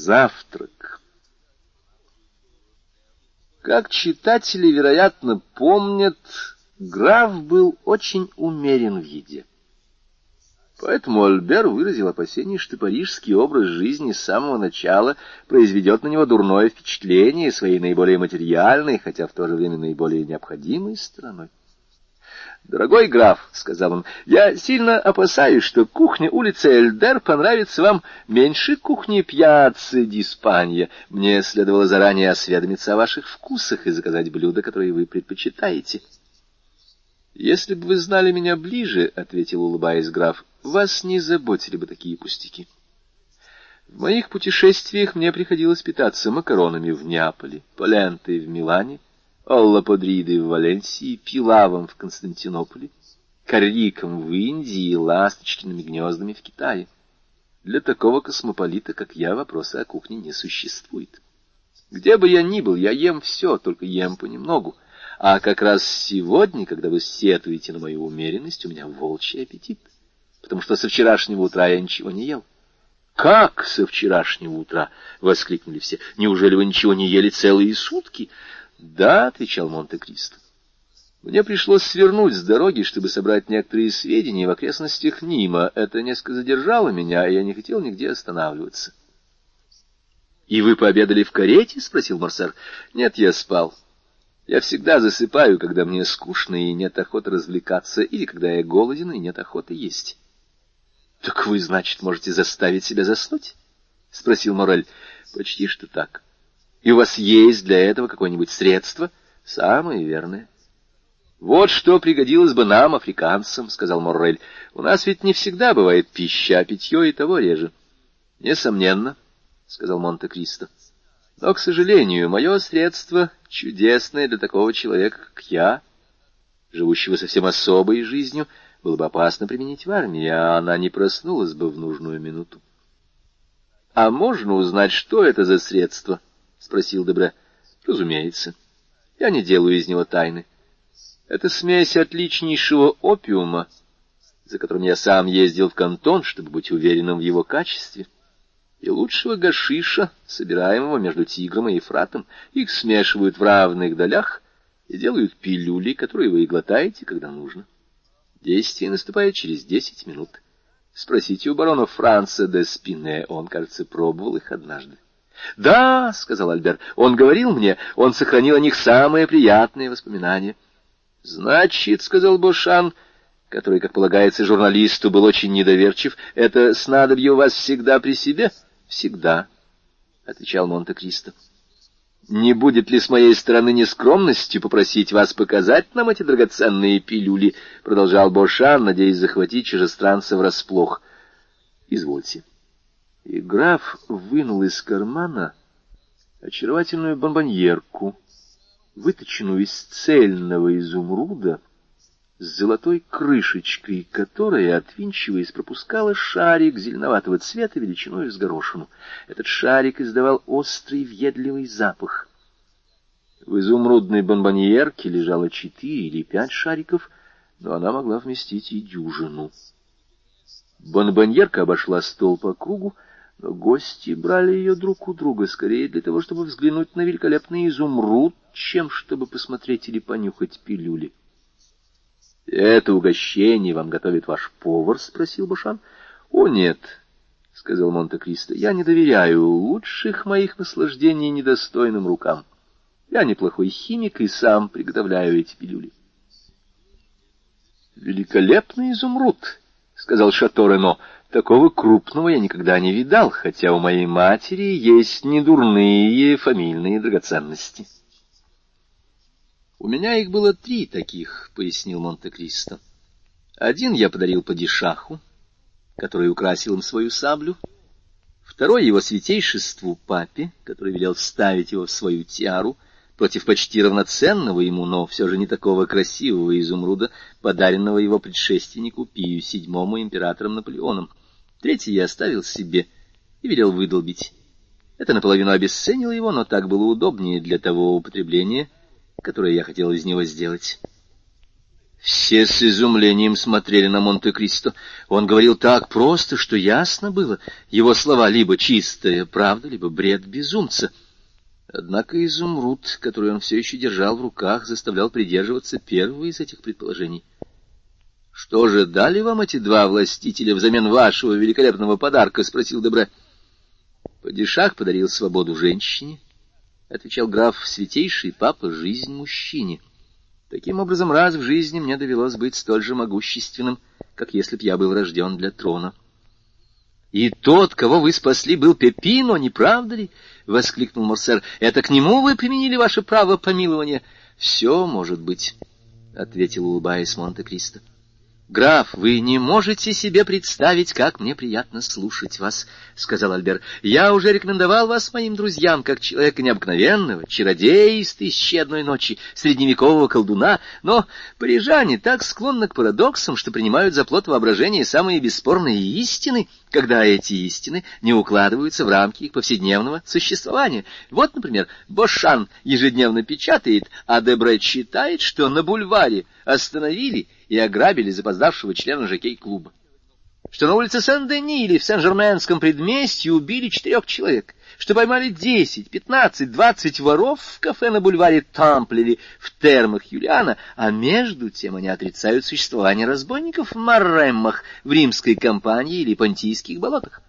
Завтрак. Как читатели, вероятно, помнят, граф был очень умерен в еде. Поэтому Альбер выразил опасение, что парижский образ жизни с самого начала произведет на него дурное впечатление своей наиболее материальной, хотя в то же время наиболее необходимой стороной. «Дорогой граф», — сказал он, — «я сильно опасаюсь, что кухня улицы Эльдер понравится вам меньше кухни Пьяцци Диспанья. Мне следовало заранее осведомиться о ваших вкусах и заказать блюда, которые вы предпочитаете». «Если бы вы знали меня ближе», — ответил, улыбаясь граф, — «вас не заботили бы такие пустяки». В моих путешествиях мне приходилось питаться макаронами в Неаполе, полентой в Милане, Оллаподридой в Валенсии, Пилавом в Константинополе, Карриком в Индии и Ласточкиными гнездами в Китае. Для такого космополита, как я, вопроса о кухне не существует. Где бы я ни был, я ем все, только ем понемногу. А как раз сегодня, когда вы сетуете на мою умеренность, у меня волчий аппетит, потому что со вчерашнего утра я ничего не ел. «Как со вчерашнего утра?» — воскликнули все. «Неужели вы ничего не ели целые сутки?» «Да», — отвечал Монте-Кристо. «Мне пришлось свернуть с дороги, чтобы собрать некоторые сведения в окрестностях Нима. Это несколько задержало меня, и я не хотел нигде останавливаться». «И вы пообедали в карете?» — спросил Марсер. «Нет, я спал. Я всегда засыпаю, когда мне скучно и нет охоты развлекаться, или когда я голоден и нет охоты есть». «Так вы, значит, можете заставить себя заснуть?» — спросил Морель. «Почти что так». И у вас есть для этого какое-нибудь средство? Самое верное. Вот что пригодилось бы нам, африканцам, — сказал Моррель. У нас ведь не всегда бывает пища, а питье и того реже. Несомненно, — сказал Монте-Кристо. Но, к сожалению, мое средство чудесное для такого человека, как я, живущего совсем особой жизнью, было бы опасно применить в армии, а она не проснулась бы в нужную минуту. А можно узнать, что это за средство? —— спросил Дебре. — Разумеется. Я не делаю из него тайны. Это смесь отличнейшего опиума, за которым я сам ездил в кантон, чтобы быть уверенным в его качестве, и лучшего гашиша, собираемого между Тигром и Ефратом. Их смешивают в равных долях и делают пилюли, которые вы и глотаете, когда нужно. Действие наступает через десять минут. Спросите у барона Франца де Спине, он, кажется, пробовал их однажды. — Да, — сказал Альбер, — он говорил мне, он сохранил о них самые приятные воспоминания. — Значит, — сказал Бошан, который, как полагается, журналисту был очень недоверчив, — это снадобье у вас всегда при себе? — Всегда, — отвечал Монте-Кристо. — Не будет ли с моей стороны нескромностью попросить вас показать нам эти драгоценные пилюли? — продолжал Бошан, надеясь захватить чужестранца врасплох. — Извольте. И граф вынул из кармана очаровательную бомбоньерку, выточенную из цельного изумруда, с золотой крышечкой, которая, отвинчиваясь, пропускала шарик зеленоватого цвета величиной с горошину. Этот шарик издавал острый въедливый запах. В изумрудной бомбоньерке лежало четыре или пять шариков, но она могла вместить и дюжину. Бомбоньерка обошла стол по кругу, но гости брали ее друг у друга скорее для того, чтобы взглянуть на великолепный изумруд, чем чтобы посмотреть или понюхать пилюли. — Это угощение вам готовит ваш повар? — спросил Башан. — О, нет, — сказал Монте-Кристо, — я не доверяю лучших моих наслаждений недостойным рукам. Я неплохой химик и сам приготовляю эти пилюли. — Великолепный изумруд! — сказал Шато Рено. Такого крупного я никогда не видал, хотя у моей матери есть недурные фамильные драгоценности. У меня их было три таких, — пояснил Монте-Кристо. Один я подарил падишаху, который украсил им свою саблю. Второй его святейшеству папе, который велел вставить его в свою тиару, против почти равноценного ему, но все же не такого красивого изумруда, подаренного его предшественнику Пию VII императором Наполеоном. Третий я оставил себе и велел выдолбить. Это наполовину обесценило его, но так было удобнее для того употребления, которое я хотел из него сделать. Все с изумлением смотрели на Монте-Кристо. Он говорил так просто, что ясно было. Его слова либо чистая правда, либо бред безумца. Однако изумруд, который он все еще держал в руках, заставлял придерживаться первого из этих предположений. — Что же дали вам эти два властителя взамен вашего великолепного подарка? — спросил Дебре. — Падишах подарил свободу женщине, — отвечал граф, — святейший папа — жизнь мужчине. — Таким образом, раз в жизни мне довелось быть столь же могущественным, как если б я был рожден для трона. — И тот, кого вы спасли, был Пепино, не правда ли? — воскликнул Морсер. — Это к нему вы применили ваше право помилования? — Все может быть, — ответил, улыбаясь Монте-Кристо. «Граф, вы не можете себе представить, как мне приятно слушать вас», — сказал Альбер. «Я уже рекомендовал вас моим друзьям как человека необыкновенного, чародея из тысячи одной ночи, средневекового колдуна, но парижане так склонны к парадоксам, что принимают за плод воображения самые бесспорные истины, когда эти истины не укладываются в рамки их повседневного существования. Вот, например, Бошан ежедневно печатает, а Дебре читает, что на бульваре остановили и ограбили запоздавшего члена жокей-клуба. Что на улице Сен-Дени или в Сен-Жерменском предместье убили четырех человек, что поймали десять, пятнадцать, двадцать воров в кафе на бульваре Тампль или в термах Юлиана, а между тем они отрицают существование разбойников в Марреммах, в римской кампании или понтийских болотах.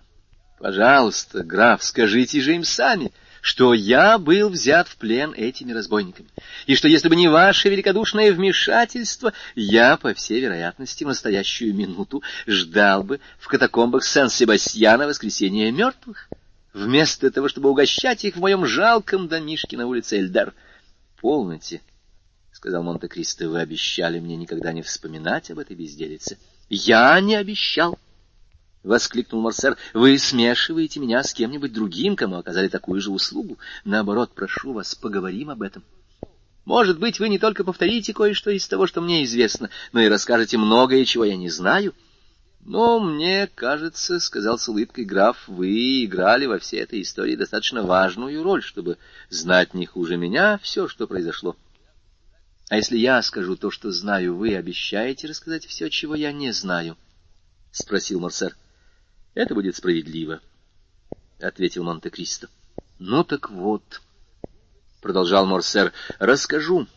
Пожалуйста, граф, скажите же им сами, что я был взят в плен этими разбойниками, и что если бы не ваше великодушное вмешательство, я, по всей вероятности, в настоящую минуту ждал бы в катакомбах Сан-Себастьяна воскресения мертвых, вместо того, чтобы угощать их в моем жалком домишке на улице Эльдар. Полноте, — сказал Монте-Кристо, — вы обещали мне никогда не вспоминать об этой безделице. Я не обещал. —— воскликнул Морсер. — Вы смешиваете меня с кем-нибудь другим, кому оказали такую же услугу. Наоборот, прошу вас, поговорим об этом. Может быть, вы не только повторите кое-что из того, что мне известно, но и расскажете многое, чего я не знаю. Но мне кажется, — сказал с улыбкой граф, — вы играли во всей этой истории достаточно важную роль, чтобы знать не хуже меня все, что произошло. А если я скажу то, что знаю, вы обещаете рассказать все, чего я не знаю? — спросил Морсер. — Это будет справедливо, — ответил Монте-Кристо. — Ну так вот, — продолжал Морсер, — расскажу.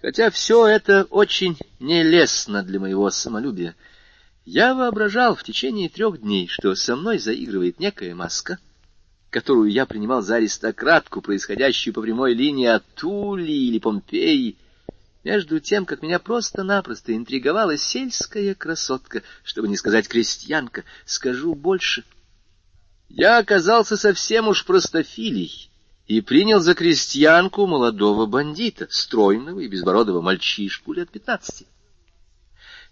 Хотя все это очень нелестно для моего самолюбия. Я воображал в течение трех дней, что со мной заигрывает некая маска, которую я принимал за аристократку, происходящую по прямой линии от Тули или Помпеи, между тем, как меня просто-напросто интриговала сельская красотка, чтобы не сказать крестьянка, скажу больше. Я оказался совсем уж простофилий и принял за крестьянку молодого бандита, стройного и безбородого мальчишку лет пятнадцати.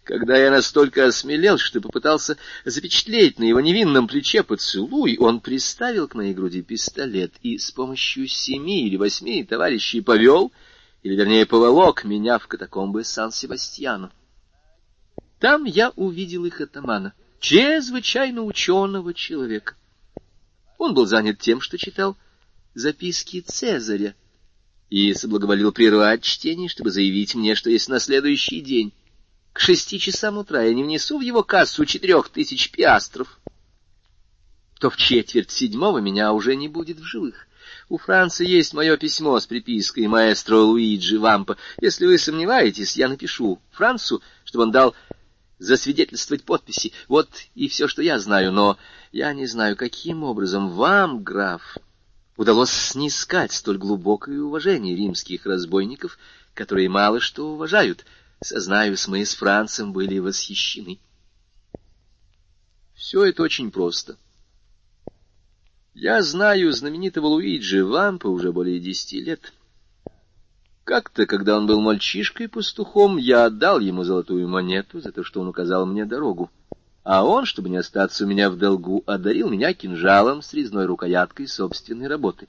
Когда я настолько осмелел, что попытался запечатлеть на его невинном плече поцелуй, он приставил к моей груди пистолет и с помощью семи или восьми товарищей повел или, вернее, поволок меня в катакомбы Сан-Себастьяну. Там я увидел их атамана, чрезвычайно ученого человека. Он был занят тем, что читал записки Цезаря, и соблаговолил прервать чтение, чтобы заявить мне, что если на следующий день к шести часам утра я не внесу в его кассу четырех тысяч пиастров, то в четверть седьмого меня уже не будет в живых. У Франца есть мое письмо с припиской маэстро Луиджи Вампа. Если вы сомневаетесь, я напишу Францу, чтобы он дал засвидетельствовать подписи. Вот и все, что я знаю, но я не знаю, каким образом вам, граф, удалось снискать столь глубокое уважение римских разбойников, которые мало что уважают. Сознаюсь, мы с Францем были восхищены. Все это очень просто. — я знаю знаменитого Луиджи Вампа уже более десяти лет. Как-то, когда он был мальчишкой-пастухом, я отдал ему золотую монету за то, что он указал мне дорогу. А он, чтобы не остаться у меня в долгу, одарил меня кинжалом с резной рукояткой собственной работы.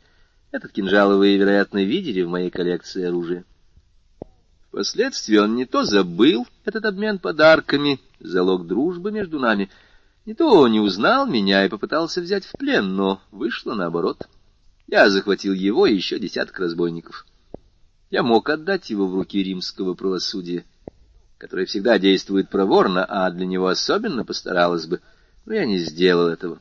Этот кинжал вы, вероятно, видели в моей коллекции оружия. Впоследствии он не то забыл этот обмен подарками, залог дружбы между нами — не то не узнал меня и попытался взять в плен, но вышло наоборот. Я захватил его и еще десяток разбойников. Я мог отдать его в руки римского правосудия, которая всегда действует проворно, а для него особенно постаралась бы. Но я не сделал этого.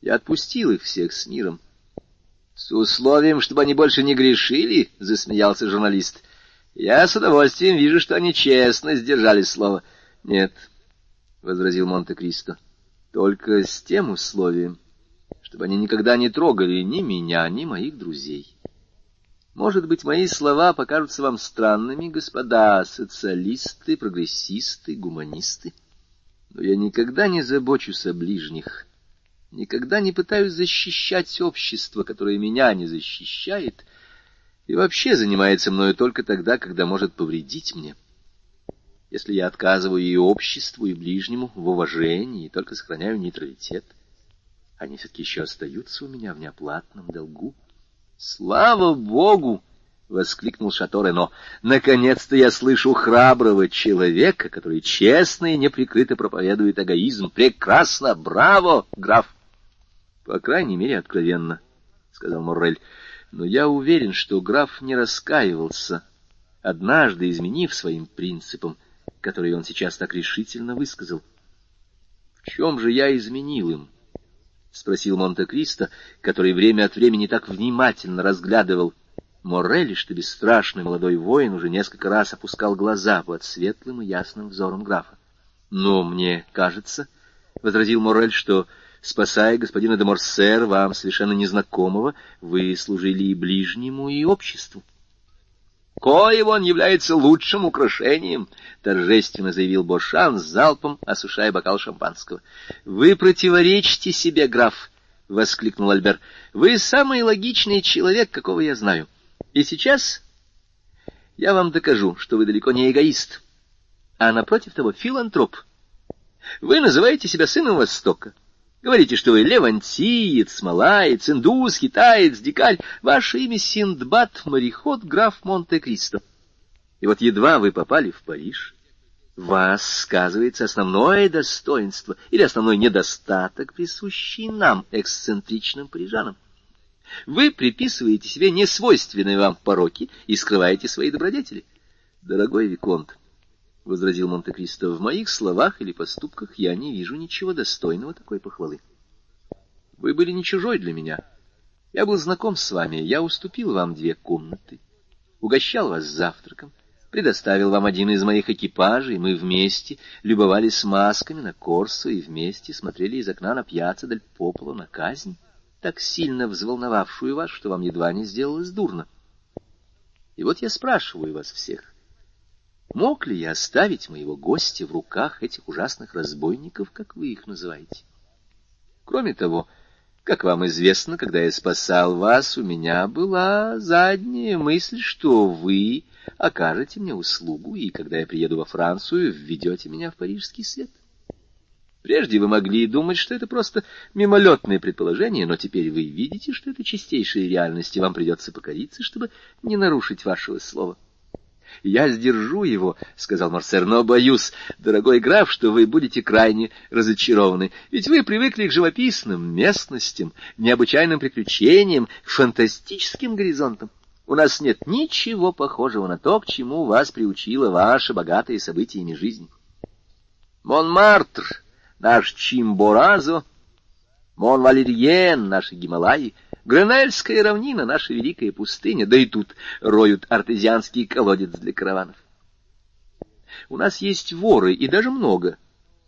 Я отпустил их всех с миром. — С условием, чтобы они больше не грешили, — засмеялся журналист. — Я с удовольствием вижу, что они честно сдержали слово. — Нет, — возразил Монте-Кристо, — только с тем условием, чтобы они никогда не трогали ни меня, ни моих друзей. Может быть, мои слова покажутся вам странными, господа социалисты, прогрессисты, гуманисты, но я никогда не забочусь о ближних, никогда не пытаюсь защищать общество, которое меня не защищает, и вообще занимается мною только тогда, когда может повредить мне. Если я отказываю и обществу, и ближнему в уважении, и только сохраняю нейтралитет, они все-таки еще остаются у меня в неоплатном долгу. «Слава Богу!» — воскликнул Шато Рено. «Наконец-то я слышу храброго человека, который честно и неприкрыто проповедует эгоизм. Прекрасно! Браво, граф!» «По крайней мере, откровенно», — сказал Моррель. «Но я уверен, что граф не раскаивался, однажды изменив своим принципам, которые он сейчас так решительно высказал. В чем же я изменил им?» — спросил Монте-Кристо, который время от времени так внимательно разглядывал Моррелли, что бесстрашный молодой воин уже несколько раз опускал глаза под светлым и ясным взором графа. — Но мне кажется, — возразил Моррель, — что, спасая господина де Морсер, вам совершенно незнакомого, вы служили и ближнему, и обществу. — Коего он является лучшим украшением, — торжественно заявил Бошан, залпом осушая бокал шампанского. — Вы противоречите себе, граф, — воскликнул Альбер. — Вы самый логичный человек, какого я знаю. И сейчас я вам докажу, что вы далеко не эгоист, а напротив того филантроп. Вы называете себя сыном Востока. Говорите, что вы левантиец, малаец, индус, китаец, дикарь. Ваше имя Синдбад, мореход, граф Монте-Кристо. И вот едва вы попали в Париж, вас сказывается основное достоинство или основной недостаток, присущий нам, эксцентричным парижанам. Вы приписываете себе несвойственные вам пороки и скрываете свои добродетели. Дорогой Виконт, — возразил Монте-Кристо, — в моих словах или поступках я не вижу ничего достойного такой похвалы. Вы были не чужой для меня. Я был знаком с вами, я уступил вам две комнаты, угощал вас завтраком, предоставил вам один из моих экипажей, мы вместе любовались масками на Корсо и вместе смотрели из окна на пьяца Дель Пополо на казнь, так сильно взволновавшую вас, что вам едва не сделалось дурно. И вот я спрашиваю вас всех, Мог ли я оставить моего гостя в руках этих ужасных разбойников, как вы их называете? Кроме того, как вам известно, когда я спасал вас, у меня была задняя мысль, что вы окажете мне услугу, и когда я приеду во Францию, введете меня в парижский свет. Прежде вы могли думать, что это просто мимолетное предположение, но теперь вы видите, что это чистейшая реальность, и вам придется покориться, чтобы не нарушить вашего слова. Я сдержу его, — сказал Марсер, — но боюсь, дорогой граф, что вы будете крайне разочарованы, ведь вы привыкли к живописным местностям, необычайным приключениям, к фантастическим горизонтам. У нас нет ничего похожего на то, к чему вас приучила ваша богатая событиями жизнь. Монмартр, наш Чимборазо, Монвалерьен, наши Гималаи — Гренельская равнина — наша великая пустыня, да и тут роют артезианский колодец для караванов. У нас есть воры, и даже много,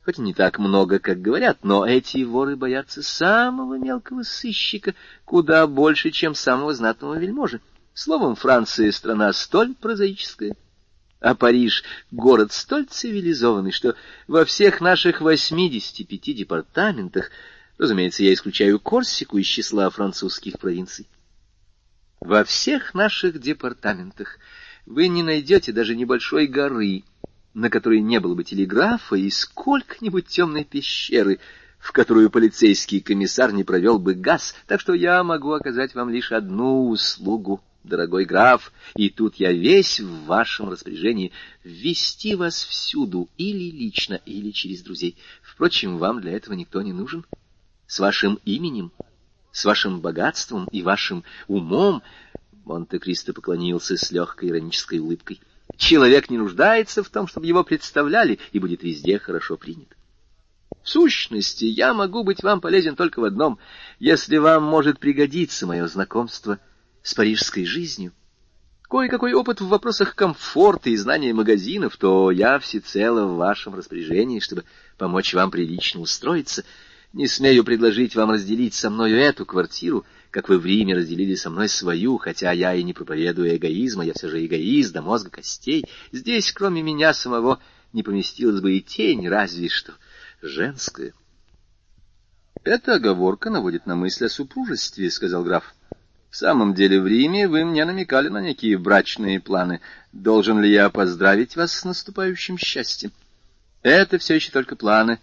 хоть не так много, как говорят, но эти воры боятся самого мелкого сыщика куда больше, чем самого знатного вельможи. Словом, Франция — страна столь прозаическая, а Париж — город столь цивилизованный, что во всех наших восьмидесяти пяти департаментах — Разумеется, я исключаю Корсику из числа французских провинций. Во всех наших департаментах вы не найдете даже небольшой горы, на которой не было бы телеграфа и сколько-нибудь темной пещеры, в которую полицейский комиссар не провел бы газ, так что я могу оказать вам лишь одну услугу, дорогой граф, и тут я весь в вашем распоряжении, ввести вас всюду, или лично, или через друзей. Впрочем, вам для этого никто не нужен с вашим именем, с вашим богатством и вашим умом, Монте-Кристо поклонился с легкой иронической улыбкой. Человек не нуждается в том, чтобы его представляли, и будет везде хорошо принят. В сущности, я могу быть вам полезен только в одном, если вам может пригодиться мое знакомство с парижской жизнью. Кое-какой опыт в вопросах комфорта и знания магазинов, то я всецело в вашем распоряжении, чтобы помочь вам прилично устроиться. Не смею предложить вам разделить со мною эту квартиру, как вы в Риме разделили со мной свою, хотя я и не проповедую эгоизма, я все же эгоист до мозга костей. Здесь, кроме меня самого, не поместилась бы и тень, разве что женская. Эта оговорка наводит на мысль о супружестве, — сказал граф. В самом деле, в Риме вы мне намекали на некие брачные планы. Должен ли я поздравить вас с наступающим счастьем? Это все еще только планы.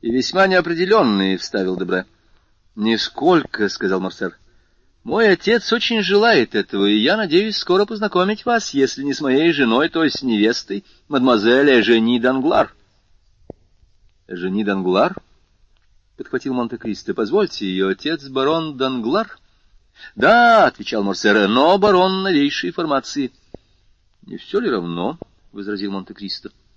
И весьма неопределенные, — вставил Дебре. Нисколько, — сказал Марсер. Мой отец очень желает этого, и я надеюсь скоро познакомить вас, если не с моей женой, то с невестой, мадемуазель Эжени Данглар. Эжени Данглар? — подхватил Монте-Кристо. — Позвольте, ее отец барон Данглар? —— Да, — отвечал Морсер, — но барон новейшей формации. — Не все ли равно? — возразил Монте-Кристо. —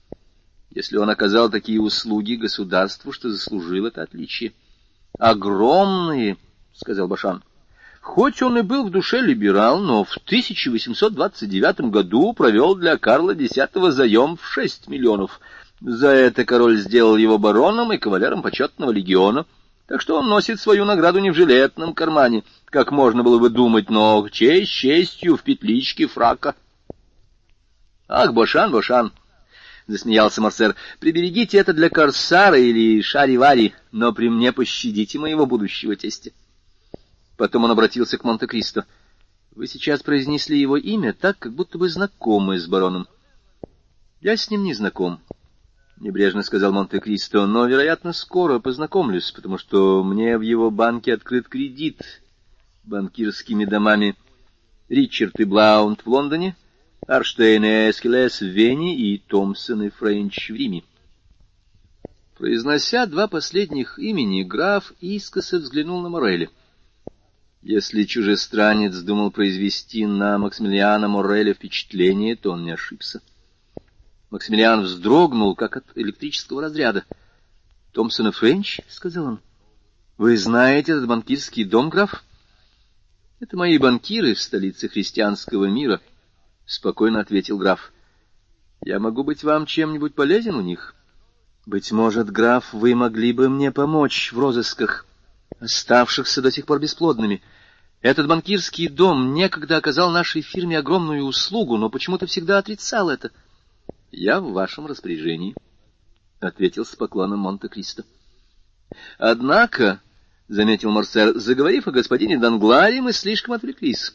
Если он оказал такие услуги государству, что заслужил это отличие. — Огромные, — сказал Башан. — Хоть он и был в душе либерал, но в 1829 году провел для Карла X заем в шесть миллионов. За это король сделал его бароном и кавалером почетного легиона — так что он носит свою награду не в жилетном кармане, как можно было бы думать, но честь честью в петличке фрака. — Ах, Бошан, Бошан! — засмеялся Марсер. — Приберегите это для Корсара или Шаривари, но при мне пощадите моего будущего тестя. Потом он обратился к Монте-Кристо. — Вы сейчас произнесли его имя так, как будто бы знакомы с бароном. — Я с ним не знаком, — небрежно сказал Монте-Кристо, — но, вероятно, скоро познакомлюсь, потому что мне в его банке открыт кредит банкирскими домами Ричард и Блаунд в Лондоне, Арштейн и Эскелес в Вене и Томпсон и Френч в Риме. Произнося два последних имени, граф искоса взглянул на Мореля. Если чужестранец думал произвести на Максимилиана Мореля впечатление, то он не ошибся. — Максимилиан вздрогнул, как от электрического разряда. — Томпсон и Френч? — сказал он. — Вы знаете этот банкирский дом, граф? — Это мои банкиры в столице христианского мира, — спокойно ответил граф. — Я могу быть вам чем-нибудь полезен у них? — Быть может, граф, вы могли бы мне помочь в розысках, оставшихся до сих пор бесплодными. Этот банкирский дом некогда оказал нашей фирме огромную услугу, но почему-то всегда отрицал это. — я в вашем распоряжении, — ответил с поклоном Монте-Кристо. — Однако, — заметил Марсер, — заговорив о господине Дангларе, мы слишком отвлеклись.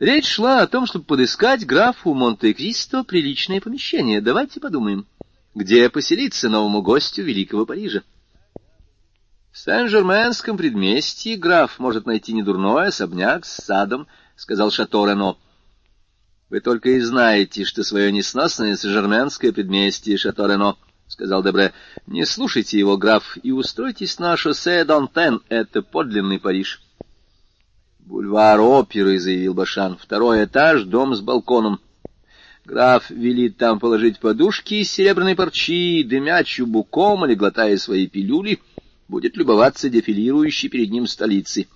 Речь шла о том, чтобы подыскать графу Монте-Кристо приличное помещение. Давайте подумаем, где поселиться новому гостю Великого Парижа. В Сен-Жерменском предместье граф может найти недурной особняк с садом, — сказал Шато Рено. — Вы только и знаете, что свое несносное сажерменское предместье Шато-Рено, — сказал Дебре. — Не слушайте его, граф, и устройтесь на шоссе Донтен. Это подлинный Париж. — Бульвар оперы, — заявил Башан. — Второй этаж, дом с балконом. Граф велит там положить подушки из серебряной парчи, дымя чубуком или глотая свои пилюли, будет любоваться дефилирующей перед ним столицей.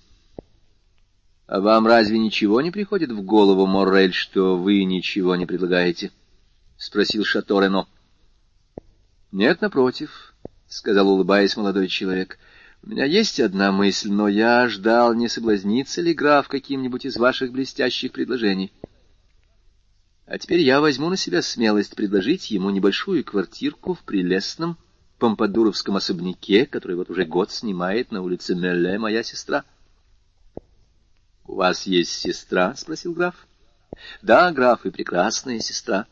— А вам разве ничего не приходит в голову, Моррель, что вы ничего не предлагаете? — спросил Шато Рено. — Нет, напротив, — сказал, улыбаясь молодой человек. — У меня есть одна мысль, но я ждал, не соблазнится ли граф каким-нибудь из ваших блестящих предложений. А теперь я возьму на себя смелость предложить ему небольшую квартирку в прелестном помпадуровском особняке, который вот уже год снимает на улице Мелле моя сестра. —— У вас есть сестра? — спросил граф. — Да, граф, и прекрасная сестра.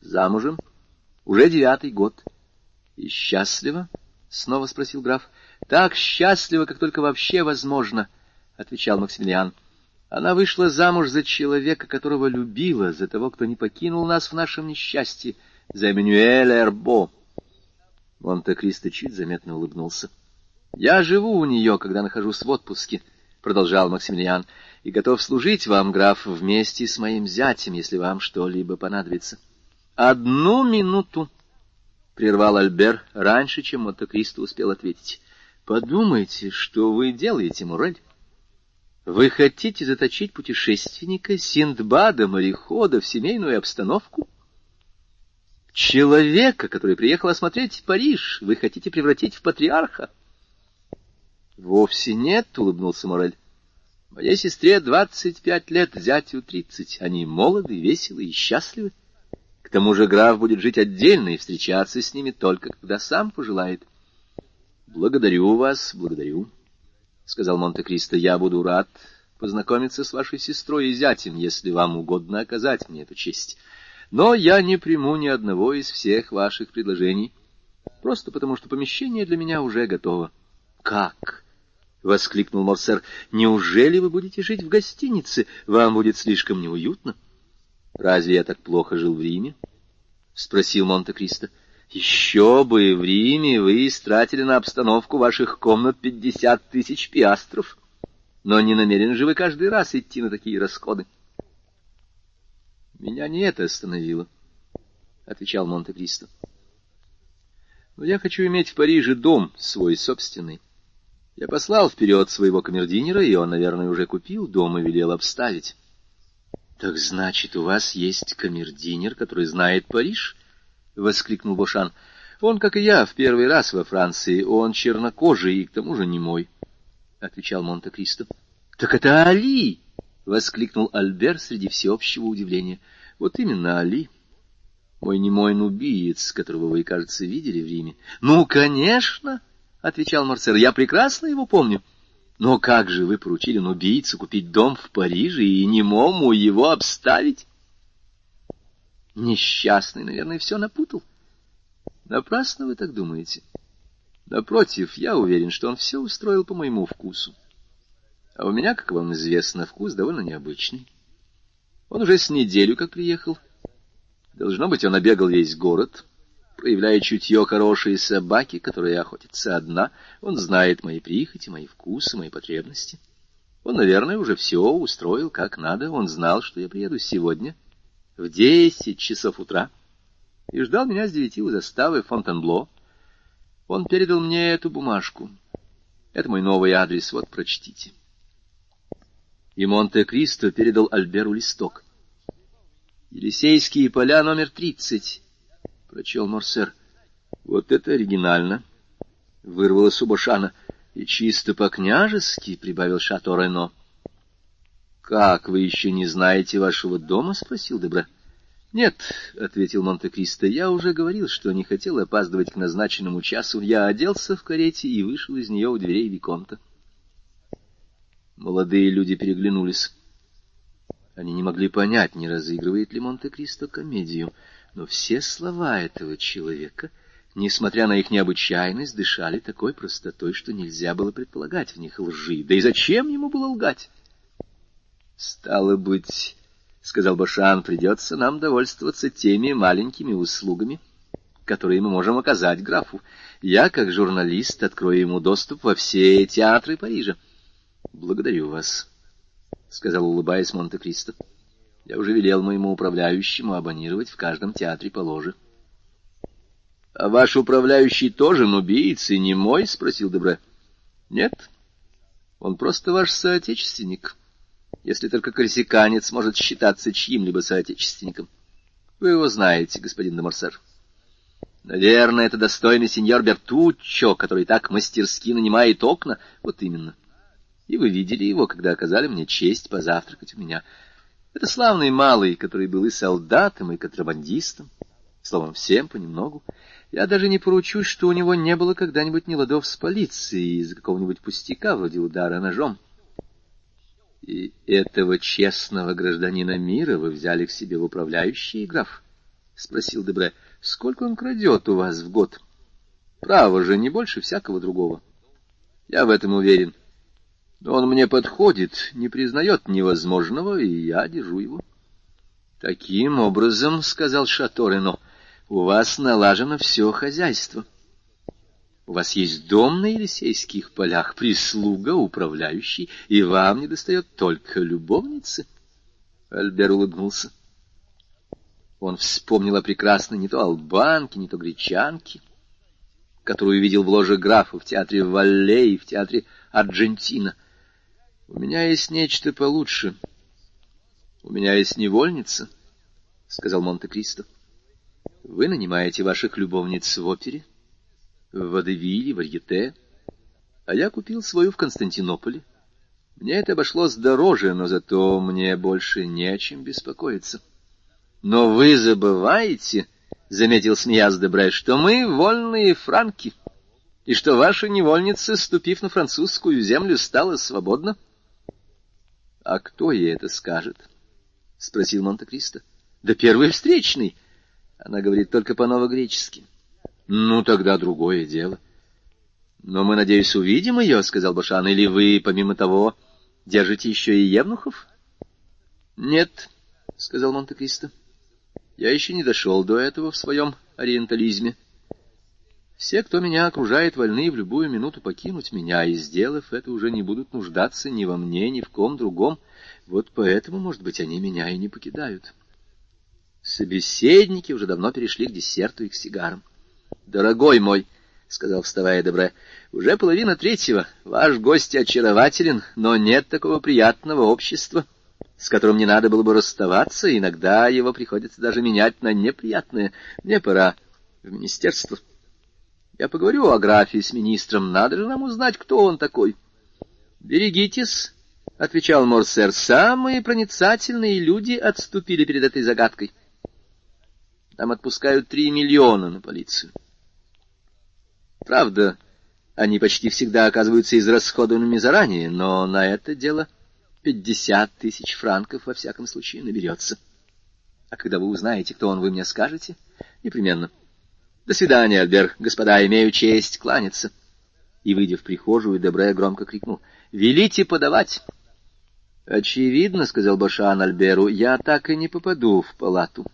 Замужем. Уже девятый год. — И счастлива? — снова спросил граф. — Так счастлива, как только вообще возможно, — отвечал Максимилиан. Она вышла замуж за человека, которого любила, за того, кто не покинул нас в нашем несчастье, за Эммануэля Эрбо. Монте-Кристо чуть заметно улыбнулся. — Я живу у нее, когда нахожусь в отпуске. — продолжал Максимилиан, — и готов служить вам, граф, вместе с моим зятем, если вам что-либо понадобится. — Одну минуту, — прервал Альбер раньше, чем Монте-Кристо успел ответить. — Подумайте, что вы делаете, Мурель. Вы хотите заточить путешественника, Синдбада, морехода в семейную обстановку? Человека, который приехал осмотреть Париж, вы хотите превратить в патриарха? — Вовсе нет, — улыбнулся Морель. — Моей сестре двадцать пять лет, зятю тридцать. Они молоды, веселы и счастливы. К тому же граф будет жить отдельно и встречаться с ними только, когда сам пожелает. — Благодарю вас, благодарю. — сказал Монте-Кристо, — я буду рад познакомиться с вашей сестрой и зятем, если вам угодно оказать мне эту честь. Но я не приму ни одного из всех ваших предложений, просто потому что помещение для меня уже готово. — Как? — воскликнул Морсер. — Неужели вы будете жить в гостинице? Вам будет слишком неуютно. — Разве я так плохо жил в Риме? — спросил Монте-Кристо. — еще бы, в Риме вы истратили на обстановку ваших комнат пятьдесят тысяч пиастров. Но не намерен же вы каждый раз идти на такие расходы. Меня не это остановило, — отвечал Монте-Кристо. Но я хочу иметь в Париже дом свой собственный. Я послал вперед своего камердинера, и он, наверное, уже купил дом и велел обставить. — Так значит, у вас есть камердинер, который знает Париж? —— воскликнул Бошан. — Он, как и я, в первый раз во Франции. Он чернокожий и к тому же не мой, — отвечал Монте-Кристо. — Так это Али! — воскликнул Альбер среди всеобщего удивления. — Вот именно Али. Мой немой нубиец, которого вы, кажется, видели в Риме. — Ну, конечно! — отвечал Марсер. — Я прекрасно его помню. Но как же вы поручили нубийцу купить дом в Париже и немому его обставить? Несчастный, наверное, все напутал. Напрасно вы так думаете. Напротив, я уверен, что он все устроил по моему вкусу. А у меня, как вам известно, вкус довольно необычный. Он уже с неделю как приехал. Должно быть, он обегал весь город, проявляя чутье хорошей собаки, которая охотится одна. Он знает мои прихоти, мои вкусы, мои потребности. Он, наверное, уже все устроил как надо. Он знал, что я приеду сегодня — в десять часов утра и ждал меня с девяти у заставы Фонтенбло. Он передал мне эту бумажку. Это мой новый адрес, вот прочтите. И Монте-Кристо передал Альберу листок. «Елисейские поля, номер тридцать», — прочел Морсер. «Вот это оригинально», — вырвалось у Бошана. «И чисто по-княжески», — прибавил Шато Рено. «Как, вы еще не знаете вашего дома?» — спросил Дебре. «Нет», — ответил Монте-Кристо, — «я уже говорил, что не хотел опаздывать к назначенному часу. Я оделся в карете и вышел из нее у дверей Виконта». Молодые люди переглянулись. Они не могли понять, не разыгрывает ли Монте-Кристо комедию, но все слова этого человека, несмотря на их необычайность, дышали такой простотой, что нельзя было предполагать в них лжи. Да и зачем ему было лгать? — Стало быть, — сказал Башан, — придется нам довольствоваться теми маленькими услугами, которые мы можем оказать графу. Я, как журналист, открою ему доступ во все театры Парижа. — Благодарю вас, — сказал, улыбаясь Монте-Кристо. — Я уже велел моему управляющему абонировать в каждом театре по ложе. — А ваш управляющий тоже нубиец и не мой? — спросил Дебре. — Нет, он просто ваш соотечественник. — если только корсиканец может считаться чьим-либо соотечественником. Вы его знаете, господин де Морсер. Наверное, это достойный сеньор Бертуччо, который так мастерски нанимает окна. Вот именно. И вы видели его, когда оказали мне честь позавтракать у меня. Это славный малый, который был и солдатом, и контрабандистом. Словом, всем понемногу. Я даже не поручусь, что у него не было когда-нибудь неладов с полицией из-за какого-нибудь пустяка, вроде удара ножом. И этого честного гражданина мира вы взяли к себе в управляющий, граф? — спросил Дебре. — Сколько он крадет у вас в год? Право же, не больше всякого другого. Я в этом уверен. Но он мне подходит, не признает невозможного, и я держу его. — Таким образом, — сказал Шаторино, — у вас налажено все хозяйство. — У вас есть дом на Елисейских полях, прислуга, управляющий, и вам не достает только любовницы. Альбер улыбнулся. Он вспомнил о прекрасной не то албанке, не то гречанке, которую видел в ложе графа в театре Валле и в театре Аргентина. У меня есть нечто получше. У меня есть невольница, — сказал Монте-Кристо. Вы нанимаете ваших любовниц в опере, в Водевиле, в Арьете, а я купил свою в Константинополе. Мне это обошлось дороже, но зато мне больше не о чем беспокоиться. Но вы забываете, — заметил смеясь Дебре, — что мы вольные франки, и что ваша невольница, ступив на французскую землю, стала свободна. — А кто ей это скажет? — спросил Монте-Кристо. — Да первый встречный. — она говорит только по-новогречески. Ну, тогда другое дело. Но мы, надеюсь, увидим ее, — сказал Башан. Или вы, помимо того, держите еще и евнухов? Нет, — сказал Монте-Кристо. Я еще не дошел до этого в своем ориентализме. Все, кто меня окружает, вольны в любую минуту покинуть меня, и, сделав это, уже не будут нуждаться ни во мне, ни в ком другом. Вот поэтому, может быть, они меня и не покидают. Собеседники уже давно перешли к десерту и к сигарам. — Дорогой мой, — сказал, вставая Дебре, — уже половина третьего. Ваш гость очарователен, но нет такого приятного общества, с которым не надо было бы расставаться, иногда его приходится даже менять на неприятное. Мне пора в министерство. Я поговорю о графе с министром, надо же нам узнать, кто он такой. — Берегитесь, — отвечал Морсер, — самые проницательные люди отступили перед этой загадкой. — там отпускают три миллиона на полицию. Правда, они почти всегда оказываются израсходованными заранее, но на это дело пятьдесят тысяч франков во всяком случае наберется. А когда вы узнаете, кто он, вы мне скажете? Непременно. До свидания, Альбер. Господа, имею честь кланяться. И, выйдя в прихожую, Дебре громко крикнул. «Велите подавать!» «Очевидно, — сказал Башан Альберу, — я так и не попаду в палату».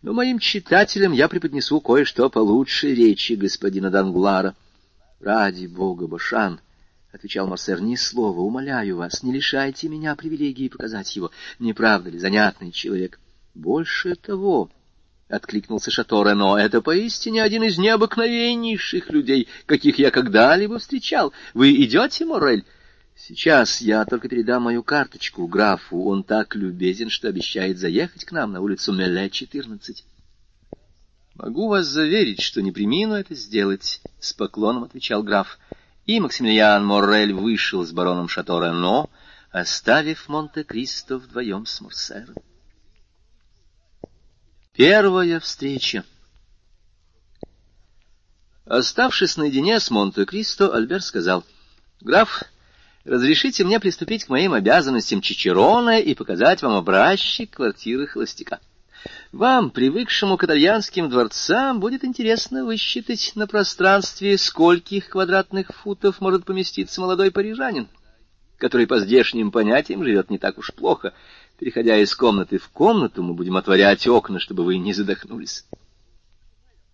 Но моим читателям я преподнесу кое-что получше речи господина Данглара. — Ради бога, Башан, — отвечал Марсер, — ни слова, умоляю вас, не лишайте меня привилегии показать его. Не правда ли, занятный человек? — Больше того, — откликнулся Шато Рено, — это поистине один из необыкновеннейших людей, каких я когда-либо встречал. Вы идете, Морель? — Сейчас я только передам мою карточку графу. Он так любезен, что обещает заехать к нам на улицу Меле, 14. Могу вас заверить, что не примину это сделать, — с поклоном отвечал граф. И Максимилиан Моррель вышел с бароном Шато Рено, оставив Монте-Кристо вдвоем с Морсером. Первая встреча. Оставшись наедине с Монте-Кристо, Альбер сказал, — Граф, — разрешите мне приступить к моим обязанностям Чичерона и показать вам образчик квартиры холостяка. Вам, привыкшему к итальянским дворцам, будет интересно высчитать на пространстве, скольких квадратных футов может поместиться молодой парижанин, который по здешним понятиям живет не так уж плохо. Переходя из комнаты в комнату, мы будем отворять окна, чтобы вы не задохнулись.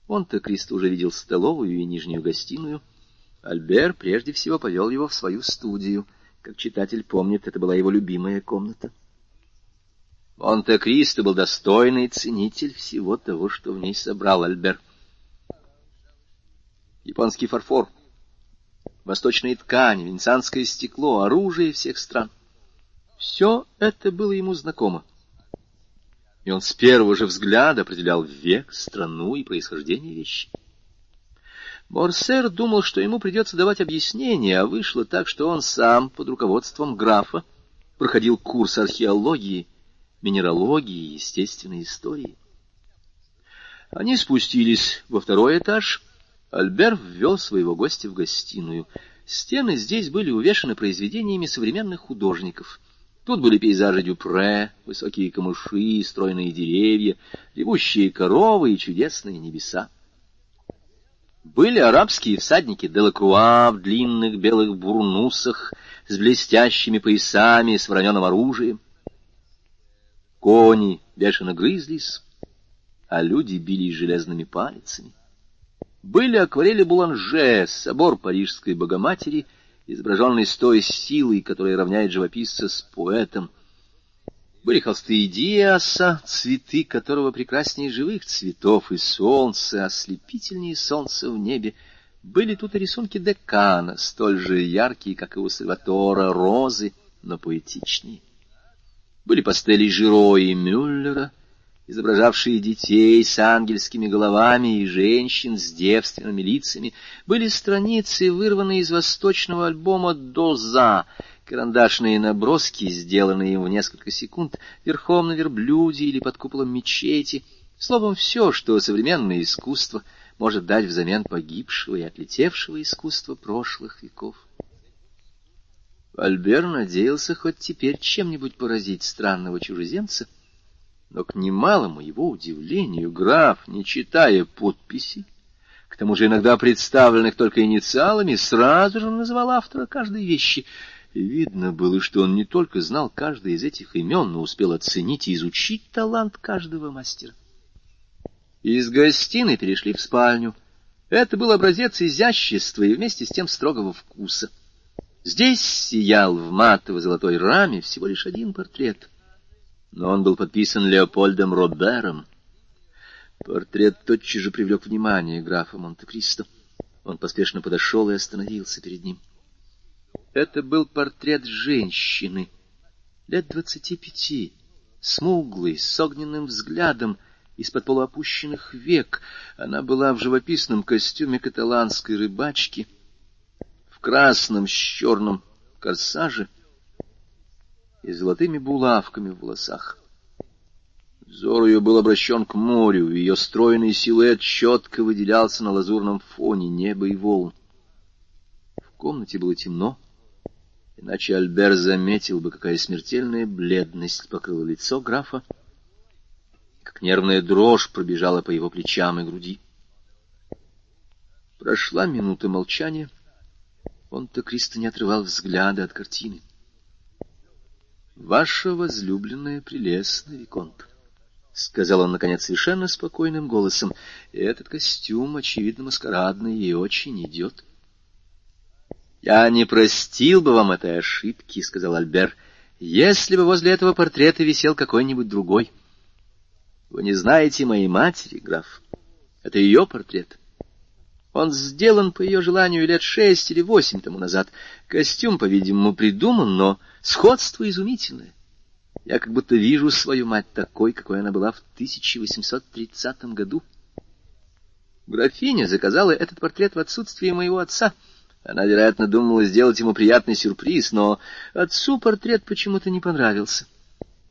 Он-то Кристо уже видел столовую и нижнюю гостиную, Альбер прежде всего повел его в свою студию. Как читатель помнит, это была его любимая комната. Монте-Кристо был достойный ценитель всего того, что в ней собрал Альбер. Японский фарфор, восточные ткани, венецианское стекло, оружие всех стран. Все это было ему знакомо. И он с первого же взгляда определял век, страну и происхождение вещи. Морсер думал, что ему придется давать объяснение, а вышло так, что он сам, под руководством графа, проходил курс археологии, минералогии и естественной истории. Они спустились во второй этаж. Альбер ввел своего гостя в гостиную. Стены здесь были увешаны произведениями современных художников. Тут были пейзажи Дюпре, высокие камыши, стройные деревья, ревущие коровы и чудесные небеса. Были арабские всадники Делакруа в длинных белых бурнусах с блестящими поясами с вороненым оружием. Кони бешено грызлись, а люди бились железными пальцами. были акварели Буланже, собор Парижской Богоматери, изображенный с той силой, которая равняет живописца с поэтом. Были холсты Диаса, цветы которого прекраснее живых цветов, и солнце, ослепительнее солнца в небе. Были тут и рисунки Декана, столь же яркие, как и у Сальватора, розы, но поэтичнее. Были пастели Жиро и Мюллера, изображавшие детей с ангельскими головами и женщин с девственными лицами, были страницы, вырванные из восточного альбома «Доза», карандашные наброски, сделанные им в несколько секунд, верхом на верблюде или под куполом мечети, словом, все, что современное искусство может дать взамен погибшего и отлетевшего искусства прошлых веков. Альбер надеялся хоть теперь чем-нибудь поразить странного чужеземца, но к немалому его удивлению граф, не читая подписи, к тому же иногда представленных только инициалами, сразу же называл автора каждой вещи — Видно было, что он не только знал каждое из этих имен, но успел оценить и изучить талант каждого мастера. Из гостиной перешли в спальню. Это был образец изящества и вместе с тем строгого вкуса. Здесь сиял в матово-золотой раме всего лишь один портрет, но он был подписан Леопольдом Робером. Портрет тотчас же привлек внимание графа Монте-Кристо. Он поспешно подошел и остановился перед ним. — это был портрет женщины, лет двадцати пяти, смуглый, с огненным взглядом, из-под полуопущенных век. Она была в живописном костюме каталанской рыбачки, в красном с черным корсаже и золотыми булавками в волосах. Взор ее был обращен к морю, ее стройный силуэт четко выделялся на лазурном фоне неба и волн. В комнате было темно, иначе Альбер заметил бы, какая смертельная бледность покрыла лицо графа, как нервная дрожь пробежала по его плечам и груди. Прошла минута молчания. Он-то Кристо не отрывал взгляда от картины. «Ваша возлюбленная прелестная, Виконт», — сказал он, наконец, совершенно спокойным голосом, — «этот костюм, очевидно, маскарадный, и очень идет». «Я не простил бы вам этой ошибки», — сказал Альбер, — «если бы возле этого портрета висел какой-нибудь другой. Вы не знаете моей матери, граф. Это ее портрет. Он сделан по ее желанию лет шесть или восемь тому назад. Костюм, по-видимому, придуман, но сходство изумительное. Я как будто вижу свою мать такой, какой она была в 1830 году. Графиня заказала этот портрет в отсутствие моего отца — она, вероятно, думала сделать ему приятный сюрприз, но отцу портрет почему-то не понравился.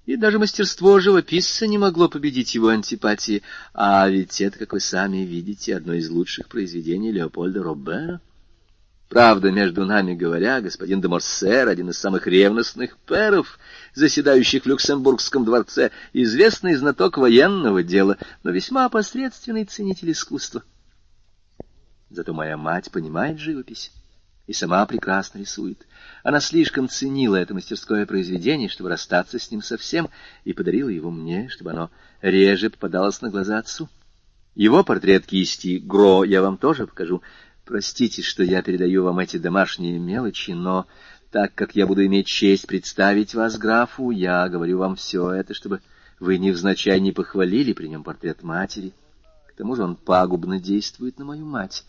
И даже мастерство живописца не могло победить его антипатии, а ведь это, как вы сами видите, одно из лучших произведений Леопольда Робера. Правда, между нами говоря, господин де Морсер, один из самых ревностных перов, заседающих в Люксембургском дворце, известный знаток военного дела, но весьма посредственный ценитель искусства. Зато моя мать понимает живопись и сама прекрасно рисует. Она слишком ценила это мастерское произведение, чтобы расстаться с ним совсем, и подарила его мне, чтобы оно реже попадалось на глаза отцу. Его портрет кисти Гро я вам тоже покажу. Простите, что я передаю вам эти домашние мелочи, но так как я буду иметь честь представить вас графу, я говорю вам все это, чтобы вы невзначай не похвалили при нем портрет матери. К тому же он пагубно действует на мою мать.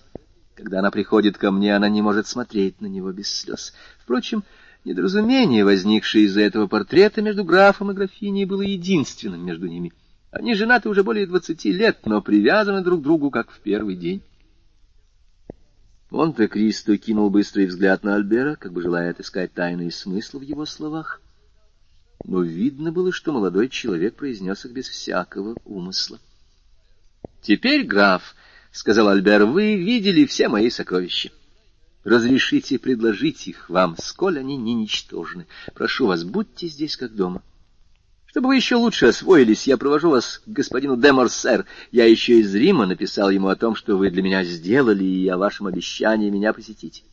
Когда она приходит ко мне, она не может смотреть на него без слез. Впрочем, недоразумение, возникшее из-за этого портрета между графом и графиней, было единственным между ними. Они женаты уже более двадцати лет, но привязаны друг к другу, как в первый день. Монте-Кристо кинул быстрый взгляд на Альбера, как бы желая отыскать тайный смысл в его словах. Но видно было, что молодой человек произнес их без всякого умысла. Теперь граф — сказал Альбер, — вы видели все мои сокровища. Разрешите предложить их вам, сколь они не ничтожны. Прошу вас, будьте здесь как дома. Чтобы вы еще лучше освоились, я провожу вас к господину де Морсер. Я еще из Рима написал ему о том, что вы для меня сделали, и о вашем обещании меня посетить.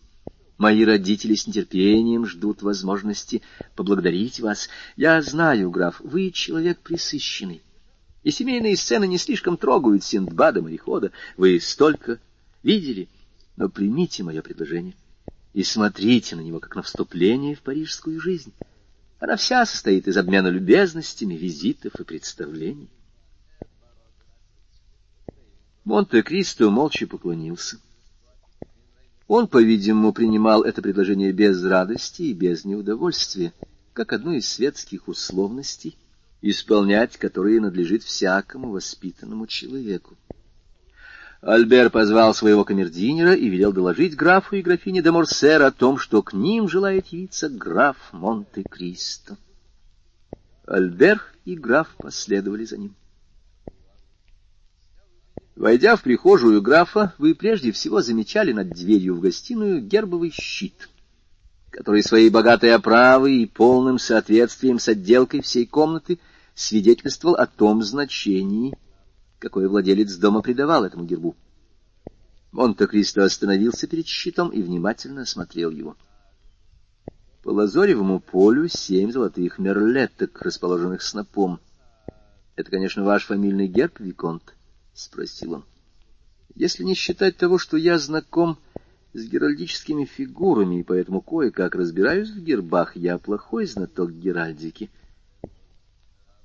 Мои родители с нетерпением ждут возможности поблагодарить вас. Я знаю, граф, вы человек присыщенный и семейные сцены не слишком трогают Синдбада морехода. Вы столько видели, но примите мое предложение и смотрите на него, как на вступление в парижскую жизнь. Она вся состоит из обмена любезностями, визитов и представлений. Монте-Кристо молча поклонился. Он, по-видимому, принимал это предложение без радости и без неудовольствия, как одну из светских условностей, исполнять которые надлежит всякому воспитанному человеку. Альбер позвал своего камердинера и велел доложить графу и графине де Морсер о том, что к ним желает явиться граф Монте-Кристо. Альбер и граф последовали за ним. Войдя в прихожую графа, вы прежде всего замечали над дверью в гостиную гербовый щит, который своей богатой оправой и полным соответствием с отделкой всей комнаты свидетельствовал о том значении, какое владелец дома придавал этому гербу. Монте-Кристо остановился перед щитом и внимательно осмотрел его. По лазоревому полю семь золотых мерлеток, расположенных снопом. — Это, конечно, ваш фамильный герб, Виконт? — спросил он. — Если не считать того, что я знаком с геральдическими фигурами, и поэтому кое-как разбираюсь в гербах, я плохой знаток геральдики —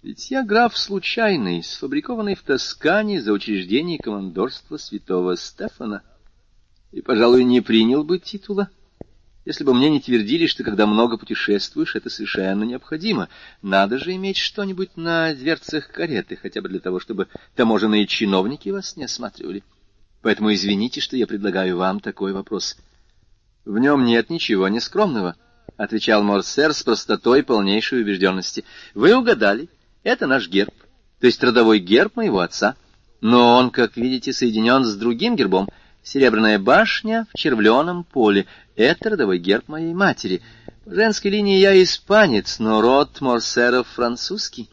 ведь я граф случайный, сфабрикованный в Тоскане за учреждение командорства святого Стефана, и, пожалуй, не принял бы титула, если бы мне не твердили, что когда много путешествуешь, это совершенно необходимо. Надо же иметь что-нибудь на дверцах кареты, хотя бы для того, чтобы таможенные чиновники вас не осматривали. Поэтому извините, что я предлагаю вам такой вопрос. В нем нет ничего нескромного, — отвечал Морсер с простотой полнейшей убежденности. — Вы угадали. Это наш герб, то есть родовой герб моего отца. Но он, как видите, соединен с другим гербом. Серебряная башня в червленом поле. Это родовой герб моей матери. По женской линии я испанец, но род Морсеров французский.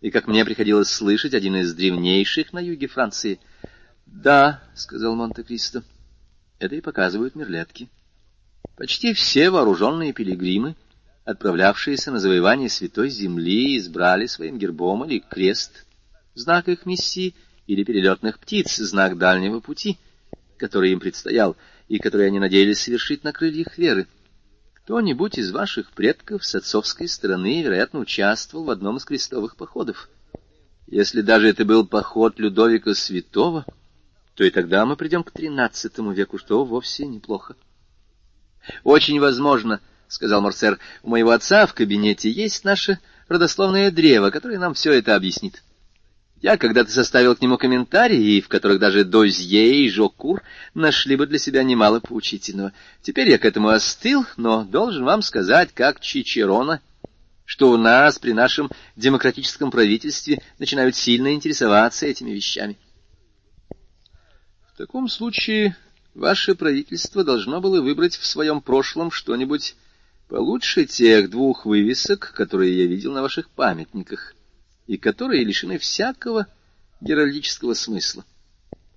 И, как мне приходилось слышать, один из древнейших на юге Франции. — Да, — сказал Монте-Кристо, — это и показывают мерлетки. Почти все вооруженные пилигримы — отправлявшиеся на завоевание Святой Земли, избрали своим гербом или крест, знак их миссии, или перелетных птиц, знак дальнего пути, который им предстоял, и который они надеялись совершить на крыльях веры. Кто-нибудь из ваших предков с отцовской стороны, вероятно, участвовал в одном из крестовых походов. Если даже это был поход Людовика Святого, то и тогда мы придем к XIII веку, что вовсе неплохо. Очень возможно, —— сказал Морсер, — у моего отца в кабинете есть наше родословное древо, которое нам все это объяснит. Я когда-то составил к нему комментарии, в которых даже Дозье и Жокур нашли бы для себя немало поучительного. Теперь я к этому остыл, но должен вам сказать, как Чичерона, что у нас при нашем демократическом правительстве начинают сильно интересоваться этими вещами. В таком случае ваше правительство должно было выбрать в своем прошлом что-нибудь Получше тех двух вывесок, которые я видел на ваших памятниках, и которые лишены всякого геральдического смысла.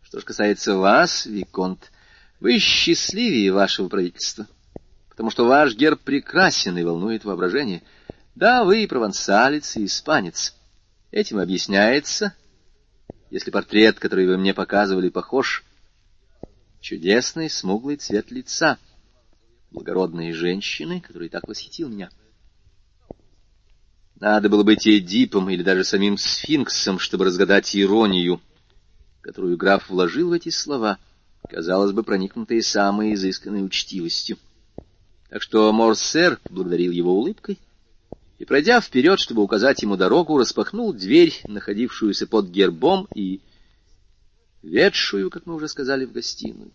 Что же касается вас, Виконт, вы счастливее вашего правительства, потому что ваш герб прекрасен и волнует воображение. Да, вы и провансалец, и испанец. Этим объясняется, если портрет, который вы мне показывали, похож, чудесный смуглый цвет лица — благородной женщины, который так восхитил меня. Надо было быть Эдипом или даже самим сфинксом, чтобы разгадать иронию, которую граф вложил в эти слова, казалось бы, проникнутые самой изысканной учтивостью. Так что Морсер благодарил его улыбкой и, пройдя вперед, чтобы указать ему дорогу, распахнул дверь, находившуюся под гербом и ведшую, как мы уже сказали, в гостиную.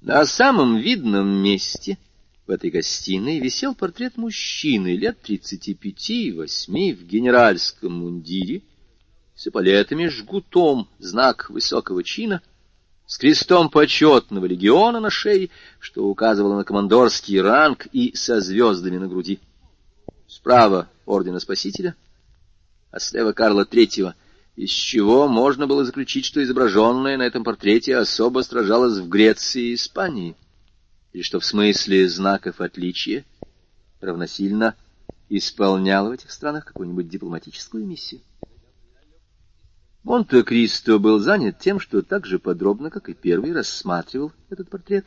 На самом видном месте в этой гостиной висел портрет мужчины лет тридцати пяти-восьми в генеральском мундире, с эполетами, жгутом, знак высокого чина, с крестом почетного легиона на шее, что указывало на командорский ранг и со звездами на груди. Справа ордена Спасителя, а слева Карла Третьего — из чего можно было заключить, что изображенное на этом портрете особо сражалось в Греции и Испании, и что в смысле знаков отличия равносильно исполнял в этих странах какую-нибудь дипломатическую миссию. Монте-Кристо был занят тем, что так же подробно, как и первый, рассматривал этот портрет,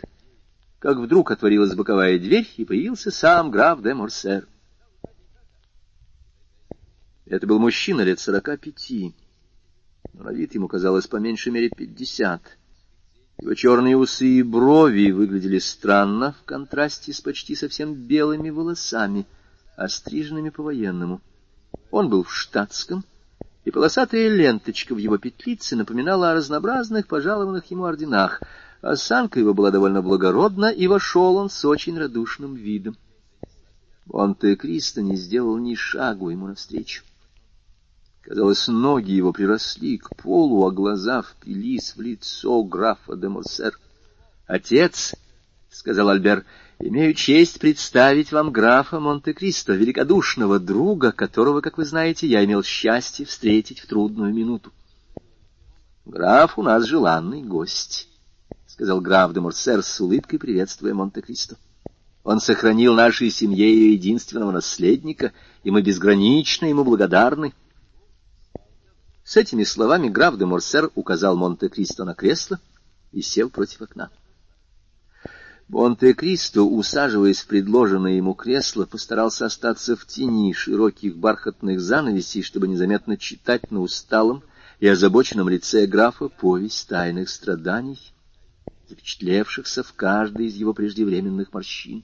как вдруг отворилась боковая дверь, и появился сам граф де Морсер. Это был мужчина лет сорока пяти, на вид ему казалось по меньшей мере пятьдесят. Его черные усы и брови выглядели странно в контрасте с почти совсем белыми волосами, остриженными по-военному. Он был в штатском, и полосатая ленточка в его петлице напоминала о разнообразных пожалованных ему орденах. Осанка его была довольно благородна, и вошел он с очень радушным видом. Монте-Кристо не сделал ни шагу ему навстречу. Казалось, ноги его приросли к полу, а глаза впились в лицо графа де Морсер. — Отец, — сказал Альбер, — имею честь представить вам графа Монте-Кристо, великодушного друга, которого, как вы знаете, я имел счастье встретить в трудную минуту. — Граф у нас желанный гость, — сказал граф де Морсер с улыбкой, приветствуя Монте-Кристо. Он сохранил нашей семье ее единственного наследника, и мы безгранично ему благодарны. — с этими словами граф де Морсер указал Монте-Кристо на кресло и сел против окна. Монте-Кристо, усаживаясь в предложенное ему кресло, постарался остаться в тени широких бархатных занавесей, чтобы незаметно читать на усталом и озабоченном лице графа повесть тайных страданий, запечатлевшихся в каждой из его преждевременных морщин.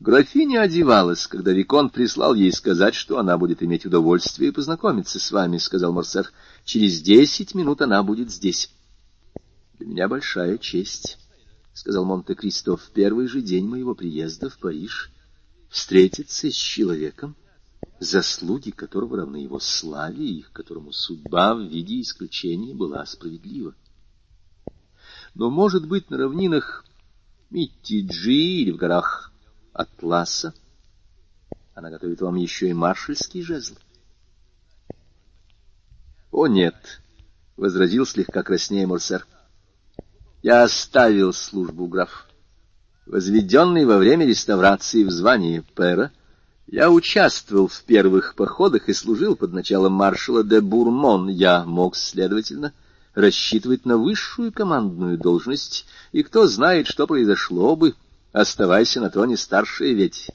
Графиня одевалась, когда Викон прислал ей сказать, что она будет иметь удовольствие познакомиться с вами, — сказал Морсер. — Через десять минут она будет здесь. — Для меня большая честь, — сказал Монте-Кристо, — в первый же день моего приезда в Париж встретиться с человеком, заслуги которого равны его славе и которому судьба в виде исключения была справедлива. Но, может быть, на равнинах Миттиджи или в горах Атласа. Она готовит вам еще и маршальский жезл. — О, нет, — возразил слегка краснее Морсер. — Я оставил службу, граф. Возведенный во время реставрации в звании пера, я участвовал в первых походах и служил под началом маршала де Бурмон. Я мог, следовательно, рассчитывать на высшую командную должность, и кто знает, что произошло бы, — Оставайся на троне старшая ведь.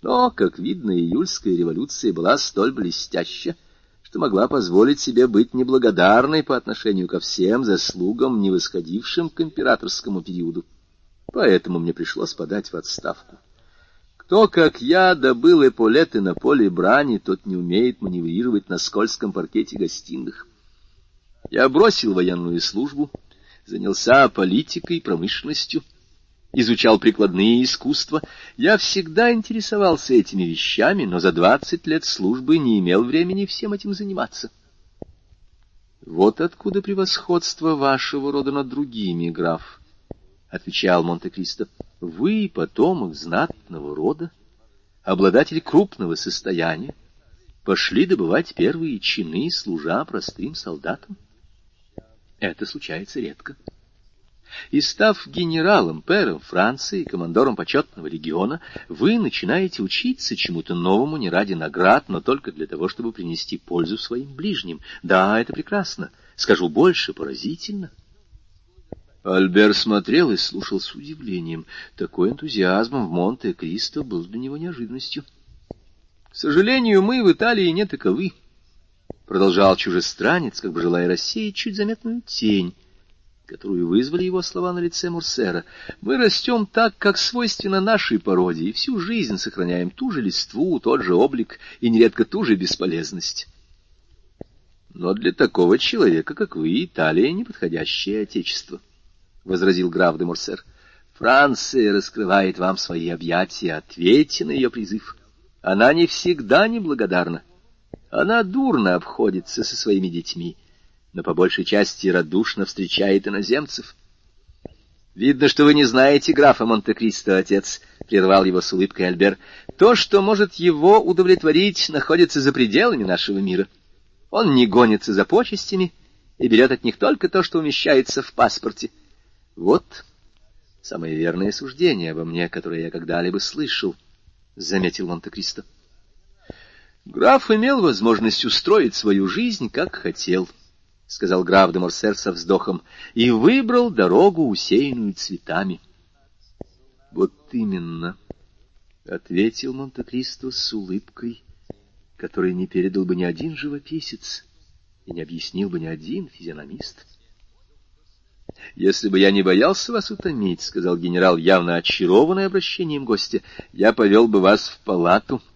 Но, как видно, июльская революция была столь блестяща, что могла позволить себе быть неблагодарной по отношению ко всем заслугам, не восходившим к императорскому периоду. Поэтому мне пришлось подать в отставку. Кто, как я, добыл эполеты на поле брани, тот не умеет маневрировать на скользком паркете гостиных. Я бросил военную службу, занялся политикой, промышленностью, изучал прикладные искусства. Я всегда интересовался этими вещами, но за двадцать лет службы не имел времени всем этим заниматься. Вот откуда превосходство вашего рода над другими, граф, — отвечал Монте-Кристо. Вы потомок знатного рода, обладатель крупного состояния, пошли добывать первые чины, служа простым солдатам. Это случается редко и, став генералом, пэром Франции командором почетного легиона, вы начинаете учиться чему-то новому не ради наград, но только для того, чтобы принести пользу своим ближним. Да, это прекрасно. Скажу больше, поразительно. Альбер смотрел и слушал с удивлением. Такой энтузиазм в Монте-Кристо был для него неожиданностью. — К сожалению, мы в Италии не таковы, — продолжал чужестранец, как бы желая рассеять чуть заметную тень, которую вызвали его слова на лице Мурсера. Мы растем так, как свойственно нашей породе, и всю жизнь сохраняем ту же листву, тот же облик и нередко ту же бесполезность. Но для такого человека, как вы, Италия — неподходящее отечество, — возразил граф де Мурсер. Франция раскрывает вам свои объятия, ответьте на ее призыв. Она не всегда неблагодарна. Она дурно обходится со своими детьми но по большей части радушно встречает иноземцев. — Видно, что вы не знаете графа Монте-Кристо, отец, — прервал его с улыбкой Альбер. — То, что может его удовлетворить, находится за пределами нашего мира. Он не гонится за почестями и берет от них только то, что умещается в паспорте. Вот самое верное суждение обо мне, которое я когда-либо слышал, — заметил Монте-Кристо. Граф имел возможность устроить свою жизнь, как хотел, — сказал граф де Морсер со вздохом, — и выбрал дорогу, усеянную цветами. — Вот именно, — ответил Монте-Кристо с улыбкой, которой не передал бы ни один живописец и не объяснил бы ни один физиономист. — Если бы я не боялся вас утомить, — сказал генерал, явно очарованный обращением гостя, — я повел бы вас в палату. —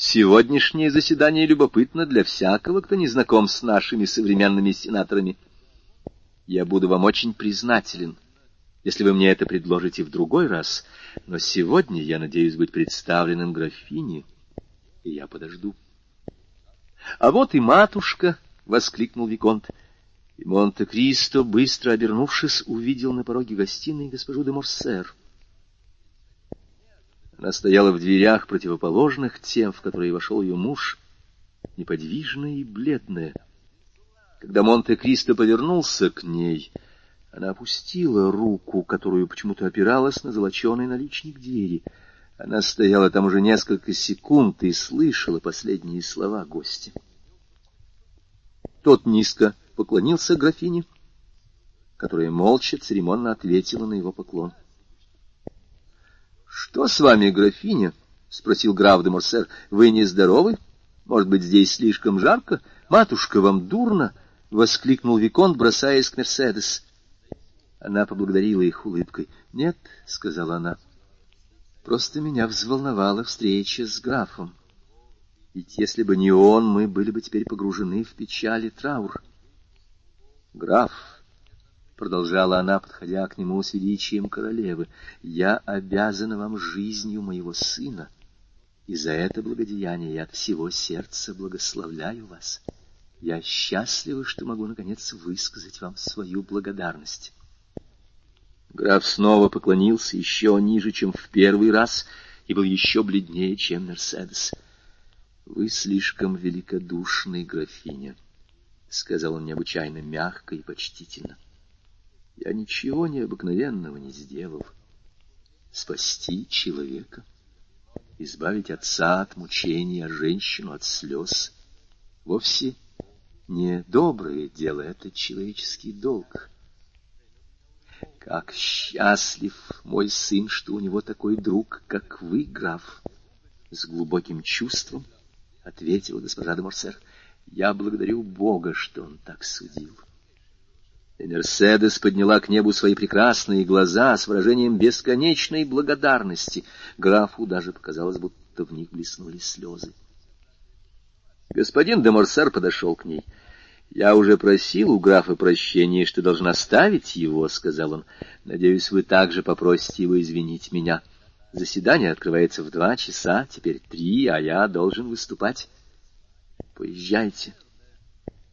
Сегодняшнее заседание любопытно для всякого, кто не знаком с нашими современными сенаторами. Я буду вам очень признателен, если вы мне это предложите в другой раз, но сегодня я надеюсь быть представленным графине, и я подожду. — А вот и матушка! — воскликнул Виконт. И Монте-Кристо, быстро обернувшись, увидел на пороге гостиной госпожу де Морсер. Она стояла в дверях, противоположных тем, в которые вошел ее муж, неподвижная и бледная. Когда Монте-Кристо повернулся к ней, она опустила руку, которую почему-то опиралась на золоченый наличник двери. Она стояла там уже несколько секунд и слышала последние слова гостя. Тот низко поклонился графине, которая молча церемонно ответила на его поклон. —— Что с вами, графиня? — спросил граф де Морсер. — Вы нездоровы? Может быть, здесь слишком жарко? Матушка, вам дурно? — воскликнул Виконт, бросаясь к Мерседес. Она поблагодарила их улыбкой. — Нет, — сказала она, — просто меня взволновала встреча с графом. Ведь если бы не он, мы были бы теперь погружены в печаль и траур. — Граф, продолжала она, подходя к нему с величием королевы, — я обязана вам жизнью моего сына, и за это благодеяние я от всего сердца благословляю вас. Я счастлива, что могу, наконец, высказать вам свою благодарность. Граф снова поклонился еще ниже, чем в первый раз, и был еще бледнее, чем Мерседес. — Вы слишком великодушны, графиня, — сказал он необычайно мягко и почтительно. — я ничего необыкновенного не сделал. Спасти человека, избавить отца от мучений, а женщину от слез — вовсе не доброе дело, это человеческий долг. Как счастлив мой сын, что у него такой друг, как вы, граф! С глубоким чувством ответила госпожа де Морсер. Я благодарю Бога, что он так судил. И Мерседес подняла к небу свои прекрасные глаза с выражением бесконечной благодарности. Графу даже показалось, будто в них блеснули слезы. Господин де Морсер подошел к ней. — Я уже просил у графа прощения, что должен оставить его, — сказал он. — Надеюсь, вы также попросите его извинить меня. Заседание открывается в два часа, теперь три, а я должен выступать. — Поезжайте. —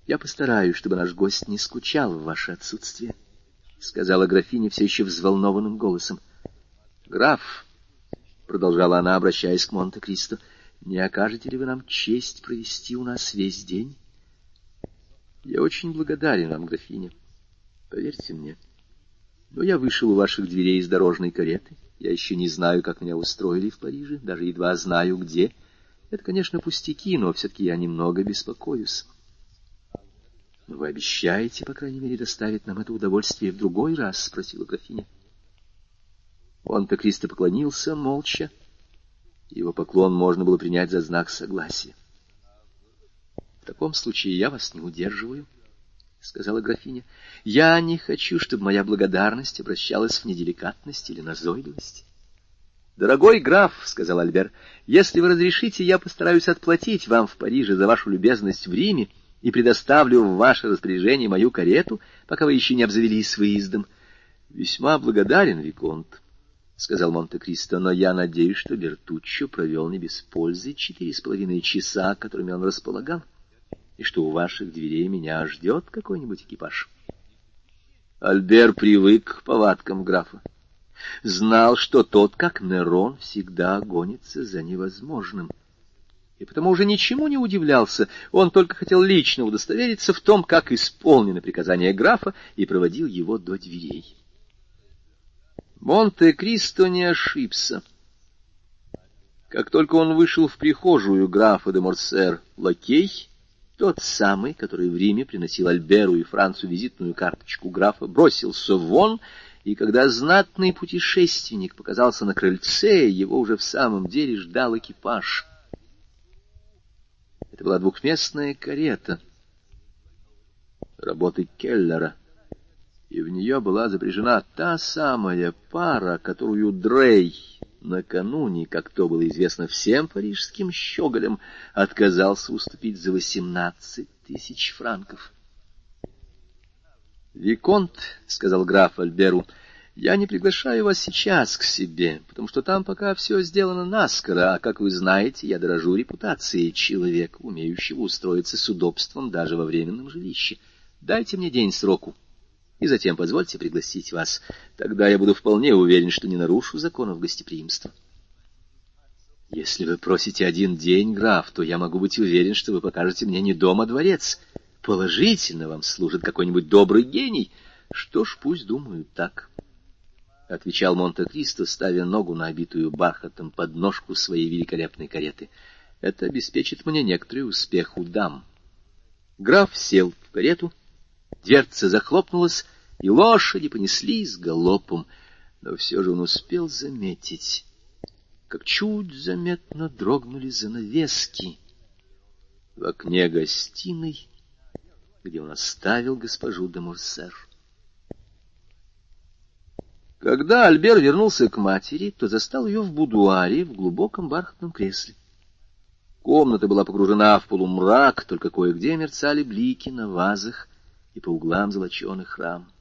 я постараюсь, чтобы наш гость не скучал в ваше отсутствие, — сказала графиня все еще взволнованным голосом. — Граф, — продолжала она, обращаясь к Монте-Кристо, — не окажете ли вы нам честь провести у нас весь день? — Я очень благодарен вам, графиня, поверьте мне. Но я вышел у ваших дверей из дорожной кареты. Я еще не знаю, как меня устроили в Париже, даже едва знаю, где. Это, конечно, пустяки, но все-таки я немного беспокоюсь. — Вы обещаете, по крайней мере, доставить нам это удовольствие в другой раз? — спросила графиня. Он-то Кристо поклонился молча. Его поклон можно было принять за знак согласия. — В таком случае я вас не удерживаю, — сказала графиня. — Я не хочу, чтобы моя благодарность обращалась в неделикатность или назойливость. — Дорогой граф, — сказал Альбер, — если вы разрешите, я постараюсь отплатить вам в Париже за вашу любезность в Риме, — и предоставлю в ваше распоряжение мою карету, пока вы еще не обзавелись выездом. — Весьма благодарен, Виконт, — сказал Монте-Кристо, — но я надеюсь, что Бертуччо провел не без пользы четыре с половиной часа, которыми он располагал, и что у ваших дверей меня ждет какой-нибудь экипаж. Альбер привык к повадкам графа. Знал, что тот, как Нерон, всегда гонится за невозможным — и потому уже ничему не удивлялся, он только хотел лично удостовериться в том, как исполнено приказание графа, и проводил его до дверей. Монте-Кристо не ошибся. Как только он вышел в прихожую графа де Морсер, лакей, тот самый, который в Риме приносил Альберу и Францу визитную карточку графа, бросился вон, и когда знатный путешественник показался на крыльце, его уже в самом деле ждал экипаж. Это была двухместная карета работы Келлера, и в нее была запряжена та самая пара, которую Дрей накануне, как то было известно всем парижским щеголям, отказался уступить за восемнадцать тысяч франков. «Виконт», — сказал граф Альберу, — «я не приглашаю вас сейчас к себе, потому что там пока все сделано наскоро, а, как вы знаете, я дорожу репутацией человека, умеющего устроиться с удобством даже во временном жилище. Дайте мне день сроку, и затем позвольте пригласить вас. Тогда я буду вполне уверен, что не нарушу законов гостеприимства. Если вы просите один день, граф, то я могу быть уверен, что вы покажете мне не дом, а дворец. Положительно вам служит какой-нибудь добрый гений. Что ж, пусть думают так. — отвечал Монте-Кристо, ставя ногу на обитую бархатом подножку своей великолепной кареты. — Это обеспечит мне некоторый успех у дам. Граф сел в карету, дверца захлопнулась, и лошади понеслись галопом, но все же он успел заметить, как чуть заметно дрогнули занавески в окне гостиной, где он оставил госпожу де Мурсер. Когда Альбер вернулся к матери, то застал ее в будуаре в глубоком бархатном кресле. Комната была погружена в полумрак, только кое-где мерцали блики на вазах и по углам золоченых рам.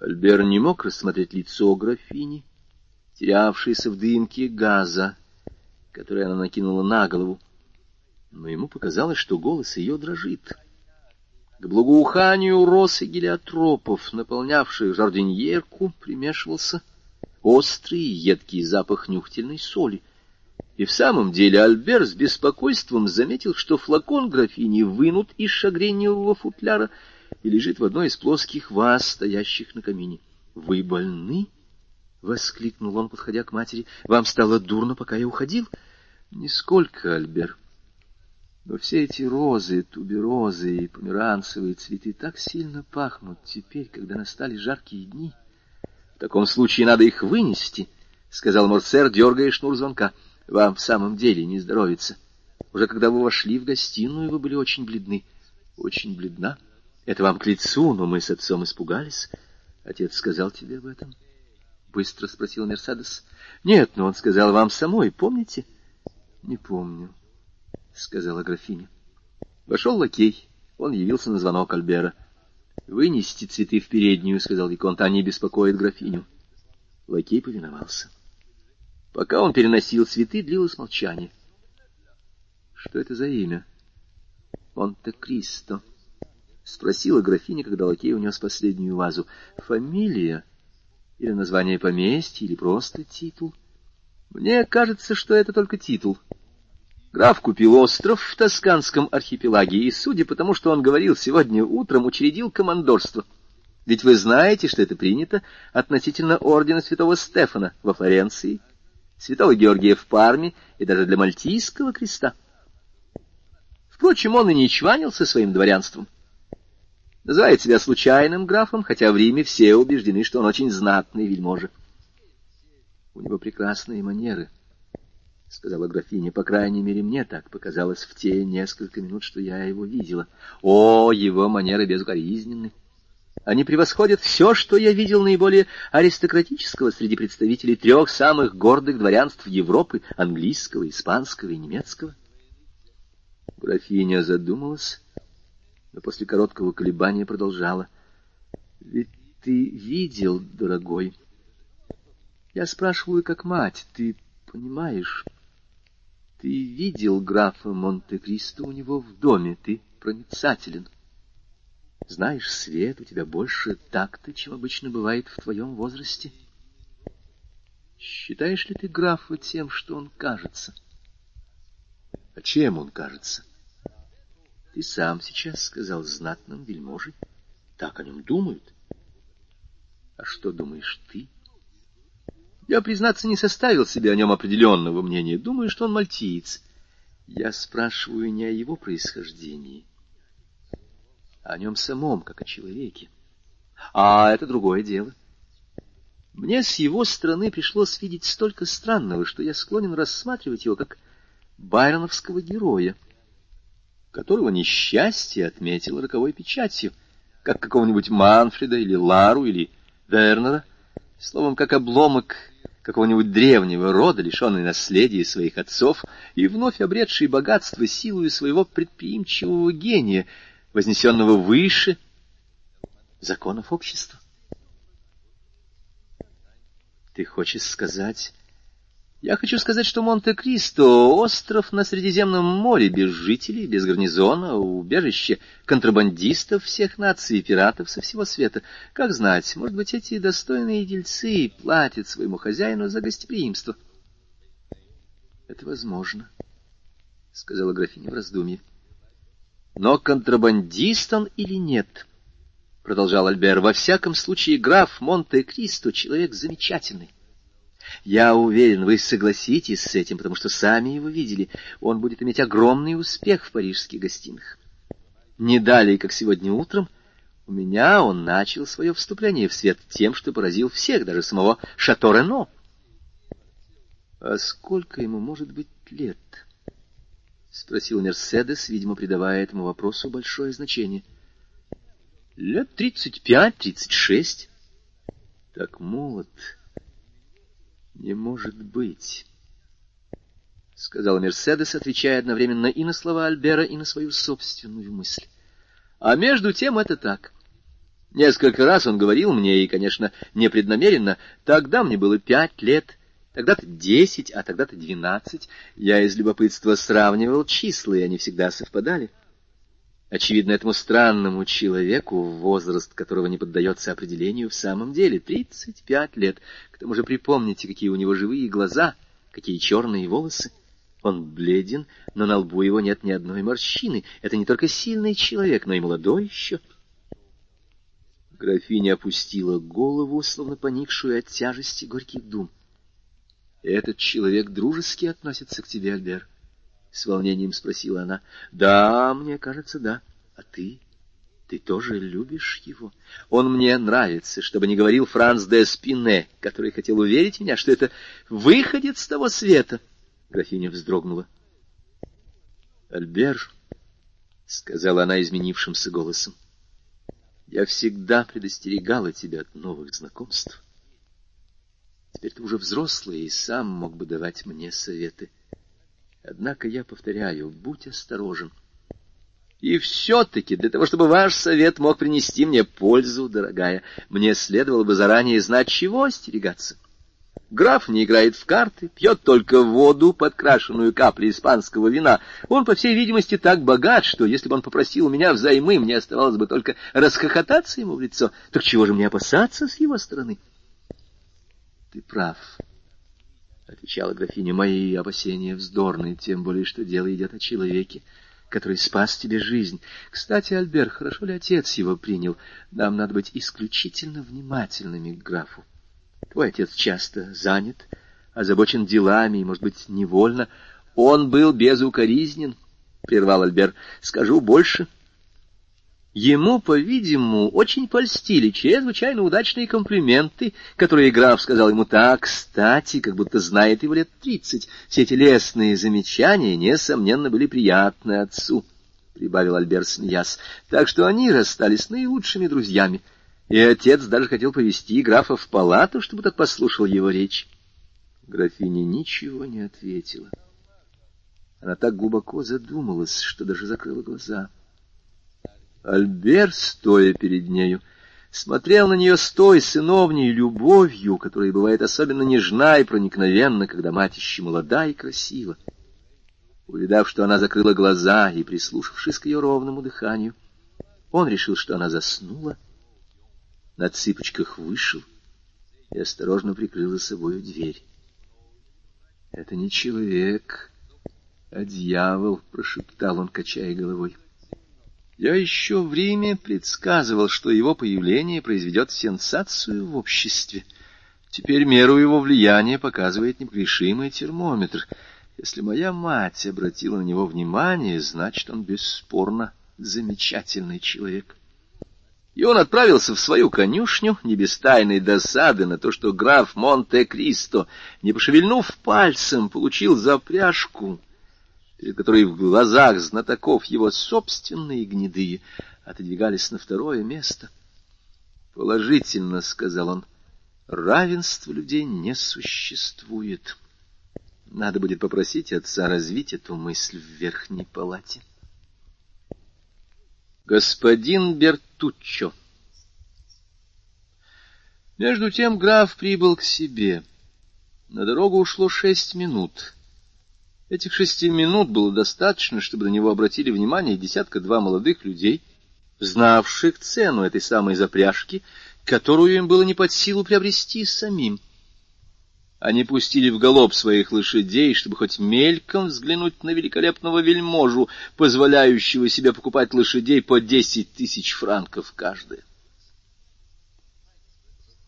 Альбер не мог рассмотреть лицо графини, терявшееся в дымке газа, который она накинула на голову, но ему показалось, что голос ее дрожит. К благоуханию роз и гелиотропов, наполнявших жардиньерку, примешивался острый и едкий запах нюхтельной соли. И в самом деле Альбер с беспокойством заметил, что флакон графини вынут из шагреневого футляра и лежит в одной из плоских ваз, стоящих на камине. — Вы больны? — воскликнул он, подходя к матери. — Вам стало дурно, пока я уходил? — Нисколько, Альбер. Но все эти розы, туберозы и померанцевые цветы так сильно пахнут теперь, когда настали жаркие дни. — В таком случае надо их вынести, — сказал Морсер, дергая шнур звонка. — вам в самом деле не здоровится. Уже когда вы вошли в гостиную, вы были очень бледны. Очень бледна. Это вам к лицу, но мы с отцом испугались. Отец сказал тебе об этом? Быстро спросил Мерседес. Нет, но он сказал вам самой, помните? Не помню, сказала графиня. Вошел лакей. Он явился на звонок Альбера. «Вынести цветы в переднюю», — сказал Виконт, — «они беспокоят графиню». Лакей повиновался. Пока он переносил цветы, длилось молчание. Что это за имя? Монте-Кристо. Спросила графиня, когда лакей унес последнюю вазу. Фамилия? Или название поместья, или просто титул? Мне кажется, что это только титул. Граф купил остров в Тосканском архипелаге, и, судя по тому, что он говорил сегодня утром, учредил командорство. Ведь вы знаете, что это принято относительно ордена святого Стефана во Флоренции святого Георгия в Парме и даже для Мальтийского креста. Впрочем, он и не чванился своим дворянством. Называет себя случайным графом, хотя в Риме все убеждены, что он очень знатный вельможа. У него прекрасные манеры, — сказала графиня, — по крайней мере, мне так показалось в те несколько минут, что я его видела. О, его манеры безукоризненны! Они превосходят все, что я видел наиболее аристократического среди представителей трех самых гордых дворянств Европы — английского, испанского и немецкого. Графиня задумалась, но после короткого колебания продолжала. — Ведь ты видел, дорогой? Я спрашиваю, как мать, ты понимаешь? Ты видел графа Монте-Кристо у него в доме, ты проницателен. — знаешь свет, у тебя больше такта, чем обычно бывает в твоем возрасте. Считаешь ли ты графа тем, что он кажется? А чем он кажется? Ты сам сейчас сказал знатным вельможей. Так о нем думают. А что думаешь ты? Я, признаться, не составил себе о нем определенного мнения. Думаю, что он мальтиец. Я спрашиваю не о его происхождении, а о нем самом, как о человеке. А это другое дело. Мне с его стороны пришлось видеть столько странного, что я склонен рассматривать его как байроновского героя, которого несчастье отметило роковой печатью, как какого-нибудь Манфреда или Лару или Вернера, словом, как обломок какого-нибудь древнего рода, лишенный наследия своих отцов и вновь обретший богатство силою своего предприимчивого гения, вознесенного выше законов общества. Ты хочешь сказать, я хочу сказать, что Монте-Кристо — остров на Средиземном море, без жителей, без гарнизона, убежище контрабандистов всех наций и пиратов со всего света. Как знать, может быть, эти достойные дельцы платят своему хозяину за гостеприимство. — Это возможно, — сказала графиня в раздумье. — Но контрабандист он или нет? — продолжал Альбер. — Во всяком случае, граф Монте-Кристо — человек замечательный. Я уверен, вы согласитесь с этим, потому что сами его видели. Он будет иметь огромный успех в парижских гостиных. Не далее, как сегодня утром, у меня он начал свое вступление в свет тем, что поразил всех, даже самого Шато Рено. — А сколько ему может быть лет? — спросил Мерседес, видимо, придавая этому вопросу большое значение. — Лет тридцать пять, тридцать шесть. — Так молод. «Не может быть», — сказала Мерседес, отвечая одновременно и на слова Альбера, и на свою собственную мысль. «А между тем это так». Несколько раз он говорил мне, и, конечно, непреднамеренно, тогда мне было пять лет, тогда-то десять, а тогда-то двенадцать. Я из любопытства сравнивал числа, и они всегда совпадали. Очевидно, этому странному человеку, возраст которого не поддается определению, в самом деле тридцать пять лет. К тому же припомните, какие у него живые глаза, какие черные волосы. Он бледен, но на лбу его нет ни одной морщины. Это не только сильный человек, но и молодой еще. Графиня опустила голову, словно поникшую от тяжести горьких дум. — Этот человек дружески относится к тебе, Альбер. —— с волнением спросила она. — Да, мне кажется, да. А ты? Ты тоже любишь его? Он мне нравится, чтобы не говорил Франц де Спине, который хотел уверить меня, что это выходит с того света. Графиня вздрогнула. — Альбер, — сказала она изменившимся голосом, — я всегда предостерегала тебя от новых знакомств. Теперь ты уже взрослый и сам мог бы давать мне советы. — Однако я повторяю, будь осторожен. И все-таки для того, чтобы ваш совет мог принести мне пользу, дорогая, мне следовало бы заранее знать, чего остерегаться. Граф не играет в карты, пьет только воду, подкрашенную каплей испанского вина. Он, по всей видимости, так богат, что если бы он попросил меня взаймы, мне оставалось бы только расхохотаться ему в лицо. Так чего же мне опасаться с его стороны? Ты прав. — отвечала графиня, — мои опасения вздорные, тем более, что дело идет о человеке, который спас тебе жизнь. Кстати, Альбер, хорошо ли отец его принял? Нам надо быть исключительно внимательными к графу. Твой отец часто занят, озабочен делами и, может быть, невольно. Он был безукоризнен, — прервал Альбер. Скажу больше — Ему, по-видимому, очень польстили чрезвычайно удачные комплименты, которые граф сказал ему так кстати, как будто знает его лет тридцать. Все эти лестные замечания, несомненно, были приятны отцу, — прибавил Альберт, смеясь. Так что они расстались наилучшими друзьями, и отец даже хотел повести графа в палату, чтобы тот послушал его речь. Графиня ничего не ответила. Она так глубоко задумалась, что даже закрыла глаза. — Альберт, стоя перед нею, смотрел на нее с той сыновней любовью, которая бывает особенно нежна и проникновенна, когда мать еще молода и красива. Увидав, что она закрыла глаза и прислушавшись к ее ровному дыханию, он решил, что она заснула, на цыпочках вышел и осторожно прикрыл за собою дверь. — Это не человек, а дьявол, — прошептал он, качая головой. — я еще в Риме предсказывал, что его появление произведет сенсацию в обществе. Теперь меру его влияния показывает непогрешимый термометр. Если моя мать обратила на него внимание, значит, он бесспорно замечательный человек. И он отправился в свою конюшню, не без тайной досады на то, что граф Монте-Кристо, не пошевельнув пальцем, получил запряжку, перед которой в глазах знатоков его собственные гнедые отодвигались на второе место. «Положительно», — сказал он, — «равенства людей не существует. Надо будет попросить отца развить эту мысль в верхней палате». Господин Бертуччо Между тем граф прибыл к себе. На дорогу ушло шесть минут. Этих шести минут было достаточно, чтобы на него обратили внимание десятка-два молодых людей, знавших цену этой самой запряжки, которую им было не под силу приобрести самим. Они пустили в галоп своих лошадей, чтобы хоть мельком взглянуть на великолепного вельможу, позволяющего себе покупать лошадей по десять тысяч франков каждая.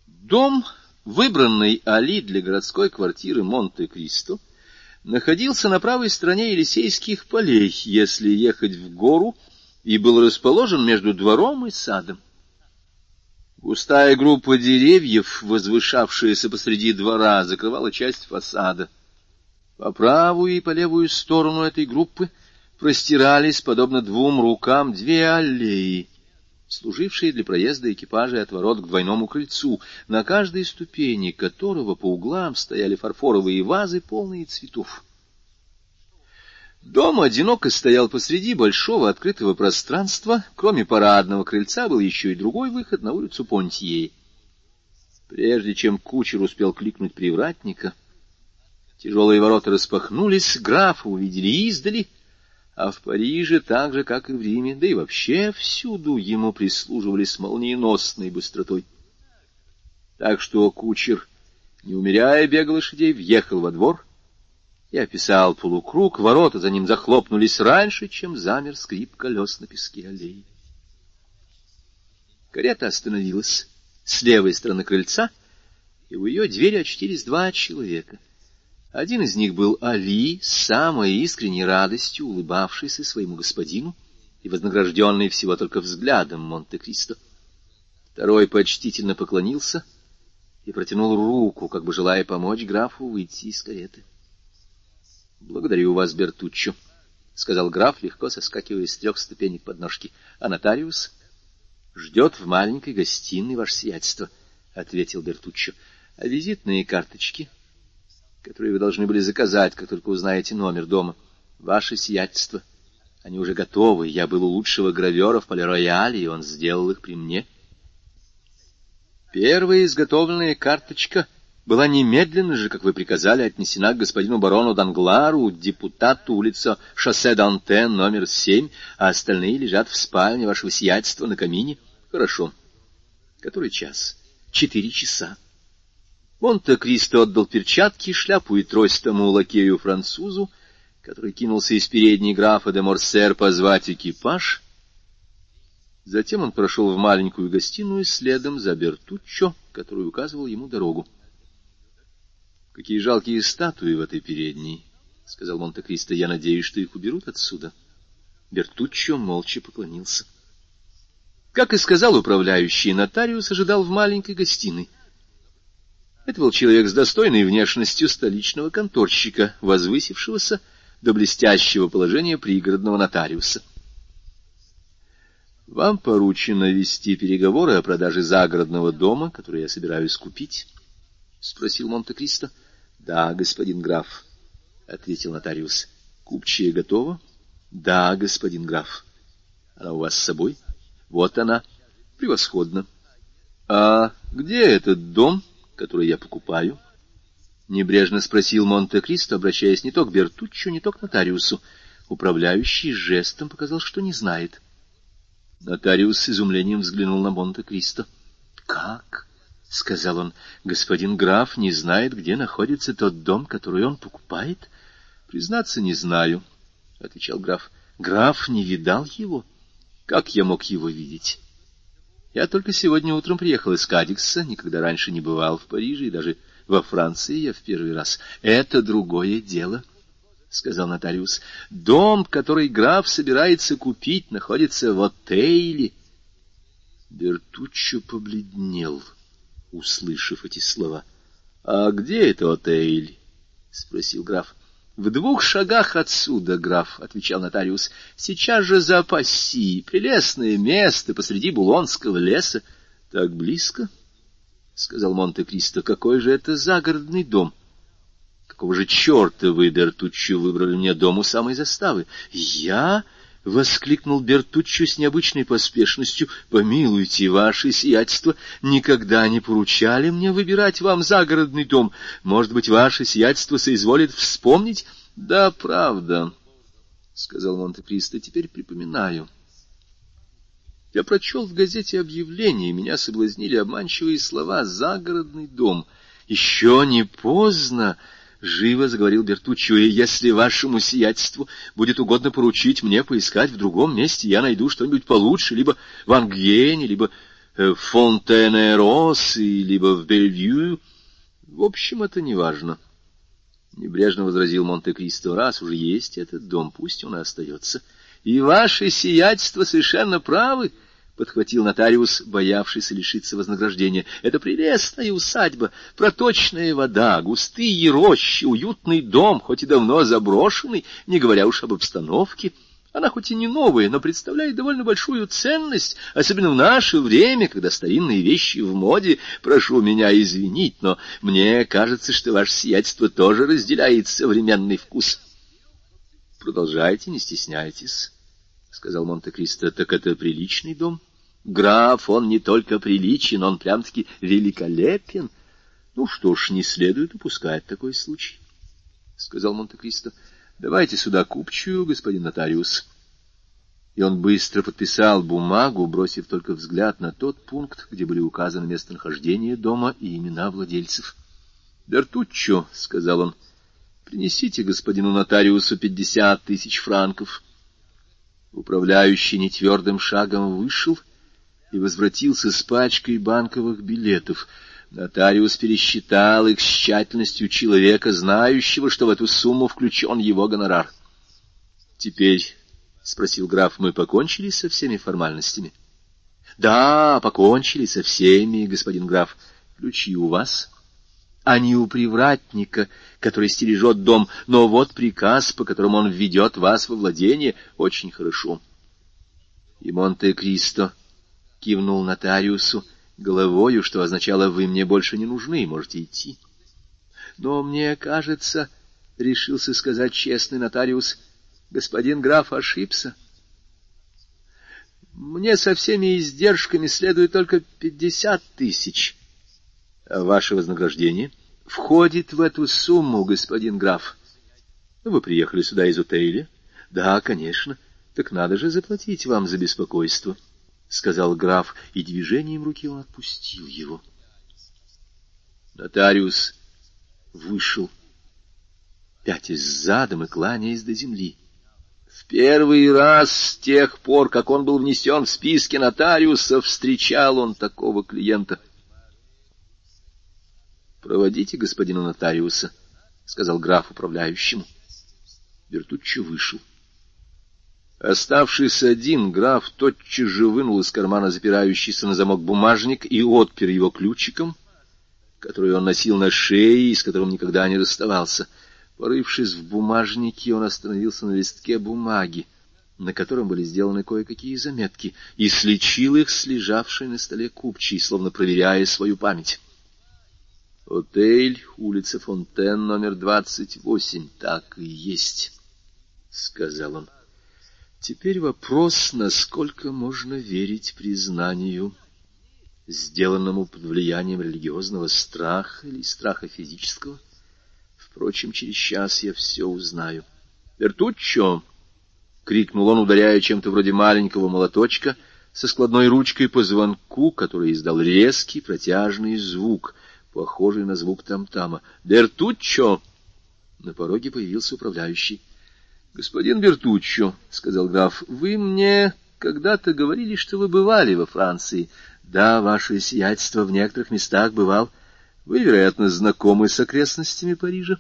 Дом, выбранный Али для городской квартиры Монте-Кристо, находился на правой стороне Елисейских полей, если ехать в гору, и был расположен между двором и садом. Густая группа деревьев, возвышавшаяся посреди двора, закрывала часть фасада. По правую и по левую сторону этой группы простирались, подобно двум рукам, две аллеи, служившие для проезда экипажей от ворот к двойному крыльцу, на каждой ступени которого по углам стояли фарфоровые вазы, полные цветов. Дом одиноко стоял посреди большого открытого пространства. Кроме парадного крыльца был еще и другой выход на улицу Понтье. Прежде чем кучер успел кликнуть привратника, тяжелые ворота распахнулись, графа увидели издали, а в Париже, так же, как и в Риме, да и вообще всюду ему прислуживали с молниеносной быстротой. Так что кучер, не умеряя бега лошадей, въехал во двор — и описал полукруг, ворота за ним захлопнулись раньше, чем замер скрип колес на песке аллеи. Карета остановилась с левой стороны крыльца, и у ее двери очтились два человека. Один из них был Али, с самой искренней радостью улыбавшийся своему господину и вознагражденный всего только взглядом Монте-Кристо. Второй почтительно поклонился и протянул руку, как бы желая помочь графу выйти из кареты. — Благодарю вас, Бертуччо, — сказал граф, легко соскакивая с трех ступенек подножки. — А нотариус? — Ждет в маленькой гостиной ваше сиятельство, — ответил Бертуччо. — А визитные карточки, которые вы должны были заказать, как только узнаете номер дома, ваше сиятельство. Они уже готовы. Я был у лучшего гравера в Полирояле, и он сделал их при мне. Первая изготовленная карточка — была немедленно же, как вы приказали, отнесена к господину барону Данглару, депутату улица шоссе Дантен, номер семь, а остальные лежат в спальне вашего сиятельства на камине. Хорошо. Который час? Четыре часа. Монте-Кристо отдал перчатки, шляпу и трость тому лакею-французу, который кинулся из передней графа де Морсер позвать экипаж. Затем он прошел в маленькую гостиную следом за Бертуччо, который указывал ему дорогу. Какие жалкие статуи в этой передней, — сказал Монте-Кристо. — Я надеюсь, что их уберут отсюда. Бертуччо молча поклонился. Как и сказал управляющий, нотариус ожидал в маленькой гостиной. Это был человек с достойной внешностью столичного конторщика, возвысившегося до блестящего положения пригородного нотариуса. «Вам поручено вести переговоры о продаже загородного дома, который я собираюсь купить?» — спросил Монте-Кристо. — Да, господин граф, — ответил нотариус. — Купчая готова? — Да, господин граф. — Она у вас с собой? — Вот она. — Превосходно. — А где этот дом, который я покупаю? — небрежно спросил Монте-Кристо, обращаясь не то к Бертуччо, не то к нотариусу. Управляющий жестом показал, что не знает. Нотариус с изумлением взглянул на Монте-Кристо. — Как? —— сказал он, — господин граф не знает, где находится тот дом, который он покупает? — Признаться, не знаю, — отвечал граф. — Граф не видал его? Как я мог его видеть? Я только сегодня утром приехал из Кадикса, никогда раньше не бывал в Париже и даже во Франции я в первый раз. Это другое дело, — сказал нотариус. Дом, который граф собирается купить, находится в отеле. Бертуччо побледнел, услышав эти слова. — А где это отель? — спросил граф. — В двух шагах отсюда, граф, — отвечал нотариус. — Сейчас же за Пасси, прелестное место посреди Булонского леса. — Так близко? —— сказал Монте-Кристо, — какой же это загородный дом? Какого же черта вы, Бертуччо, выбрали мне дом у самой заставы? Я... — воскликнул Бертуччо с необычной поспешностью. — Помилуйте, ваше сиятельство, никогда не поручали мне выбирать вам загородный дом. Может быть, ваше сиятельство соизволит вспомнить? — Да, правда, — сказал Монте-Кристо, — теперь припоминаю. — я прочел в газете объявление, и меня соблазнили обманчивые слова «загородный дом». «Еще не поздно!» — живо заговорил Бертуччо, — и если вашему сиятельству будет угодно поручить мне поискать в другом месте, я найду что-нибудь получше, либо в Ангьене, либо э, в Фонтене-Росси, либо в Бельвью. В общем, это не важно. Небрежно возразил Монте-Кристо, раз уже есть этот дом, пусть он и остается. — и ваше сиятельство совершенно правы, — подхватил нотариус, боявшийся лишиться вознаграждения. — Это прелестная усадьба, проточная вода, густые рощи, уютный дом, хоть и давно заброшенный, не говоря уж об обстановке. Она хоть и не новая, но представляет довольно большую ценность, особенно в наше время, когда старинные вещи в моде. Прошу меня извинить, но мне кажется, что ваше сиятельство тоже разделяет современный вкус. — Продолжайте, не стесняйтесь, — сказал Монте-Кристо. — Так это приличный дом? Граф, он не только приличен, он прям-таки великолепен. Ну что ж, не следует упускать такой случай, — сказал Монте-Кристо. — Давайте сюда купчую, господин нотариус. И он быстро подписал бумагу, бросив только взгляд на тот пункт, где были указаны местонахождение дома и имена владельцев. — Бертуччо, — сказал он, — Принесите господину нотариусу пятьдесят тысяч франков. Управляющий нетвердым шагом вышел и возвратился с пачкой банковых билетов. Нотариус пересчитал их с тщательностью человека, знающего, что в эту сумму включен его гонорар. — Теперь, — спросил граф, — мы покончили со всеми формальностями? — Да, покончили со всеми, господин граф. Ключи у вас? — а не у привратника, который стережет дом, но вот приказ, по которому он введет вас во владение, очень хорошо. И Монте-Кристо кивнул нотариусу головою, что означало «вы мне больше не нужны, можете идти». Но мне кажется, — решился сказать честный нотариус, — господин граф ошибся. Мне со всеми издержками следует только пятьдесят тысяч. А ваше вознаграждение входит в эту сумму, господин граф. Вы приехали сюда из отеля? Да, конечно. Так надо же заплатить вам за беспокойство, — сказал граф, и движением руки он отпустил его. Нотариус вышел, пятясь задом и кланяясь до земли. В первый раз с тех пор, как он был внесен в списки нотариусов, встречал он такого клиента —— Проводите господина нотариуса, — сказал граф управляющему. Бертуччо вышел. Оставшись один, граф тотчас же вынул из кармана запирающийся на замок бумажник и отпер его ключиком, который он носил на шее и с которым никогда не расставался. Порывшись в бумажнике, он остановился на листке бумаги, на котором были сделаны кое-какие заметки, и слечил их с лежавшей на столе купчей, словно проверяя свою память. Отель, улица Фонтен, номер двадцать восемь. Так и есть, — сказал он. Теперь вопрос, насколько можно верить признанию, сделанному под влиянием религиозного страха или страха физического. Впрочем, через час я все узнаю. «Бертуччо!» — крикнул он, ударяя чем-то вроде маленького молоточка со складной ручкой по звонку, который издал резкий протяжный звук — похожий на звук там-тама. «Бертуччо!» На пороге появился управляющий. «Господин Бертуччо», — сказал граф, — «вы мне когда-то говорили, что вы бывали во Франции». Да, ваше сиятельство в некоторых местах бывал. Вы, вероятно, знакомы с окрестностями Парижа?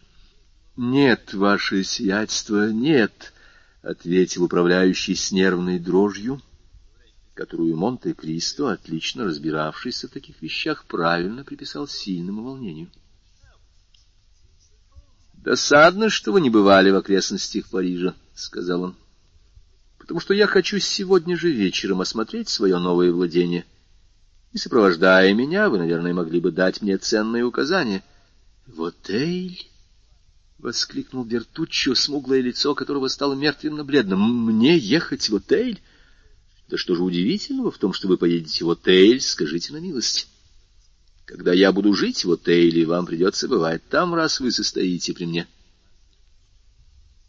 Нет, ваше сиятельство, нет, — ответил управляющий с нервной дрожью, которую Монте-Кристо, отлично разбиравшийся в таких вещах, правильно приписал сильному волнению. «Досадно, что вы не бывали в окрестностях Парижа», — сказал он, — «потому что я хочу сегодня же вечером осмотреть свое новое владение, и, сопровождая меня, вы, наверное, могли бы дать мне ценные указания». «В отель?» — воскликнул Бертуччо, смуглое лицо которого стало мертвенно-бледным. «Мне ехать в отель?» «Да что же удивительного в том, что вы поедете в отель, скажите на милость?» Когда я буду жить в отеле, вам придется бывать там, раз вы состоите при мне.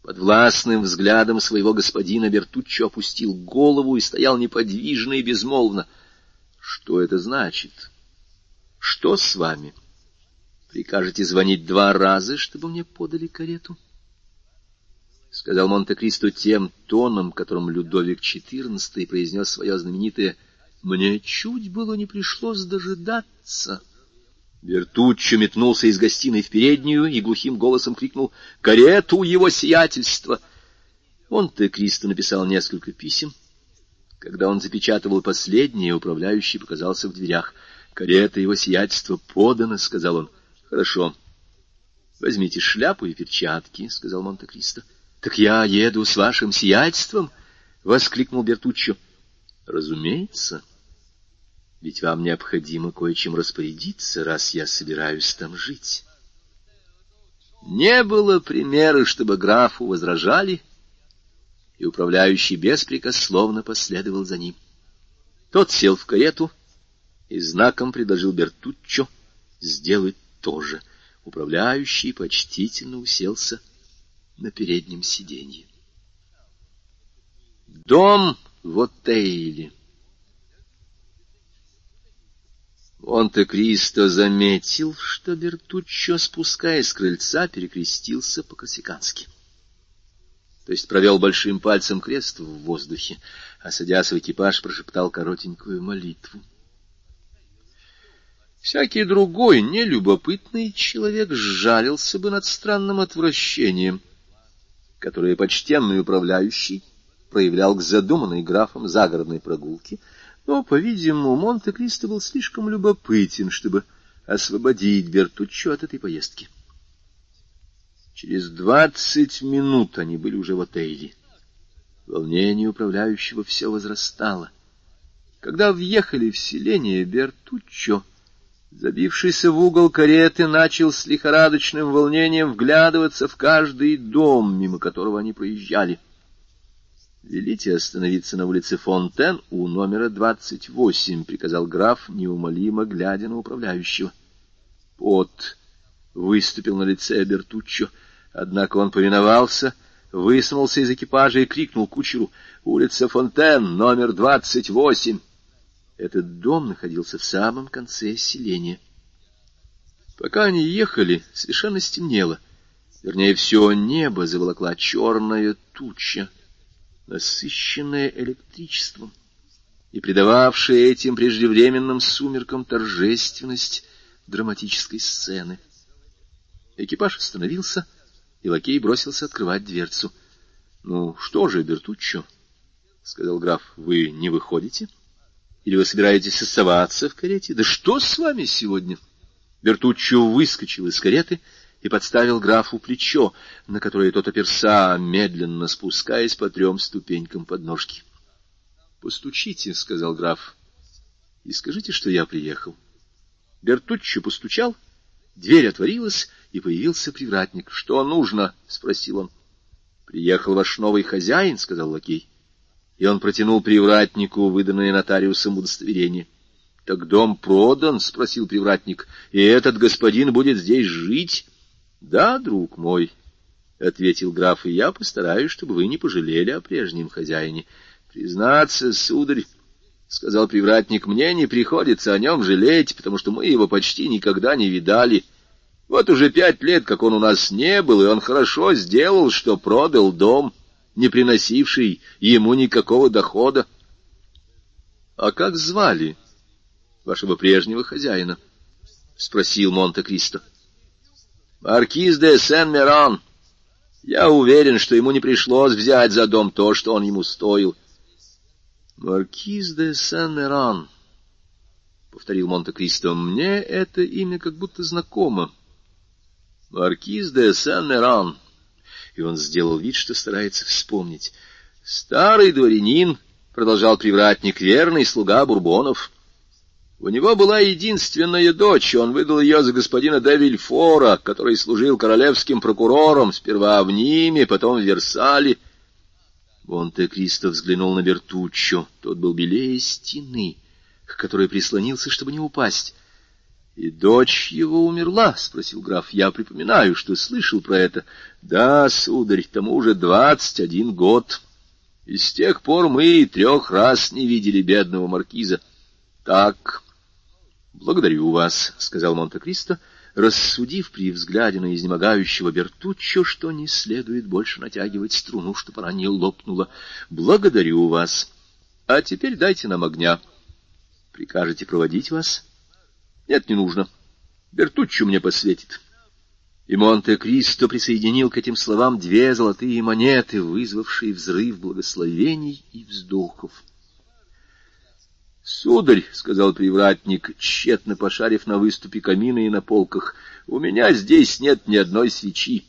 Под властным взглядом своего господина Бертуччо опустил голову и стоял неподвижно и безмолвно. Что это значит? Что с вами? Прикажете звонить два раза, чтобы мне подали карету? — сказал Монте-Кристо тем тоном, которым Людовик XIV произнес свое знаменитое «Мне чуть было не пришлось дожидаться». Бертуччо метнулся из гостиной в переднюю и глухим голосом крикнул «Карету его сиятельства!» Монте-Кристо написал несколько писем. Когда он запечатывал последнее, управляющий показался в дверях. «Карета его сиятельства подана», — сказал он. «Хорошо. Возьмите шляпу и перчатки», — сказал Монте-Кристо. «Так я еду с вашим сиятельством?» — воскликнул Бертуччо. «Разумеется». Ведь вам необходимо кое-чем распорядиться, раз я собираюсь там жить. Не было примера, чтобы графу возражали, и управляющий беспрекословно последовал за ним. Тот сел в карету и знаком предложил Бертуччо сделать то же. Управляющий почтительно уселся на переднем сиденье. Дом в отеле. Монте-Кристо заметил, что Бертуччо, спускаясь с крыльца, перекрестился по-корсикански. То есть провел большим пальцем крест в воздухе, а, садясь в экипаж, прошептал коротенькую молитву. Всякий другой, нелюбопытный человек сжалился бы над странным отвращением, которое почтенный управляющий проявлял к задуманной графом загородной прогулке — но, по-видимому, Монте-Кристо был слишком любопытен, чтобы освободить Бертуччо от этой поездки. Через двадцать минут они были уже в отеле. Волнение управляющего все возрастало. Когда въехали в селение, Бертуччо, забившийся в угол кареты, начал с лихорадочным волнением вглядываться в каждый дом, мимо которого они проезжали. —— Велите остановиться на улице Фонтен у номера двадцать восемь, — приказал граф, неумолимо глядя на управляющего. Пот выступил на лице Бертуччо, однако он повиновался, высунулся из экипажа и крикнул кучеру «Улица Фонтен, номер двадцать восемь!» Этот дом находился в самом конце селения. Пока они ехали, совершенно стемнело. Вернее, все небо заволокла черная туча насыщенное электричеством и придававшее этим преждевременным сумеркам торжественность драматической сцены. Экипаж остановился, и лакей бросился открывать дверцу. — Ну, что же, Бертуччо, — сказал граф, — вы не выходите? Или вы собираетесь оставаться в карете? Да что с вами сегодня? Бертуччо выскочил из кареты и подставил графу плечо, на которое тот оперся, медленно спускаясь по трем ступенькам подножки. — Постучите, — сказал граф, — и скажите, что я приехал. Бертуччо постучал, дверь отворилась, и появился привратник. — Что нужно? — спросил он. — Приехал ваш новый хозяин, — сказал лакей. И он протянул привратнику выданное нотариусом удостоверение. — Так дом продан? — спросил привратник. — И этот господин будет здесь жить? — Да, друг мой, — ответил граф, — и я постараюсь, чтобы вы не пожалели о прежнем хозяине. — Признаться, сударь, — сказал привратник, — мне не приходится о нем жалеть, потому что мы его почти никогда не видали. Вот уже пять лет, как он у нас не был, и он хорошо сделал, что продал дом, не приносивший ему никакого дохода. — А как звали вашего прежнего хозяина? — спросил Монте-Кристо. — Маркиз де Сен-Меран. Я уверен, что ему не пришлось взять за дом то, что он ему стоил. — Маркиз де Сен-Меран, — повторил Монте-Кристо, — мне это имя как будто знакомо. Маркиз де Сен-Меран. И он сделал вид, что старается вспомнить. Старый дворянин, — продолжал привратник, — верный слуга Бурбонов. У него была единственная дочь, он выдал ее за господина де Вильфора, который служил королевским прокурором сперва в Ниме, потом в Версале. Монте-Кристо взглянул на Бертуччо. Тот был белее стены, к которой прислонился, чтобы не упасть. — И дочь его умерла? — спросил граф. — Я припоминаю, что слышал про это. — Да, сударь, тому уже двадцать один год. И с тех пор мы трех раз не видели бедного маркиза. — Так... «Благодарю вас», — сказал Монте-Кристо, рассудив при взгляде на изнемогающего Бертуччо, что не следует больше натягивать струну, чтобы она не лопнула. «Благодарю вас. А теперь дайте нам огня. Прикажете проводить вас?» «Нет, не нужно. Бертуччо мне посветит». И Монте-Кристо присоединил к этим словам две золотые монеты, вызвавшие взрыв благословений и вздохов. — Сударь, — сказал привратник, тщетно пошарив на выступе камина и на полках, — у меня здесь нет ни одной свечи.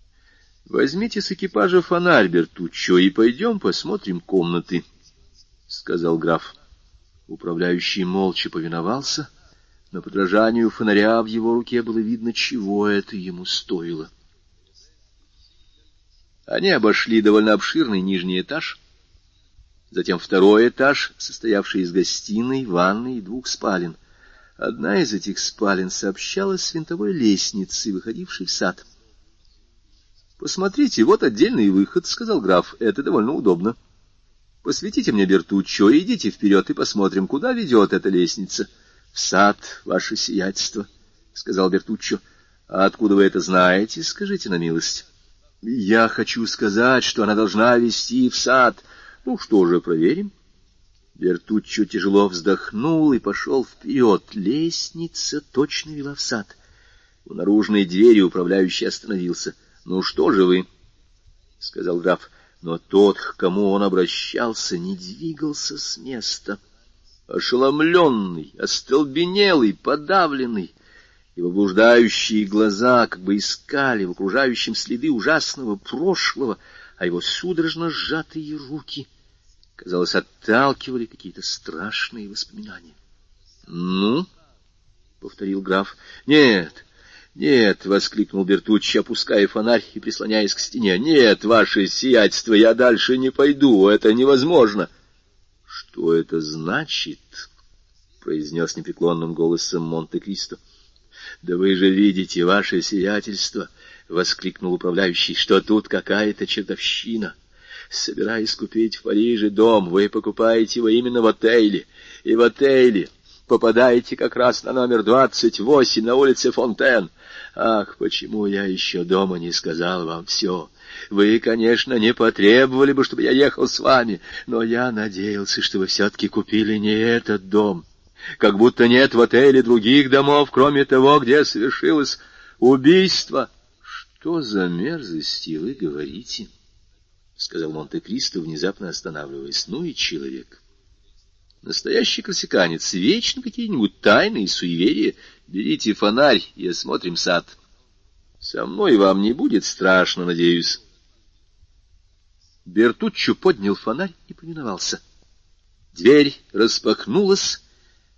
— Возьмите с экипажа фонарь, Бертуччо, и пойдем посмотрим комнаты, — сказал граф. Управляющий молча повиновался, но подражанию фонаря в его руке было видно, чего это ему стоило. Они обошли довольно обширный нижний этаж — Затем второй этаж, состоявший из гостиной, ванной и двух спален. Одна из этих спален сообщалась с винтовой лестницей, выходившей в сад. «Посмотрите, вот отдельный выход», — сказал граф. «Это довольно удобно. Посветите мне Бертуччо, идите вперед и посмотрим, куда ведет эта лестница». «В сад, ваше сиятельство», — сказал Бертуччо. «А откуда вы это знаете, скажите на милость?» «Я хочу сказать, что она должна вести в сад». Ну что же, проверим. Бертуччо тяжело вздохнул и пошел вперед. Лестница точно вела в сад. У наружной двери управляющий остановился. — Ну что же вы? — сказал граф. Но тот, к кому он обращался, не двигался с места. Ошеломленный, остолбенелый, подавленный. Его блуждающие глаза как бы искали в окружающем следы ужасного прошлого — а его судорожно сжатые руки, казалось, отталкивали какие-то страшные воспоминания. — Ну? — повторил граф. — Нет, нет, — воскликнул Бертуччи, опуская фонарь и прислоняясь к стене. — Нет, ваше сиятельство, я дальше не пойду, это невозможно. — Что это значит? — произнес непреклонным голосом Монте-Кристо. — Да вы же видите, ваше сиятельство, —— воскликнул управляющий, — что тут какая-то чертовщина. Собираясь купить в Париже дом, вы покупаете его именно в отеле, и в отеле попадаете как раз на номер двадцать восемь на улице Фонтен. Ах, почему я еще дома не сказал вам все? Вы, конечно, не потребовали бы, чтобы я ехал с вами, но я надеялся, что вы все-таки купили не этот дом. Как будто нет в отеле других домов, кроме того, где совершилось убийство. Что за мерзости вы говорите? — сказал Монте-Кристо, внезапно останавливаясь. — Ну и человек. Настоящий корсиканец, вечно какие-нибудь тайны и суеверия. Берите фонарь и осмотрим сад. Со мной вам не будет страшно, надеюсь. Бертуччо поднял фонарь и повиновался. Дверь распахнулась,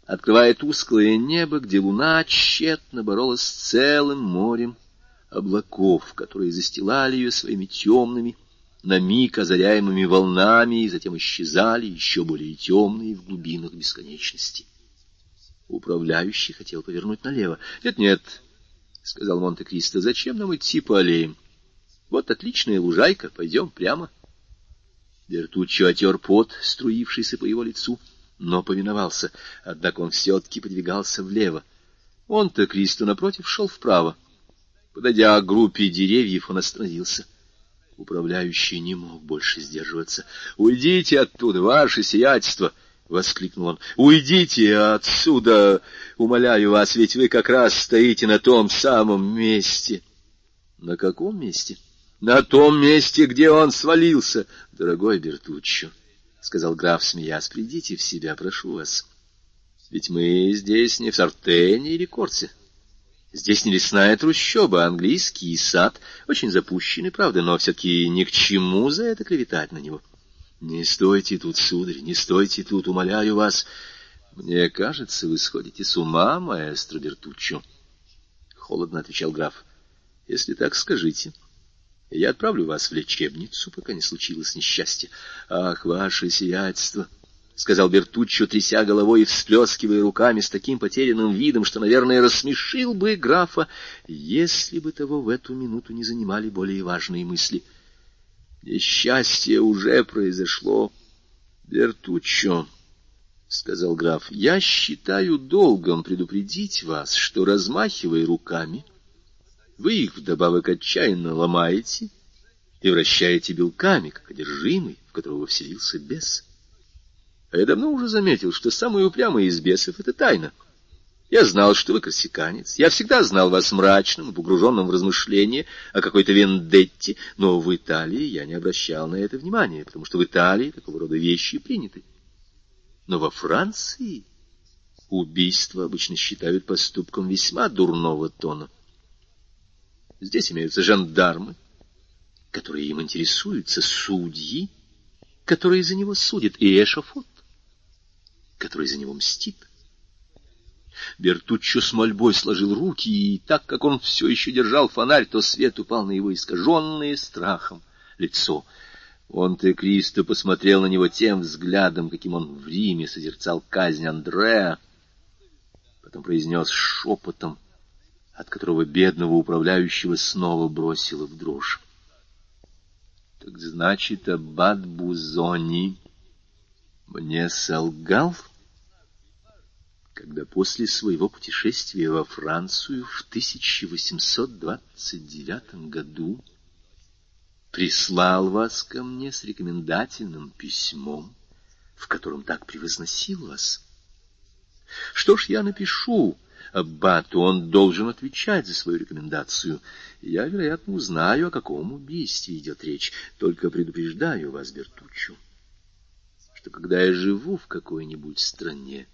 открывая тусклое небо, где луна тщетно боролась с целым морем облаков, которые застилали ее своими темными, на миг озаряемыми волнами, и затем исчезали еще более темные в глубинах бесконечности. Управляющий хотел повернуть налево. «Нет, нет», — сказал Монте-Кристо, — «зачем нам идти по аллеям? Вот отличная лужайка, пойдем прямо». Бертуччо отер пот, струившийся по его лицу, но повиновался, однако он все-таки подвигался влево. Монте-Кристо, напротив, шел вправо. Подойдя к группе деревьев, он остановился. Управляющий не мог больше сдерживаться. — Уйдите оттуда, ваше сиятельство! — воскликнул он. — Уйдите отсюда, умоляю вас, ведь вы как раз стоите на том самом месте. — На каком месте? — На том месте, где он свалился, дорогой Бертуччо, — сказал граф, смеясь. — Придите в себя, прошу вас. Ведь мы здесь не в Сартене или Корсе. Здесь не лесная трущоба, а английский сад, очень запущенный, правда, но все-таки ни к чему за это клеветать на него. — не стойте тут, сударь, не стойте тут, умоляю вас. Мне кажется, вы сходите с ума, маэстро Бертуччо. Холодно отвечал граф. Если так, скажите. Я отправлю вас в лечебницу, пока не случилось несчастье. Ах, ваше сиятельство! — сказал Бертуччо, тряся головой и всплескивая руками с таким потерянным видом, что, наверное, рассмешил бы графа, если бы того в эту минуту не занимали более важные мысли — Несчастье уже произошло. Бертуччо, — сказал граф, — я считаю долгом предупредить вас, что, размахивая руками, вы их вдобавок отчаянно ломаете и вращаете белками, как одержимый, в которого вселился бес. А я давно уже заметил, что самый упрямый из бесов — это тайна — я знал, что вы корсиканец. Я всегда знал вас мрачным погруженным в размышления о какой-то вендетте, но в Италии я не обращал на это внимания, потому что в Италии такого рода вещи приняты. Но во Франции убийство обычно считают поступком весьма дурного тона. Здесь имеются жандармы, которые им интересуются, судьи, которые за него судят, и эшафот, который за него мстит. Бертуччо с мольбой сложил руки, и так как он все еще держал фонарь, то свет упал на его искаженное страхом лицо. Монте-Кристо посмотрел на него тем взглядом, каким он в Риме созерцал казнь Андреа, потом произнес шепотом, от которого бедного управляющего снова бросило в дрожь. — Так значит, аббат Бузони мне солгал? — когда после своего путешествия во Францию в 1829 году прислал вас ко мне с рекомендательным письмом, в котором так превозносил вас. Что ж, я напишу Аббату, он должен отвечать за свою рекомендацию. Я, вероятно, узнаю, о каком убийстве идет речь, только предупреждаю вас, Бертуччо, что когда я живу в какой-нибудь стране,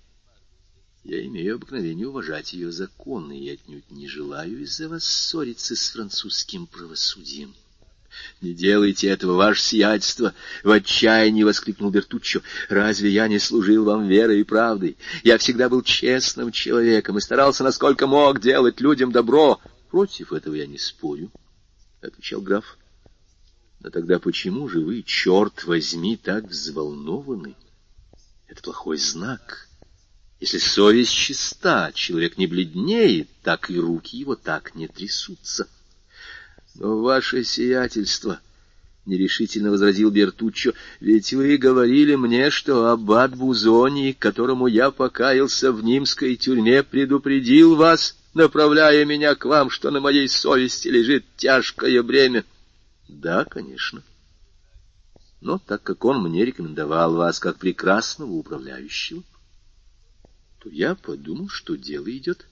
я имею обыкновение уважать ее законы и отнюдь не желаю из-за вас ссориться с французским правосудием. — Не делайте этого, ваше сиятельство! — в отчаянии воскликнул Бертуччо. — Разве я не служил вам верой и правдой? Я всегда был честным человеком и старался, насколько мог, делать людям добро. — Против этого я не спорю, — отвечал граф. — Но тогда почему же вы, черт возьми, так взволнованы? Это плохой знак. — если совесть чиста, человек не бледнеет, так и руки его так не трясутся. Но ваше сиятельство, — нерешительно возразил Бертуччо, — ведь вы говорили мне, что аббат Бузони, которому я покаялся в Нимской тюрьме, предупредил вас, направляя меня к вам, что на моей совести лежит тяжкое бремя. Да, конечно. Но так как он мне рекомендовал вас как прекрасного управляющего, — то я подумал, что дело идет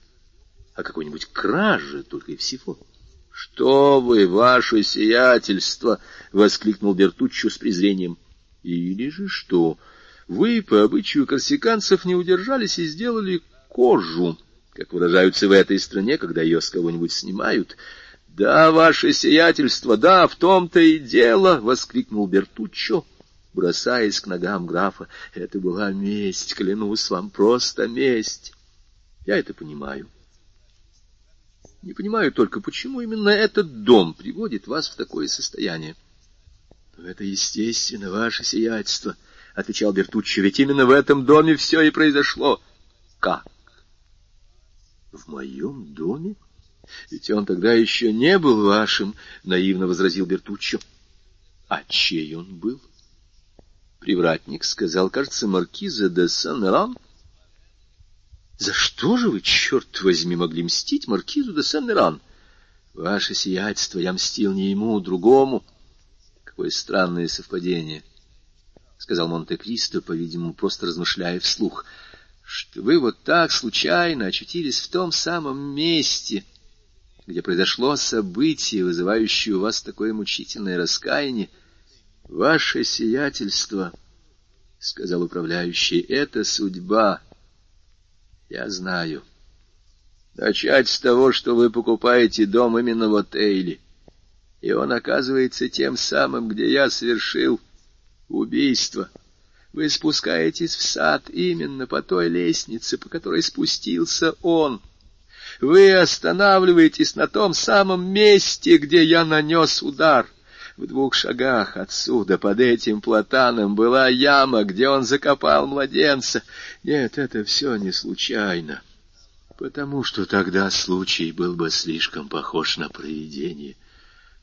о какой-нибудь краже только и всего. — Что вы, ваше сиятельство! — воскликнул Бертуччо с презрением. — Или же что? Вы, по обычаю корсиканцев, не удержались и сделали кожу, как выражаются в этой стране, когда ее с кого-нибудь снимают. — Да, ваше сиятельство, да, в том-то и дело! — воскликнул Бертуччо бросаясь к ногам графа. Это была месть, клянусь вам, просто месть. Я это понимаю. Не понимаю только, почему именно этот дом приводит вас в такое состояние. — Это естественно, ваше сиятельство, — отвечал Бертуччо, — ведь именно в этом доме все и произошло. — Как? — В моем доме? Ведь он тогда еще не был вашим, — наивно возразил Бертуччо. — А чей он был? — Привратник сказал, кажется, маркиза де Сен-Ран. За что же вы, черт возьми, могли мстить маркизу де Сен-Ран? Ваше сиятельство, я мстил не ему, другому. Какое странное совпадение. — сказал Монте-Кристо, по-видимому, просто размышляя вслух, — что вы вот так случайно очутились в том самом месте, где произошло событие, вызывающее у вас такое мучительное раскаяние. Ваше сиятельство, — сказал управляющий, — это судьба. Я знаю. Начать с того, что вы покупаете дом именно в отеле, и он оказывается тем самым, где я совершил убийство. Вы спускаетесь в сад именно по той лестнице, по которой спустился он. Вы останавливаетесь на том самом месте, где я нанес удар. В двух шагах отсюда, под этим платаном, была яма, где он закопал младенца. Нет, это все не случайно, потому что тогда случай был бы слишком похож на провидение.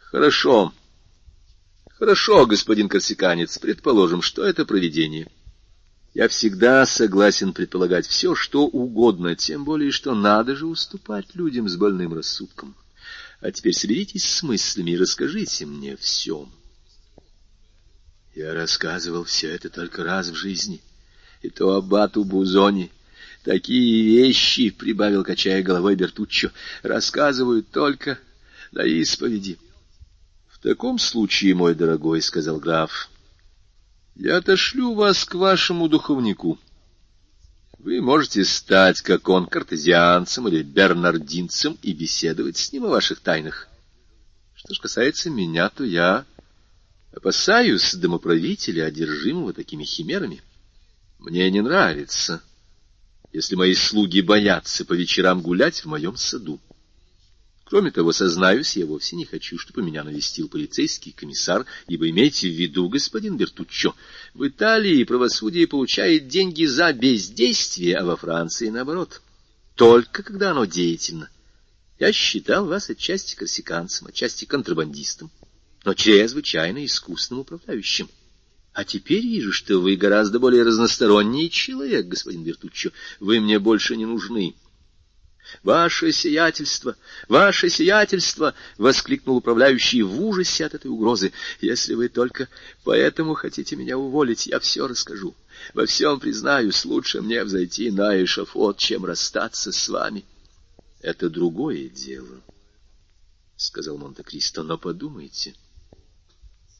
Хорошо. Хорошо, господин корсиканец, предположим, что это провидение. Я всегда согласен предполагать все, что угодно, тем более, что надо же уступать людям с больным рассудком. А теперь соберитесь с мыслями и расскажите мне все. Я рассказывал все это только раз в жизни, и то аббату Бузони. Такие вещи, — прибавил, качая головой Бертуччо, — рассказывают только на исповеди. — В таком случае, мой дорогой, — сказал граф, — я отошлю вас к вашему духовнику. Вы можете стать, как он, картезианцем или бернардинцем и беседовать с ним о ваших тайнах. Что ж касается меня, то я опасаюсь домоправителя, одержимого такими химерами. Мне не нравится, если мои слуги боятся по вечерам гулять в моем саду. Кроме того, сознаюсь, я вовсе не хочу, чтобы меня навестил полицейский комиссар, ибо имейте в виду, господин Бертуччо, в Италии правосудие получает деньги за бездействие, а во Франции наоборот. Только когда оно деятельно. Я считал вас отчасти корсиканцем, отчасти контрабандистом, но чрезвычайно искусным управляющим. А теперь вижу, что вы гораздо более разносторонний человек, господин Бертуччо. Вы мне больше не нужны. «Ваше сиятельство! Ваше сиятельство!» — воскликнул управляющий в ужасе от этой угрозы. «Если вы только поэтому хотите меня уволить, я все расскажу. Во всем признаюсь, лучше мне взойти на эшафот, чем расстаться с вами». «Это другое дело», — сказал Монте-Кристо, — «но подумайте».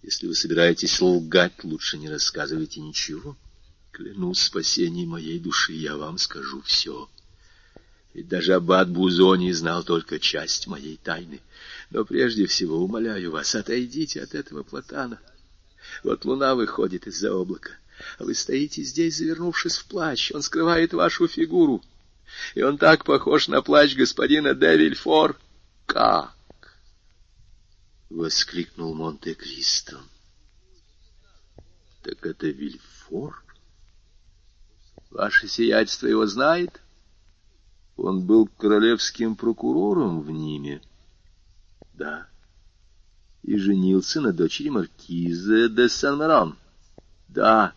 Если вы собираетесь лгать, лучше не рассказывайте ничего. Клянусь спасением моей души, я вам скажу все. Ведь даже аббат Бузони знал только часть моей тайны. Но прежде всего, умоляю вас, отойдите от этого платана. Вот луна выходит из-за облака, а вы стоите здесь, завернувшись в плащ. Он скрывает вашу фигуру. И он так похож на плащ господина де Вильфор. Как? — воскликнул Монте-Кристо. — Так это Вильфор? Ваше сиятельство его знает? Он был королевским прокурором в Ниме. Да. И женился на дочери маркиза де Сан-Маран. Да.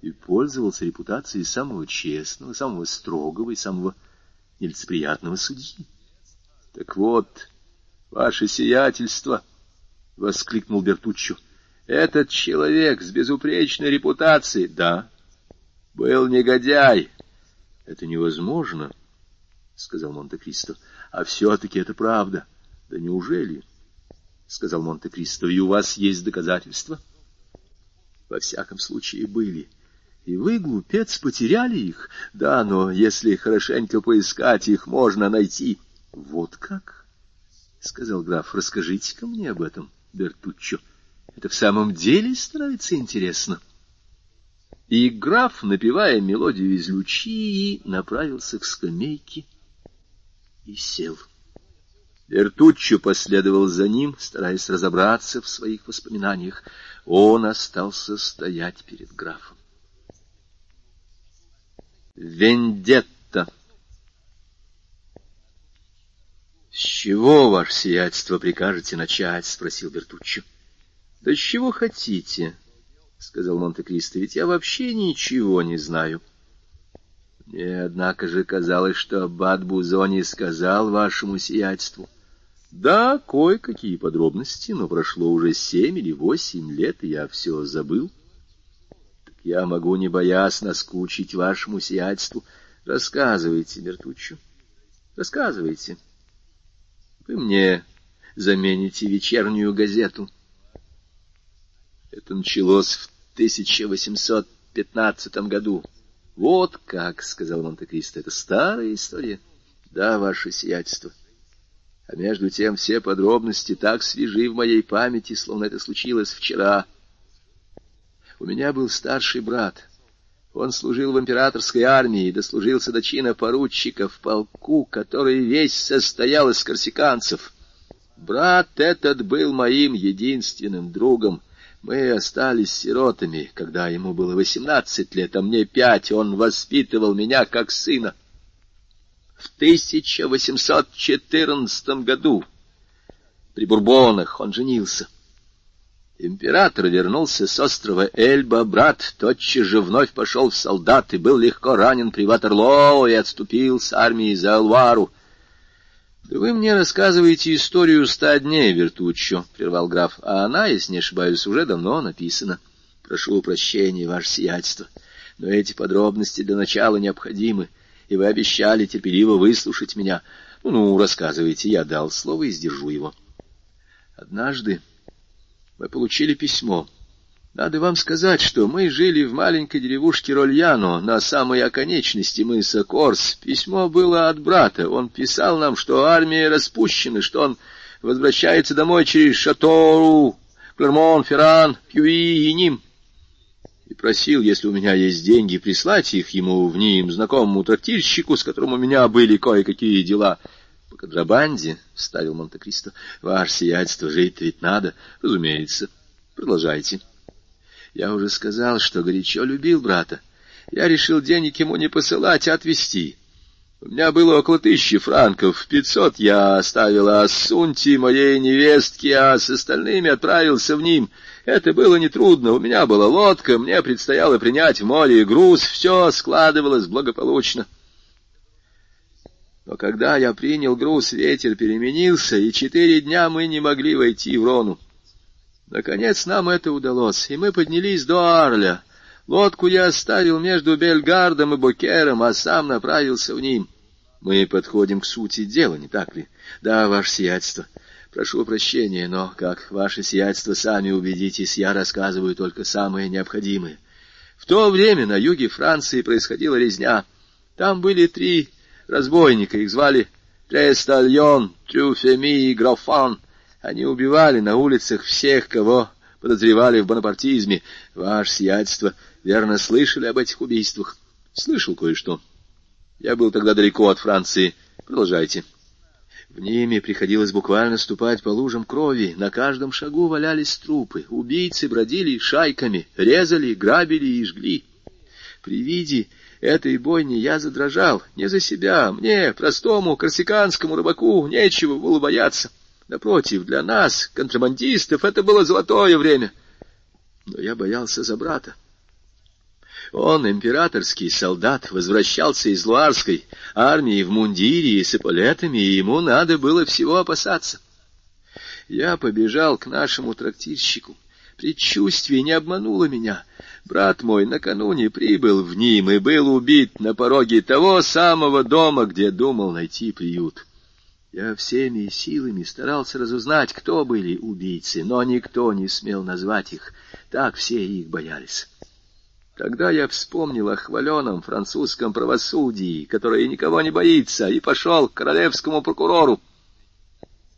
И пользовался репутацией самого честного, самого строгого и самого нелицеприятного судьи. Так вот, ваше сиятельство, — воскликнул Бертуччо, — этот человек с безупречной репутацией, да, был негодяй. Это невозможно. —— сказал Монте-Кристо. — А все-таки это правда. — Да неужели? — сказал Монте-Кристо. — И у вас есть доказательства? — Во всяком случае, были. И вы, глупец, потеряли их? Да, но если хорошенько поискать, их можно найти. — Вот как? — сказал граф. — Расскажите-ка мне об этом, Бертуччо. Это в самом деле становится интересно. И граф, напевая мелодию из Лучии, направился к скамейке, и сел. Вертуччо последовал за ним, стараясь разобраться в своих воспоминаниях. Он остался стоять перед графом. Вендетта. — С чего, ваше сиятельство, прикажете начать? — спросил Бертуччо. — Да с чего хотите, — сказал Монте-Кристо, — ведь я вообще ничего не знаю. — мне, однако же, казалось, что аббат Бузони сказал вашему сиятельству. Да, кое-какие подробности, но прошло уже семь или восемь лет, и я все забыл. я могу, не боясь, наскучить вашему сиятельству. Рассказывайте, Бертуччо, рассказывайте. Вы мне замените вечернюю газету. Это началось в 1815 году. Вот как, — сказал Монте-Кристо, — это старая история. Да, ваше сиятельство. А между тем все подробности так свежи в моей памяти, словно это случилось вчера. У меня был старший брат. Он служил в императорской армии и дослужился до чина поручика в полку, который весь состоял из корсиканцев. Брат этот был моим единственным другом. Мы остались сиротами, когда ему было восемнадцать лет, а мне пять. Он воспитывал меня как сына. В 1814 году при Бурбонах он женился. Император вернулся с острова Эльба, брат тотчас же вновь пошел в солдат и был легко ранен при Ватерлоо и отступил с армией за Алвару. — Да вы мне рассказываете историю ста дней, Вертуччо, — прервал граф, — а она, если не ошибаюсь, уже давно написана. Прошу прощения, ваше сиятельство, но эти подробности для начала необходимы, и вы обещали терпеливо выслушать меня. Ну, ну, рассказывайте, я дал слово и сдержу его. Однажды мы получили письмо. Надо вам сказать, что мы жили в маленькой деревушке Рольяно на самой оконечности мыса Корс. Письмо было от брата. Он писал нам, что армия распущена, что он возвращается домой через Шатору, Клермон, Ферран, Пьюи и Ним. И просил, если у меня есть деньги, прислать их ему в Ним, знакомому трактирщику, с которым у меня были кое-какие дела — по контрабанде, — вставил Монте-Кристо. — Ваше сиятельство, жить ведь надо. Разумеется. Продолжайте. Я уже сказал, что горячо любил брата. Я решил денег ему не посылать, а отвезти. У меня было около тысячи франков. Пятьсот я оставил Ассунти, моей невестке, а с остальными отправился в ним. Это было нетрудно. У меня была лодка, мне предстояло принять в море груз. Все складывалось благополучно. — но когда я принял груз, ветер переменился, и четыре дня мы не могли войти в Рону. Наконец нам это удалось, и мы поднялись до Арля. Лодку я оставил между Бельгардом и Бокером, а сам направился в ним. Мы подходим к сути дела, не так ли? Да, ваше сиятельство. Прошу прощения, но, как ваше сиятельство, сами убедитесь, я рассказываю только самое необходимое. В то время на юге Франции происходила резня. Там были три разбойника. Их звали Трестальон, Трюфеми и Графан. Они убивали на улицах всех, кого подозревали в бонапартизме. Ваше сиятельство, верно, слышали об этих убийствах? Слышал кое-что. Я был тогда далеко от Франции. Продолжайте. В ними приходилось буквально ступать по лужам крови. На каждом шагу валялись трупы. Убийцы бродили шайками, резали, грабили и жгли. При виде этой бойни я задрожал. Не за себя, мне, простому корсиканскому рыбаку, нечего было бояться. Напротив, для нас, контрабандистов, это было золотое время. Но я боялся за брата. Он, императорский солдат, возвращался из Луарской армии в мундире и с эполетами, и ему надо было всего опасаться. Я побежал к нашему трактирщику. Предчувствие не обмануло меня. Брат мой накануне прибыл в ним и был убит на пороге того самого дома, где думал найти приют. Я всеми силами старался разузнать, кто были убийцы, но никто не смел назвать их. Так все их боялись. Тогда я вспомнил о хваленом французском правосудии, которое никого не боится, и пошел к королевскому прокурору.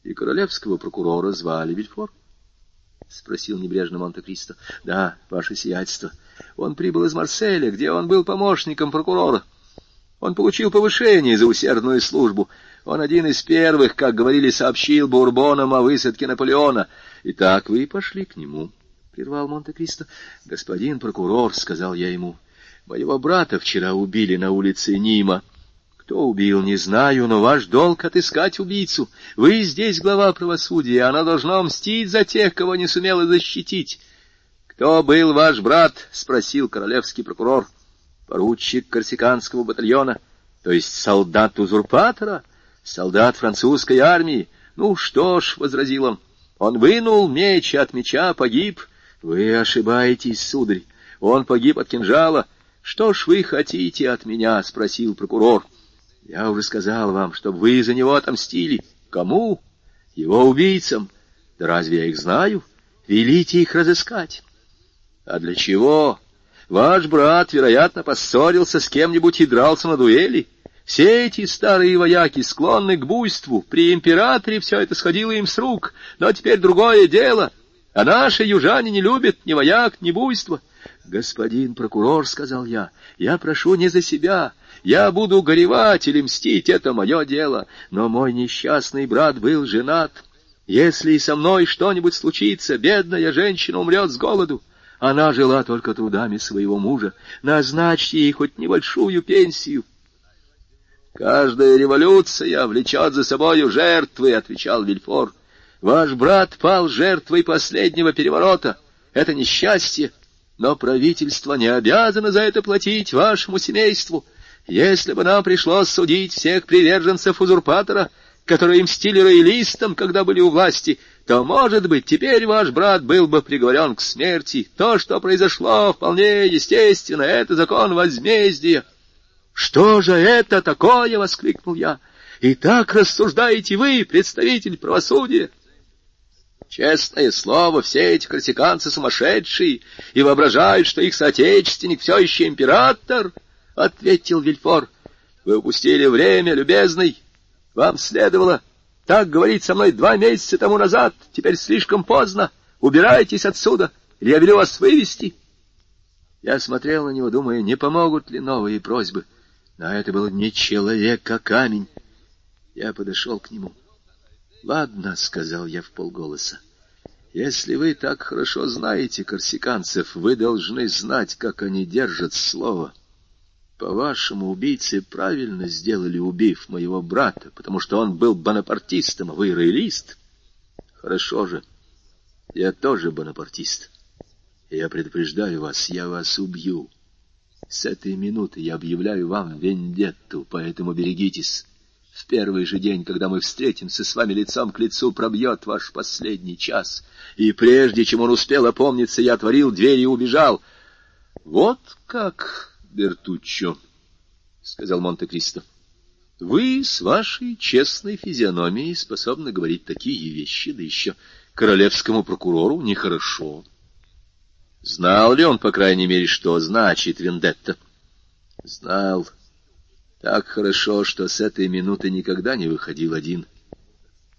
И королевского прокурора звали Вильфор. — спросил небрежно Монте-Кристо. — Да, ваше сиятельство. Он прибыл из Марселя, где он был помощником прокурора. Он получил повышение за усердную службу. Он один из первых, как говорили, сообщил Бурбонам о высадке Наполеона. — Итак, вы пошли к нему, — прервал Монте-Кристо. — Господин прокурор, — сказал я ему, — моего брата вчера убили на улице Нима. — кто убил, не знаю, но ваш долг — отыскать убийцу. Вы здесь глава правосудия, она должна мстить за тех, кого не сумела защитить. — Кто был ваш брат? — спросил королевский прокурор. — Поручик корсиканского батальона, то есть солдат узурпатора, солдат французской армии. Ну что ж, — возразил он, — он вынул меч, от меча погиб. Вы ошибаетесь, сударь. Он погиб от кинжала. Что ж вы хотите от меня? — спросил прокурор. — Я уже сказал вам, чтобы вы за него отомстили. Кому? Его убийцам. Да разве я их знаю? Велите их разыскать. А для чего? Ваш брат, вероятно, поссорился с кем-нибудь и дрался на дуэли. Все эти старые вояки склонны к буйству. При императоре все это сходило им с рук. Но теперь другое дело. А наши южане не любят ни вояк, ни буйства. «Господин прокурор», — сказал я, — «я прошу не за себя. Я буду горевать или мстить, это мое дело. Но мой несчастный брат был женат. Если и со мной что-нибудь случится, бедная женщина умрет с голоду. Она жила только трудами своего мужа. Назначьте ей хоть небольшую пенсию». «Каждая революция влечет за собою жертвы», — отвечал Вильфор. «Ваш брат пал жертвой последнего переворота. Это несчастье, но правительство не обязано за это платить вашему семейству. Если бы нам пришлось судить всех приверженцев узурпатора, которые мстили роялистам, когда были у власти, то, может быть, теперь ваш брат был бы приговорен к смерти. То, что произошло, вполне естественно, это закон возмездия». «Что же это такое?» — воскликнул я. «И так рассуждаете вы, представитель правосудия?» Честное слово, все эти корсиканцы сумасшедшие и воображают, что их соотечественник все еще император, — ответил Вильфор. — Вы упустили время, любезный. Вам следовало так говорить со мной два месяца тому назад. Теперь слишком поздно. Убирайтесь отсюда, или я велю вас вывести. Я смотрел на него, думая, не помогут ли новые просьбы. Но это был не человек, а камень. Я подошел к нему. — Ладно, — сказал я в полголоса. — Если вы так хорошо знаете корсиканцев, вы должны знать, как они держат слово. По-вашему, убийцы правильно сделали, убив моего брата, потому что он был бонапартистом, а вы роялист? Хорошо же. Я тоже бонапартист. я предупреждаю вас, я вас убью. С этой минуты я объявляю вам вендетту, поэтому берегитесь. В первый же день, когда мы встретимся с вами лицом к лицу, пробьет ваш последний час. И прежде чем он успел опомниться, я отворил дверь и убежал. — Вот как, Бертуччо, — сказал Монте-Кристо, — вы с вашей честной физиономией способны говорить такие вещи, да еще королевскому прокурору нехорошо. Знал ли он, по крайней мере, что значит вендетта? Знал. Так хорошо, что с этой минуты никогда не выходил один.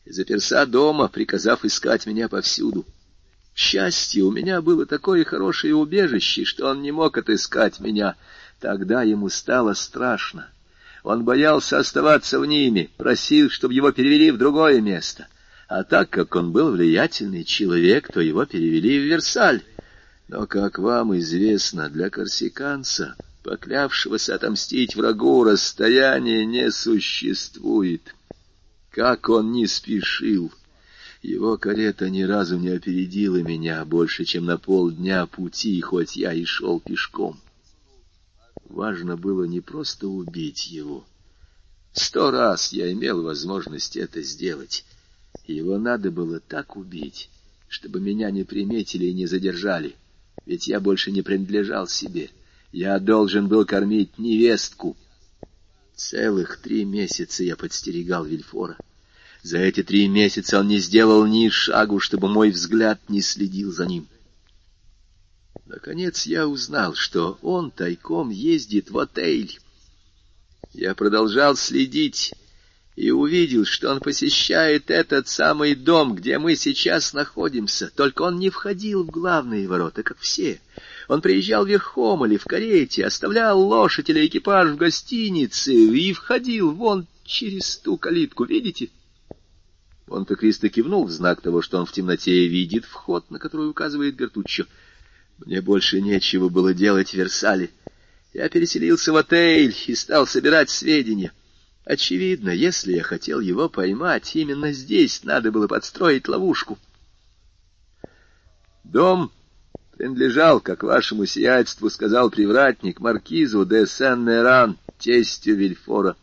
И заперся дома, приказав искать меня повсюду. К счастью, у меня было такое хорошее убежище, что он не мог отыскать меня. Тогда ему стало страшно. Он боялся оставаться в ними, просил, чтобы его перевели в другое место. А так как он был влиятельный человек, то его перевели в Версаль. Но, как вам известно, для корсиканца, поклявшегося отомстить врагу, расстояние не существует. Как он не спешил! Его карета ни разу не опередила меня больше, чем на полдня пути, хоть я и шел пешком. Важно было не просто убить его. Сто раз я имел возможность это сделать. Его надо было так убить, чтобы меня не приметили и не задержали ведь я больше не принадлежал себе. Я должен был кормить невестку. Целых три месяца я подстерегал Вильфора. За эти три месяца он не сделал ни шагу, чтобы мой взгляд не следил за ним. Наконец я узнал, что он тайком ездит в отель. Я продолжал следить и увидел, что он посещает этот самый дом, где мы сейчас находимся, только он не входил в главные ворота, как все. Он приезжал верхом или в карете, оставлял лошадь или экипаж в гостинице и входил вон через ту калитку, видите? Монте-Кристо кивнул в знак того, что он в темноте видит вход, на который указывает Бертуччо. Мне больше нечего было делать в Версале. Я переселился в отель и стал собирать сведения — Очевидно, если я хотел его поймать, именно здесь надо было подстроить ловушку. Дом принадлежал, как вашему сиятельству сказал привратник, маркизу де Сен-Меран, тестю Вильфора.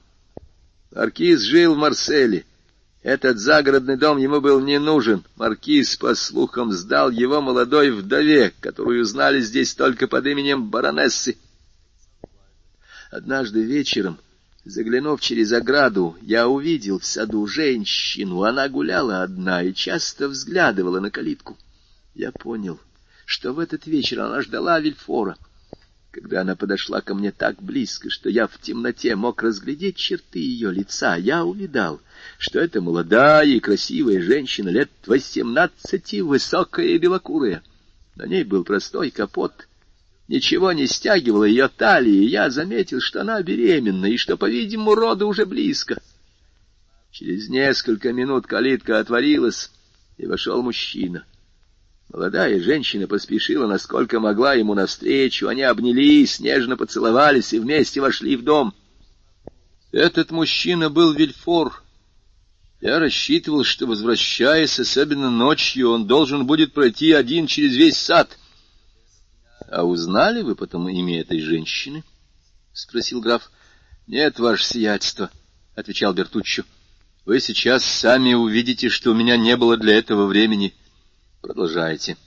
Маркиз жил в Марселе Этот загородный дом ему был не нужен. Маркиз, по слухам, сдал его молодой вдове, которую знали здесь только под именем баронессы. Однажды вечером, заглянув через ограду, я увидел в саду женщину. Она гуляла одна и часто взглядывала на калитку. Я понял, что в этот вечер она ждала Вильфора. Когда она подошла ко мне так близко, что я в темноте мог разглядеть черты ее лица, я увидал, что это молодая и красивая женщина лет восемнадцати, высокая и белокурая. На ней был простой капот. Ничего не стягивало ее талии, я заметил, что она беременна и что, по-видимому, роды уже близко. Через несколько минут калитка отворилась, и вошел мужчина. Молодая женщина поспешила, насколько могла ему навстречу. Они обнялись, нежно поцеловались и вместе вошли в дом. Этот мужчина был Вильфор. Я рассчитывал, что, возвращаясь, особенно ночью, он должен будет пройти один через весь сад. — А узнали вы потом имя этой женщины? — спросил граф. — Нет, ваше сиятельство, — отвечал Бертуччо. — Вы сейчас сами увидите, что у меня не было для этого времени. — Продолжайте.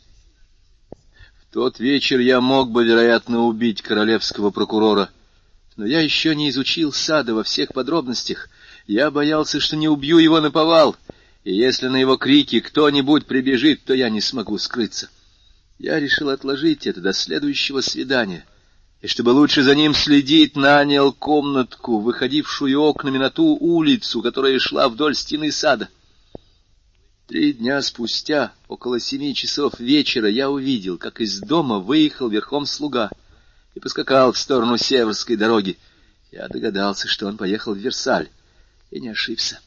В тот вечер я мог бы, вероятно, убить королевского прокурора, но я еще не изучил сада во всех подробностях. Я боялся, что не убью его на повал, и если на его крики кто-нибудь прибежит, то я не смогу скрыться. Я решил отложить это до следующего свидания, и чтобы лучше за ним следить, нанял комнатку, выходившую окнами на ту улицу, которая шла вдоль стены сада. Три дня спустя, около семи часов вечера, я увидел, как из дома выехал верхом слуга и поскакал в сторону северской дороги. Я догадался, что он поехал в Версаль, и не ошибся.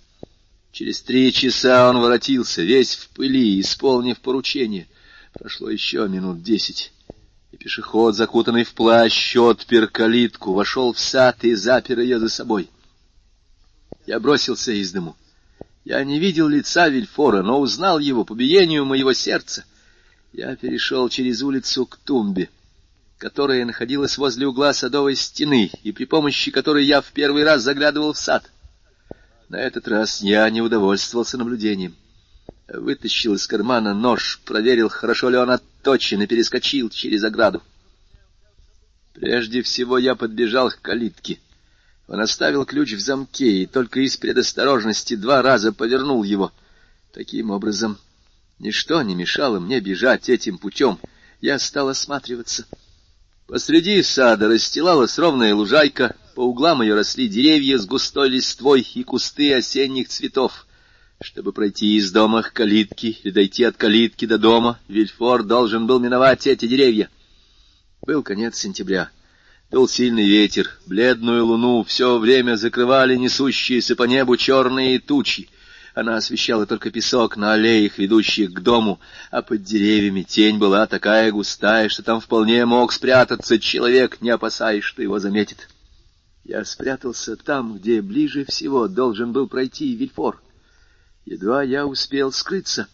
Через три часа он воротился, весь в пыли, исполнив поручение. Прошло еще минут десять, и пешеход, закутанный в плащ, отпер калитку, вошел в сад и запер ее за собой. Я бросился из дому. Я не видел лица Вильфора, но узнал его по биению моего сердца. Я перешел через улицу к тумбе, которая находилась возле угла садовой стены, и при помощи которой я в первый раз заглядывал в сад. На этот раз я не удовольствовался наблюдением. Вытащил из кармана нож, проверил, хорошо ли он отточен, и перескочил через ограду. Прежде всего я подбежал к калитке — он оставил ключ в замке и только из предосторожности два раза повернул его. Таким образом, ничто не мешало мне бежать этим путем. Я стал осматриваться. Посреди сада расстилалась ровная лужайка, по углам ее росли деревья с густой листвой и кусты осенних цветов. Чтобы пройти из дома к калитке или дойти от калитки до дома, Вильфор должен был миновать эти деревья. Был конец сентября. Дул сильный ветер, бледную луну все время закрывали несущиеся по небу черные тучи. Она освещала только песок на аллеях, ведущих к дому, а под деревьями тень была такая густая, что там вполне мог спрятаться человек, не опасаясь, что его заметит. Я спрятался там, где ближе всего должен был пройти Вильфор. Едва я успел скрыться,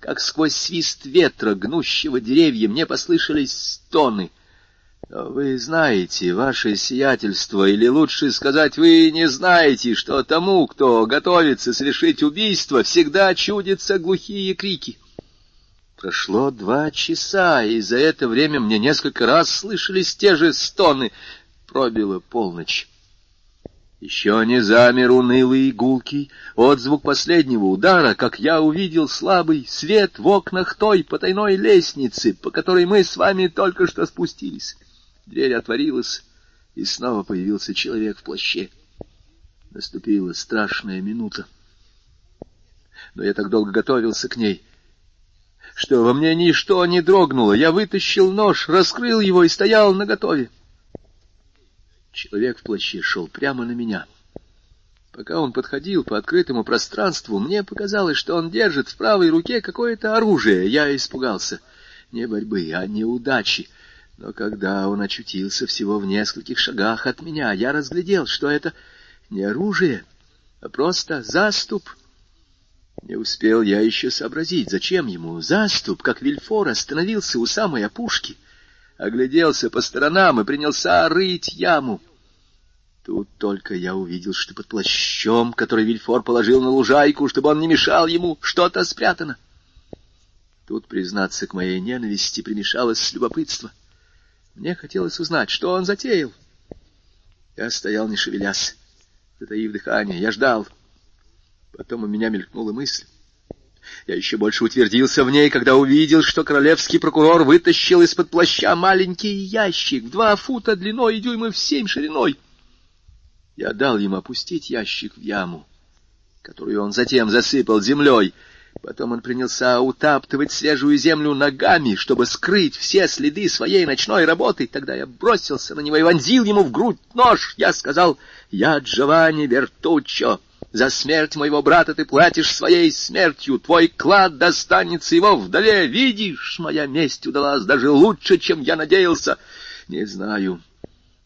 как сквозь свист ветра, гнущего деревья, мне послышались стоны — вы знаете, ваше сиятельство, или лучше сказать, вы не знаете, что тому, кто готовится совершить убийство, всегда чудятся глухие крики. Прошло два часа, и за это время мне несколько раз слышались те же стоны. Пробила полночь. Еще не замер унылый и гулкий отзвук последнего удара, как я увидел слабый свет в окнах той потайной лестницы, по которой мы с вами только что спустились. Дверь отворилась, и снова появился человек в плаще. Наступила страшная минута. Но я так долго готовился к ней, что во мне ничто не дрогнуло. Я вытащил нож, раскрыл его и стоял наготове. Человек в плаще шел прямо на меня. Пока он подходил по открытому пространству, мне показалось, что он держит в правой руке какое-то оружие. Я испугался не борьбы, а неудачи. Но когда он очутился всего в нескольких шагах от меня, я разглядел, что это не оружие, а просто заступ. Не успел я еще сообразить, зачем ему заступ, как Вильфор остановился у самой опушки, огляделся по сторонам и принялся рыть яму. Тут только я увидел, что под плащом, который Вильфор положил на лужайку, чтобы он не мешал ему, что-то спрятано. Тут, признаться, к моей ненависти примешалось любопытство. Мне хотелось узнать, что он затеял. Я стоял, не шевелясь, затаив дыхание. Я ждал. Потом у меня мелькнула мысль. Я еще больше утвердился в ней, когда увидел, что королевский прокурор вытащил из-под плаща маленький ящик в два фута длиной и дюймы в семь шириной. Я дал ему опустить ящик в яму, которую он затем засыпал землей. Потом он принялся утаптывать свежую землю ногами, чтобы скрыть все следы своей ночной работы. Тогда я бросился на него и вонзил ему в грудь нож. Я сказал, «Я Джованни Бертуччо». За смерть моего брата ты платишь своей смертью. Твой клад достанется его вдове. Видишь, моя месть удалась даже лучше, чем я надеялся. Не знаю,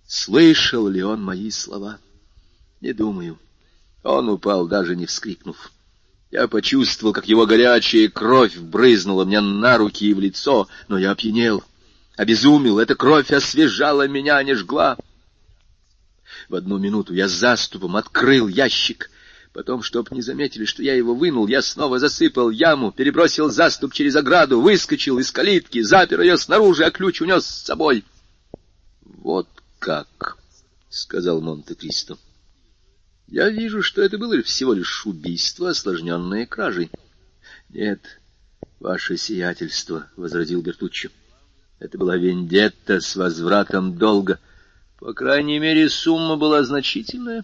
слышал ли он мои слова. Не думаю. Он упал, даже не вскрикнув. Я почувствовал, как его горячая кровь брызнула мне на руки и в лицо, но я опьянел, обезумел. Эта кровь освежала меня, не жгла. В одну минуту я заступом открыл ящик — Потом, чтоб не заметили, что я его вынул, я снова засыпал яму, перебросил заступ через ограду, выскочил из калитки, запер ее снаружи, а ключ унес с собой. — Вот как, — сказал Монте-Кристо. — Я вижу, что это было всего лишь убийство, осложненное кражей. — Нет, ваше сиятельство, — возразил Бертуччо. — Это была вендетта с возвратом долга. По крайней мере, сумма была значительная.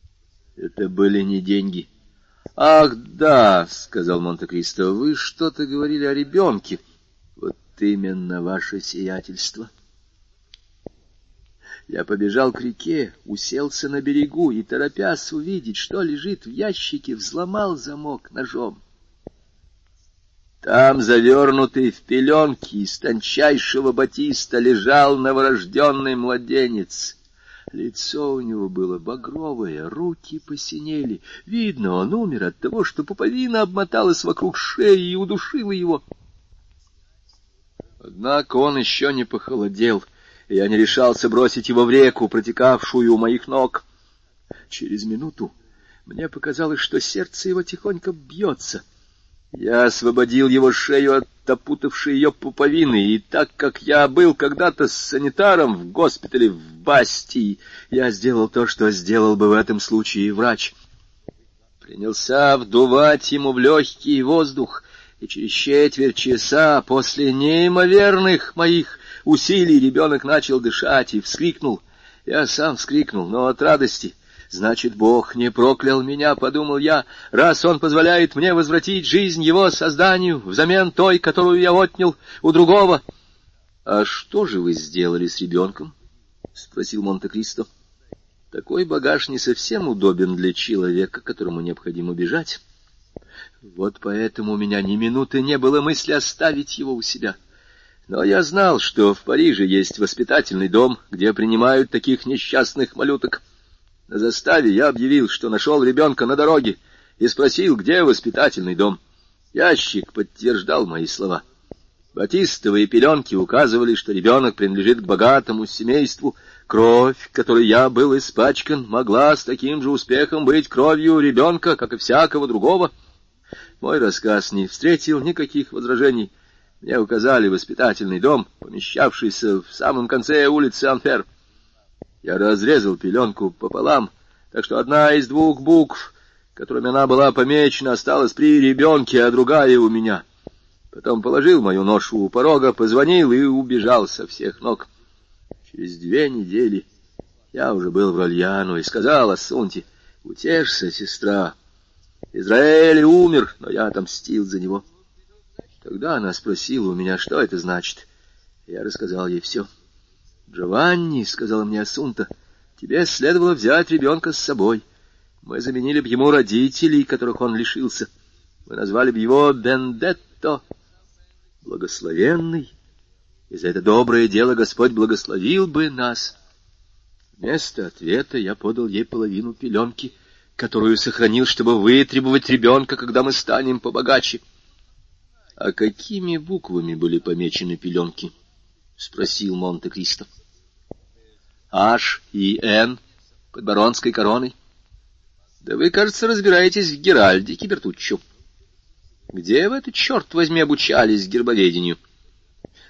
— это были не деньги. — Ах, да, — сказал Монте-Кристо, — вы что-то говорили о ребенке. Вот именно ваше сиятельство. Я побежал к реке, уселся на берегу и, торопясь увидеть, что лежит в ящике, взломал замок ножом. Там, завернутый в пеленки из тончайшего батиста, лежал новорожденный младенец — Лицо у него было багровое, руки посинели. Видно, он умер от того, что пуповина обмоталась вокруг шеи и удушила его. Однако он еще не похолодел, я не решался бросить его в реку, протекавшую у моих ног. Через минуту мне показалось, что сердце его тихонько бьется — я освободил его шею от опутавшей ее пуповины, и так как я был когда-то с санитаром в госпитале в Бастии, я сделал то, что сделал бы в этом случае врач. Принялся вдувать ему в легкий воздух, и через четверть часа после неимоверных моих усилий ребенок начал дышать и вскрикнул. Я сам вскрикнул, но от радости — Значит, Бог не проклял меня, — подумал я, — раз Он позволяет мне возвратить жизнь Его созданию взамен той, которую я отнял у другого. — А что же вы сделали с ребенком? — спросил Монте-Кристо. — Такой багаж не совсем удобен для человека, которому необходимо бежать. Вот поэтому у меня ни минуты не было мысли оставить его у себя. Но я знал, что в Париже есть воспитательный дом, где принимают таких несчастных малюток. На заставе я объявил, что нашел ребенка на дороге, и спросил, где воспитательный дом. Ящик подтверждал мои слова. Батистовые пеленки указывали, что ребенок принадлежит к богатому семейству. Кровь, которой я был испачкан, могла с таким же успехом быть кровью ребенка, как и всякого другого. Мой рассказ не встретил никаких возражений. Мне указали воспитательный дом, помещавшийся в самом конце улицы Анфер. Я разрезал пеленку пополам, так что одна из двух букв, которыми она была помечена, осталась при ребенке, а другая у меня. Потом положил мою ношу у порога, позвонил и убежал со всех ног. Через две недели я уже был в Рольяну и сказал Ассунте, «Утешься, сестра, Израиль умер, но я отомстил за него». Тогда она спросила у меня, что это значит. Я рассказал ей все. — «Джованни», — сказала мне Асунта, — «тебе следовало взять ребенка с собой. Мы заменили бы ему родителей, которых он лишился. Мы назвали бы его Бендетто, благословенный, и за это доброе дело Господь благословил бы нас». Вместо ответа я подал ей половину пеленки, которую сохранил, чтобы вытребовать ребенка, когда мы станем побогаче. — А какими буквами были помечены пеленки? — спросил Монте-Кристо. H и N, под баронской короной. Да вы, кажется, разбираетесь в Геральдике, Бертуччо. Где вы это, черт возьми, обучались гербоведению?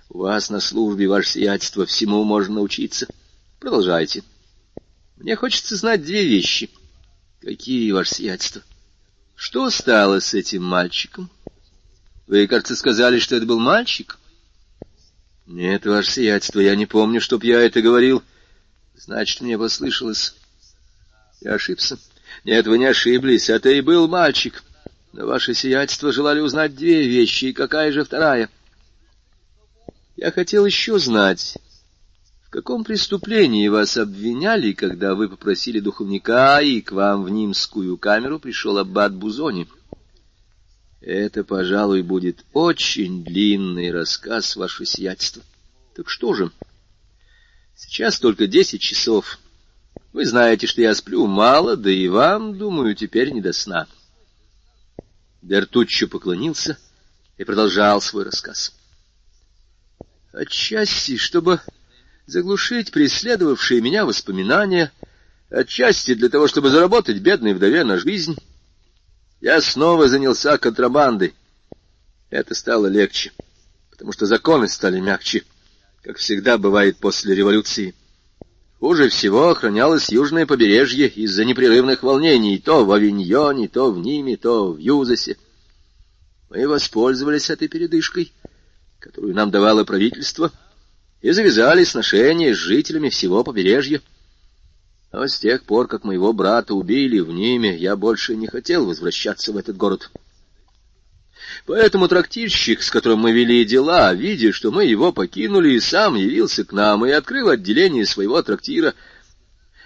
У вас на службе, ваше сиятельство, всему можно научиться. Продолжайте. Мне хочется знать две вещи. Какие, ваше сиятельство? Что стало с этим мальчиком? Вы, кажется, сказали, что это был мальчик? Нет, ваше сиятельство, я не помню, чтоб я это говорил. Значит, мне послышалось. Я ошибся. Нет, вы не ошиблись, это и был мальчик. Но ваше сиятельство желали узнать две вещи, и какая же вторая? Я хотел еще знать, в каком преступлении вас обвиняли, когда вы попросили духовника, и к вам в Нимскую камеру пришел аббат Бузони. Это, пожалуй, будет очень длинный рассказ, ваше сиятельство. Так что же? Сейчас только десять часов. Вы знаете, что я сплю мало, да и вам, думаю, теперь не до сна. Бертуччо поклонился и продолжал свой рассказ. Отчасти, чтобы заглушить преследовавшие меня воспоминания, отчасти для того, чтобы заработать бедной вдове на жизнь, я снова занялся контрабандой. Это стало легче, потому что законы стали мягче, как всегда бывает после революции. Хуже всего охранялось южное побережье из-за непрерывных волнений, то в Авиньоне, то в Ниме, то в Юзасе. Мы воспользовались этой передышкой, которую нам давало правительство, и завязали сношения с жителями всего побережья. Но с тех пор, как моего брата убили в Ниме, я больше не хотел возвращаться в этот город. Поэтому трактирщик, с которым мы вели дела, видя, что мы его покинули, сам явился к нам и открыл отделение своего трактира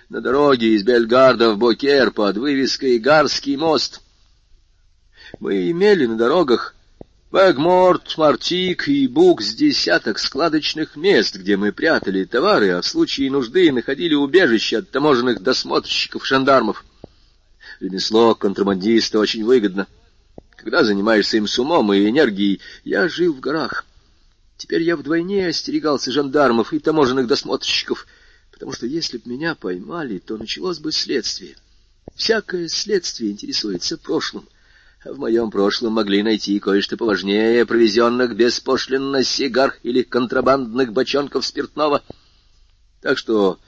на дороге из Бельгарда в Бокер под вывеской «Гарский мост». Мы имели на дорогах Бэгморт, Мартик и Бук с десяток складочных мест, где мы прятали товары, а в случае нужды находили убежище от таможенных досмотрщиков-жандармов. Ремесло контрабандиста очень выгодно. Когда занимаешься им с умом и энергией, я жил в горах. Теперь я вдвойне остерегался жандармов и таможенных досмотрщиков, потому что если б меня поймали, то началось бы следствие. Всякое следствие интересуется прошлым, в моем прошлом могли найти кое-что поважнее провезенных беспошлинно сигар или контрабандных бочонков спиртного. Так что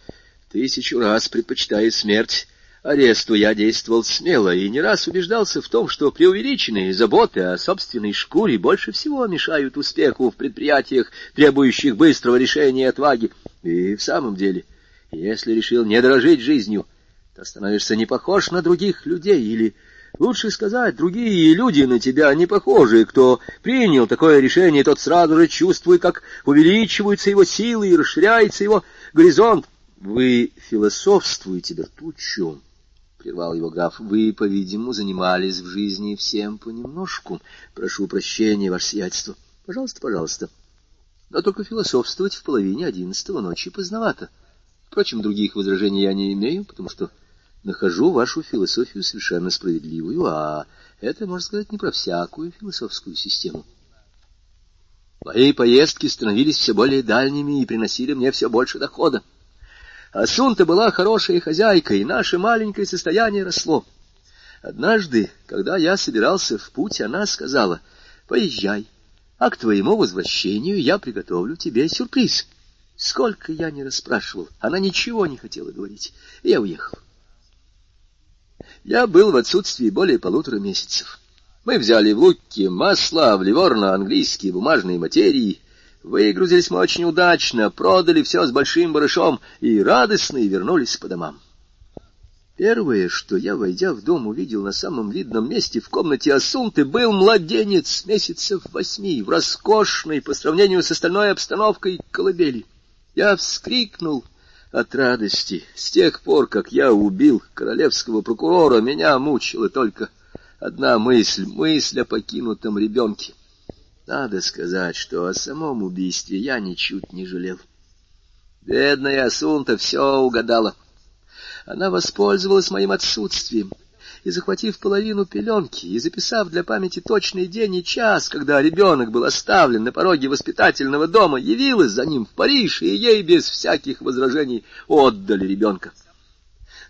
тысячу раз предпочитаю смерть аресту я действовал смело и не раз убеждался в том, что преувеличенные заботы о собственной шкуре больше всего мешают успеху в предприятиях, требующих быстрого решения отваги. И в самом деле, если решил не дорожить жизнью, то становишься не похож на других людей или... Лучше сказать, другие люди на тебя не похожи. Кто принял такое решение, тот сразу же чувствует, как увеличиваются его силы и расширяется его горизонт. Вы философствуете, Бертуччо, — прервал его граф, — вы, по-видимому, занимались в жизни всем понемножку. Прошу прощения, ваше сиятельство. Пожалуйста, пожалуйста. Но только философствовать в половине одиннадцатого ночи поздновато. Впрочем, других возражений я не имею, потому что нахожу вашу философию совершенно справедливую, а это, можно сказать, не про всякую философскую систему. Мои поездки становились все более дальними и приносили мне все больше дохода. Асунта была хорошая хозяйка, и наше маленькое состояние росло. Однажды, когда я собирался в путь, она сказала, «Поезжай, а к твоему возвращению я приготовлю тебе сюрприз». Сколько я не расспрашивал, она ничего не хотела говорить, и я уехал. Я был в отсутствии более полутора месяцев. Мы взяли в Луки масло, в Ливорно английские бумажные материи, Выгрузились мы очень удачно, продали все с большим барышом и радостно вернулись по домам. Первое, что я, войдя в дом, увидел на самом видном месте в комнате Асунты, был младенец месяцев восьми, в роскошной, по сравнению с остальной обстановкой, колыбели. Я вскрикнул от радости. С тех пор, как я убил королевского прокурора, меня мучила только одна мысль — мысль о покинутом ребенке. Надо сказать, что о самом убийстве я ничуть не жалел. Бедная Асунта все угадала. Она воспользовалась моим отсутствием, и, захватив половину пеленки и записав для памяти точный день и час, когда ребенок был оставлен на пороге воспитательного дома, явилась за ним в Париж, и ей без всяких возражений отдали ребенка.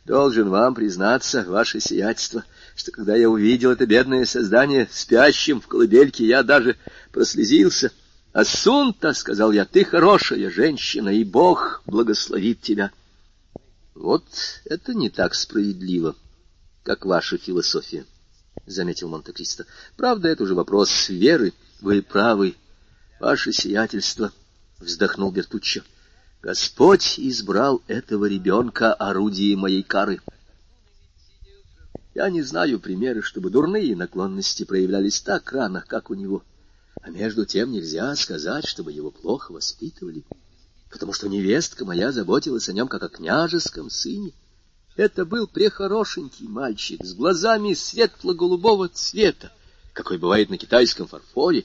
Должен вам признаться, ваше сиятельство, что когда я увидел это бедное создание спящим в колыбельке, я даже прослезился. «Асунта», — сказал я, — «ты хорошая женщина, и Бог благословит тебя». Вот это не так справедливо, как ваша философия, — заметил Монте-Кристо. Правда, это уже вопрос веры. Вы правы, ваше сиятельство, — вздохнул Бертуччо. Господь избрал этого ребенка орудием моей кары. Я не знаю примера, чтобы дурные наклонности проявлялись так рано, как у него. А между тем нельзя сказать, чтобы его плохо воспитывали, потому что невестка моя заботилась о нем, как о княжеском сыне. Это был прехорошенький мальчик с глазами светло-голубого цвета, какой бывает на китайском фарфоре,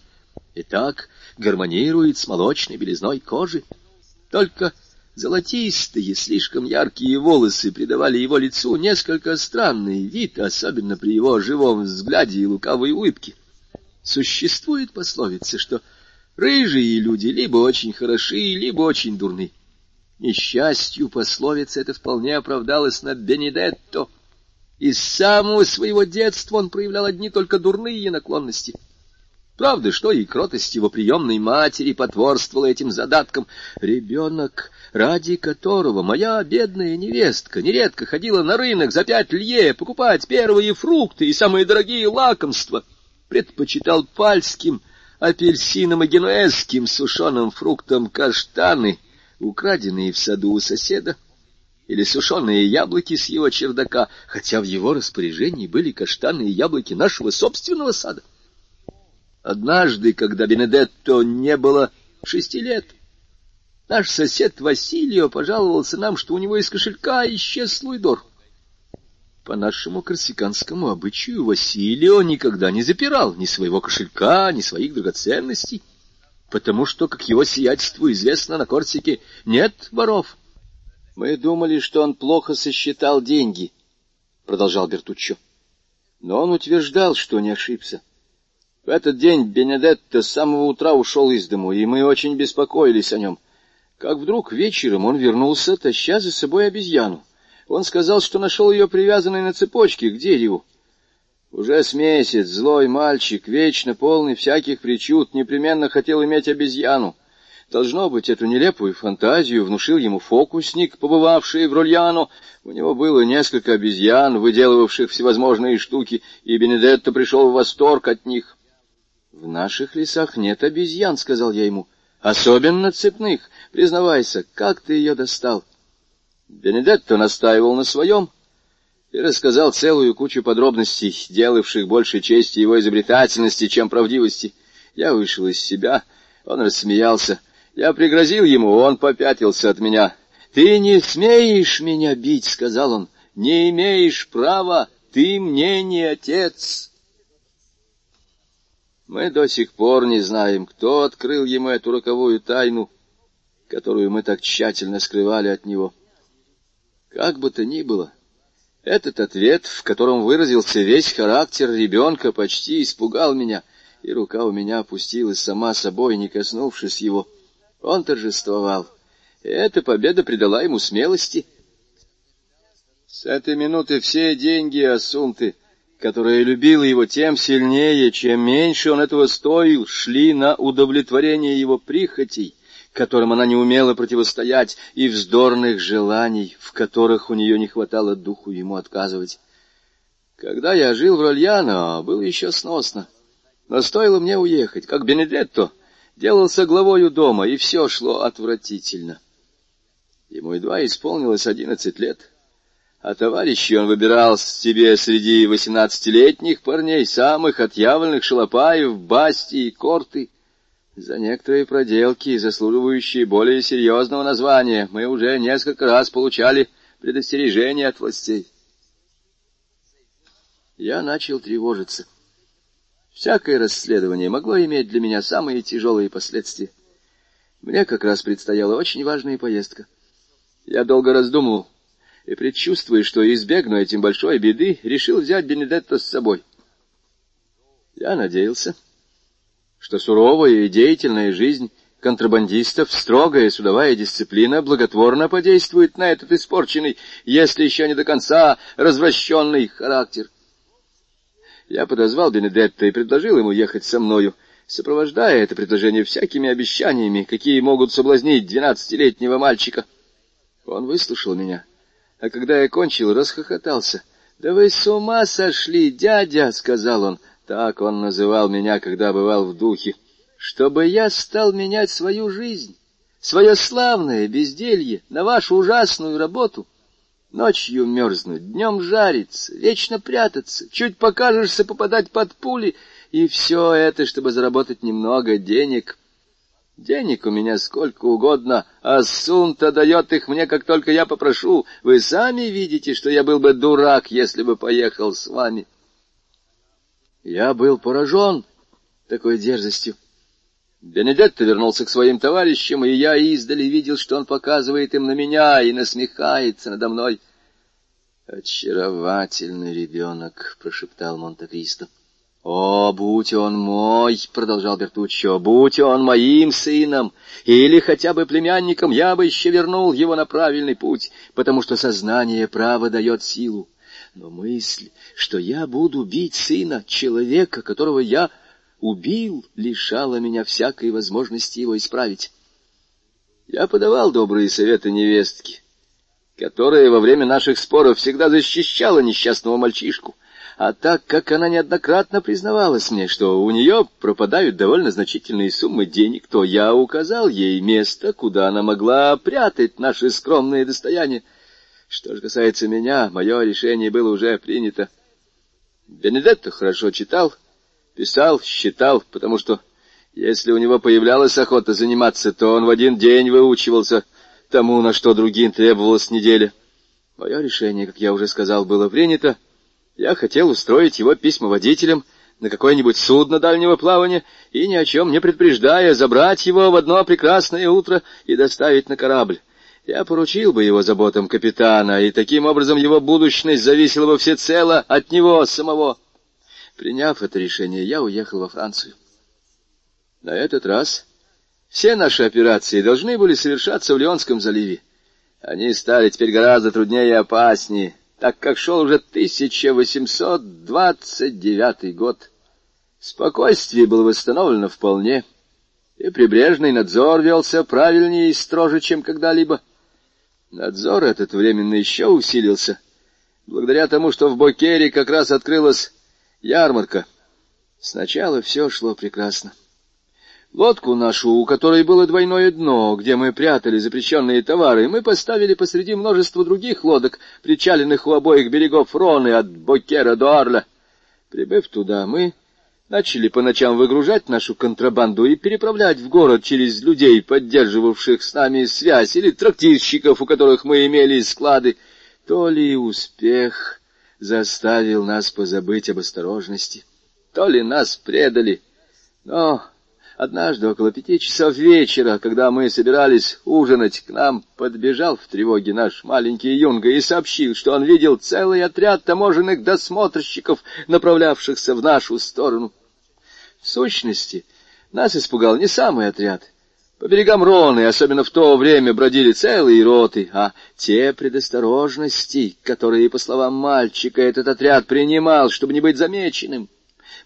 и так гармонирует с молочной белизной кожи. Только золотистые, слишком яркие волосы придавали его лицу несколько странный вид, особенно при его живом взгляде и лукавой улыбке. Существует пословица, что рыжие люди либо очень хороши, либо очень дурны. Несчастью пословица это вполне оправдалась над Бенедетто. Из самого своего детства он проявлял одни только дурные наклонности — Правда, что и кротость его приемной матери потворствовала этим задаткам. Ребенок, ради которого моя бедная невестка нередко ходила на рынок за пять лье покупать первые фрукты и самые дорогие лакомства, предпочитал пальским, апельсином и генуэзским сушеным фруктам каштаны, украденные в саду у соседа, или сушеные яблоки с его чердака, хотя в его распоряжении были каштаны и яблоки нашего собственного сада. Однажды, когда Бенедетто не было шести лет, наш сосед Василио пожаловался нам, что у него из кошелька исчез Луидор. По нашему корсиканскому обычаю Василио никогда не запирал ни своего кошелька, ни своих драгоценностей, потому что, как его сиятельству известно, на Корсике нет воров. Мы думали, что он плохо сосчитал деньги, — продолжал Бертуччо. Но он утверждал, что не ошибся. В этот день Бенедетто с самого утра ушел из дому, и мы очень беспокоились о нем. Как вдруг вечером он вернулся, таща за собой обезьяну. Он сказал, что нашел ее привязанной на цепочке к дереву. Уже с месяц злой мальчик, вечно полный всяких причуд, непременно хотел иметь обезьяну. Должно быть, эту нелепую фантазию внушил ему фокусник, побывавший в Рольяно. У него было несколько обезьян, выделывавших всевозможные штуки, и Бенедетто пришел в восторг от них. В наших лесах нет обезьян, — сказал я ему. Особенно цепных. Признавайся, как ты ее достал? Бенедетто настаивал на своем и рассказал целую кучу подробностей, делавших больше чести его изобретательности, чем правдивости. Я вышел из себя, он рассмеялся. Я пригрозил ему, он попятился от меня. «Ты не смеешь меня бить», — сказал он. «Не имеешь права, ты мне не отец». Мы до сих пор не знаем, кто открыл ему эту роковую тайну, которую мы так тщательно скрывали от него. Как бы то ни было, этот ответ, в котором выразился весь характер ребенка, почти испугал меня, и рука у меня опустилась сама собой, не коснувшись его. Он торжествовал, и эта победа придала ему смелости. С этой минуты все деньги Асунты — которая любила его тем сильнее, чем меньше он этого стоил, шли на удовлетворение его прихотей, которым она не умела противостоять, и вздорных желаний, в которых у нее не хватало духу ему отказывать. Когда я жил в Рольяно, было еще сносно. Но стоило мне уехать, как Бенедетто делался главою дома, и все шло отвратительно. Ему едва исполнилось одиннадцать лет — а товарищи он выбирал себе среди восемнадцатилетних парней самых отъявленных шалопаев, басти и корты. За некоторые проделки, заслуживающие более серьезного названия, мы уже несколько раз получали предостережение от властей. Я начал тревожиться. Всякое расследование могло иметь для меня самые тяжелые последствия. Мне как раз предстояла очень важная поездка. Я долго раздумывал, и, предчувствуя, что избегну этим большой беды, решил взять Бенедетто с собой. Я надеялся, что суровая и деятельная жизнь контрабандистов строгая судовая дисциплина благотворно подействует на этот испорченный, если еще не до конца развращенный характер. Я подозвал Бенедетта и предложил ему ехать со мною, сопровождая это предложение всякими обещаниями, какие могут соблазнить двенадцатилетнего мальчика. Он выслушал меня, а когда я кончил, расхохотался. — Да вы с ума сошли, дядя! — сказал он. Так он называл меня, когда бывал в духе. — Чтобы я стал менять свою жизнь, свое славное безделье на вашу ужасную работу — Ночью мерзнуть, днем жариться, вечно прятаться, чуть покажешься попадать под пули, и все это, чтобы заработать немного денег. Денег у меня сколько угодно, а Сун-то дает их мне, как только я попрошу. Вы сами видите, что я был бы дурак, если бы поехал с вами. Я был поражен такой дерзостью. Бенедетто вернулся к своим товарищам, и я издали видел, что он показывает им на меня и насмехается надо мной. «Очаровательный ребенок», — прошептал Монте-Кристо. «О, будь он мой!» — продолжал Бертуччо. «Будь он моим сыном или хотя бы племянником, я бы еще вернул его на правильный путь, потому что сознание права дает силу. Но мысль, что я буду бить сына, человека, которого я убил, лишало меня всякой возможности его исправить. Я подавал добрые советы невестке, которая во время наших споров всегда защищала несчастного мальчишку, а так как она неоднократно признавалась мне, что у нее пропадают довольно значительные суммы денег, то я указал ей место, куда она могла прятать наши скромные достояния. Что же касается меня, мое решение было уже принято. Бенедетто хорошо читал, Писал, считал, потому что если у него появлялась охота заниматься, то он в один день выучивался тому, на что другим требовалась неделя. Мое решение, как я уже сказал, было принято. Я хотел устроить его письмоводителем на какое-нибудь судно дальнего плавания и, ни о чем не предупреждая, забрать его в одно прекрасное утро и доставить на корабль. Я поручил бы его заботам капитана, и таким образом его будущность зависела бы всецело от него самого. Приняв это решение, я уехал во Францию. На этот раз все наши операции должны были совершаться в Леонском заливе. Они стали теперь гораздо труднее и опаснее, так как шел уже 1829 год. Спокойствие было восстановлено вполне, и прибрежный надзор велся правильнее и строже, чем когда-либо. Надзор этот временно еще усилился, благодаря тому, что в Бокере как раз открылась Ярмарка. Сначала все шло прекрасно. Лодку нашу, у которой было двойное дно, где мы прятали запрещенные товары, мы поставили посреди множества других лодок, причаленных у обоих берегов Роны от Бокера до Арля. Прибыв туда, мы начали по ночам выгружать нашу контрабанду и переправлять в город через людей, поддерживавших с нами связь, или трактирщиков, у которых мы имели склады. То ли успех заставил нас позабыть об осторожности. То ли нас предали, но однажды около пяти часов вечера, когда мы собирались ужинать, к нам подбежал в тревоге наш маленький юнга и сообщил, что он видел целый отряд таможенных досмотрщиков, направлявшихся в нашу сторону. В сущности, нас испугал не самый отряд, по берегам Роны, особенно в то время, бродили целые роты, а те предосторожности, которые, по словам мальчика, этот отряд принимал, чтобы не быть замеченным,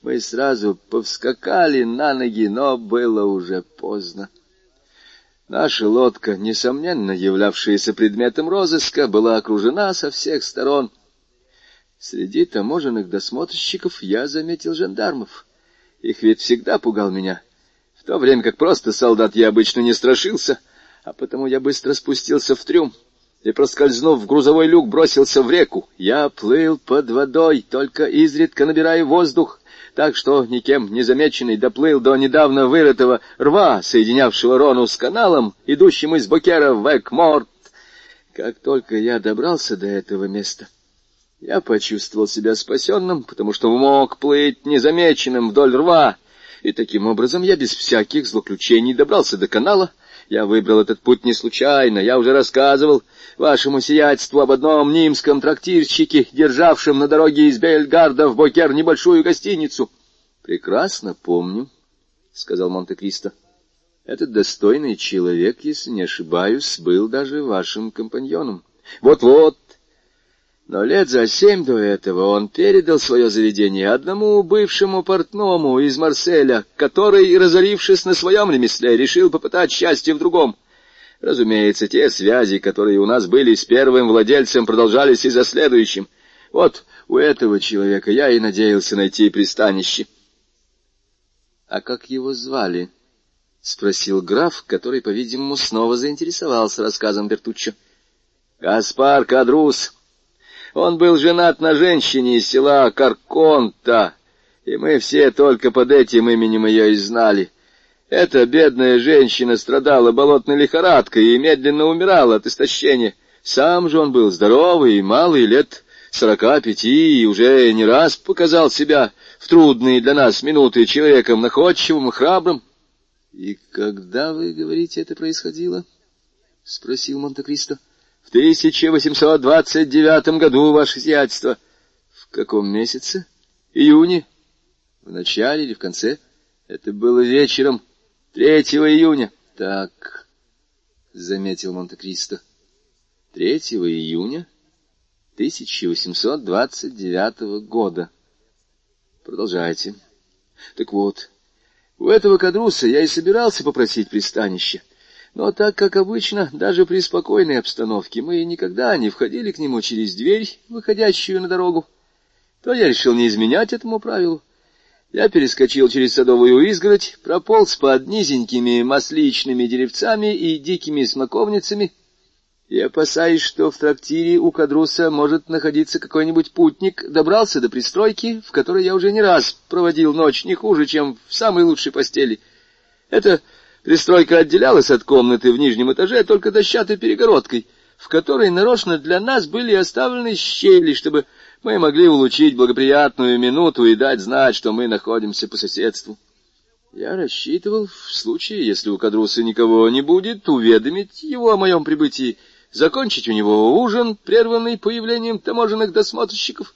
мы сразу повскакали на ноги, но было уже поздно. Наша лодка, несомненно являвшаяся предметом розыска, была окружена со всех сторон. Среди таможенных досмотрщиков я заметил жандармов. Их ведь всегда пугал меня — то время как просто солдат я обычно не страшился, а потому я быстро спустился в трюм и, проскользнув в грузовой люк, бросился в реку. Я плыл под водой, только изредка набирая воздух, так что, никем не замеченный, доплыл до недавно вырытого рва, соединявшего Рону с каналом, идущим из Бокера в Экморт. Как только я добрался до этого места, я почувствовал себя спасенным, потому что мог плыть незамеченным вдоль рва, и таким образом я без всяких злоключений добрался до канала. Я выбрал этот путь не случайно, я уже рассказывал вашему сиятельству об одном нимском трактирщике, державшем на дороге из Бельгарда в Бокер небольшую гостиницу. — Прекрасно помню, — сказал Монте-Кристо. — Этот достойный человек, если не ошибаюсь, был даже вашим компаньоном. Вот-вот. Но лет за семь до этого он передал свое заведение одному бывшему портному из Марселя, который, разорившись на своем ремесле, решил попытать счастье в другом. Разумеется, те связи, которые у нас были с первым владельцем, продолжались и за следующим. Вот у этого человека я и надеялся найти пристанище. — А как его звали? — спросил граф, который, по-видимому, снова заинтересовался рассказом Бертуччо. — Гаспар Кадрус. Он был женат на женщине из села Карконта, и мы все только под этим именем ее и знали. Эта бедная женщина страдала болотной лихорадкой и медленно умирала от истощения. Сам же он был здоровый и малый, лет сорока пяти, и уже не раз показал себя в трудные для нас минуты человеком находчивым и храбрым. — И когда, вы говорите, это происходило? — спросил Монте-Кристо. — В 1829 году, ваше сиятельство. — В каком месяце? — Июне. — В начале или в конце? — Это было вечером Третьего июня. Так, — заметил Монте-Кристо. Третьего июня 1829 года. Продолжайте. Так вот, у этого кадруса я и собирался попросить пристанище. Но так как обычно, даже при спокойной обстановке, мы никогда не входили к нему через дверь, выходящую на дорогу, то я решил не изменять этому правилу я перескочил через садовую изгородь, прополз под низенькими масличными деревцами и дикими смоковницами, и, опасаясь, что в трактире у Кадруса может находиться какой-нибудь путник, добрался до пристройки, в которой я уже не раз проводил ночь не хуже, чем в самой лучшей постели. Эта пристройка отделялась от комнаты в нижнем этаже только дощатой перегородкой, в которой нарочно для нас были оставлены щели, чтобы мы могли улучить благоприятную минуту и дать знать, что мы находимся по соседству. Я рассчитывал, в случае, если у Кадруса никого не будет, уведомить его о моем прибытии, закончить у него ужин, прерванный появлением таможенных досмотрщиков,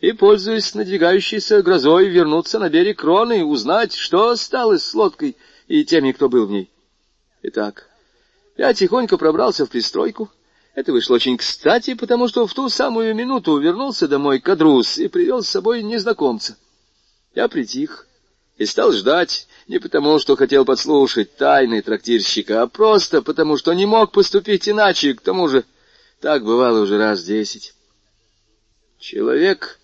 и, пользуясь надвигающейся грозой, вернуться на берег Роны и узнать, что стало с лодкой и теми, кто был в ней. Итак, я тихонько пробрался в пристройку, это вышло очень кстати, потому что в ту самую минуту вернулся домой Кадрус и привел с собой незнакомца. Я притих и стал ждать не потому, что хотел подслушать тайны трактирщика, а просто потому, что не мог поступить иначе, к тому же так бывало уже раз десять. Человек,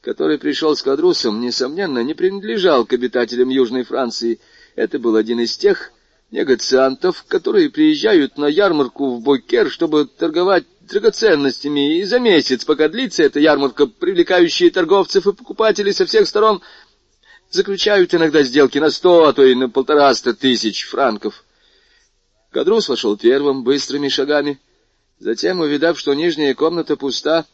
который пришел с Кадрусом, несомненно, не принадлежал к обитателям Южной Франции. Это был один из тех, негациантов, которые приезжают на ярмарку в Бокер, чтобы торговать драгоценностями, и за месяц, пока длится эта ярмарка, привлекающие торговцев и покупателей со всех сторон, заключают иногда сделки на сто, а то и на полтораста тысяч франков. Кадрус вошел первым, быстрыми шагами. Затем, увидав, что нижняя комната пуста,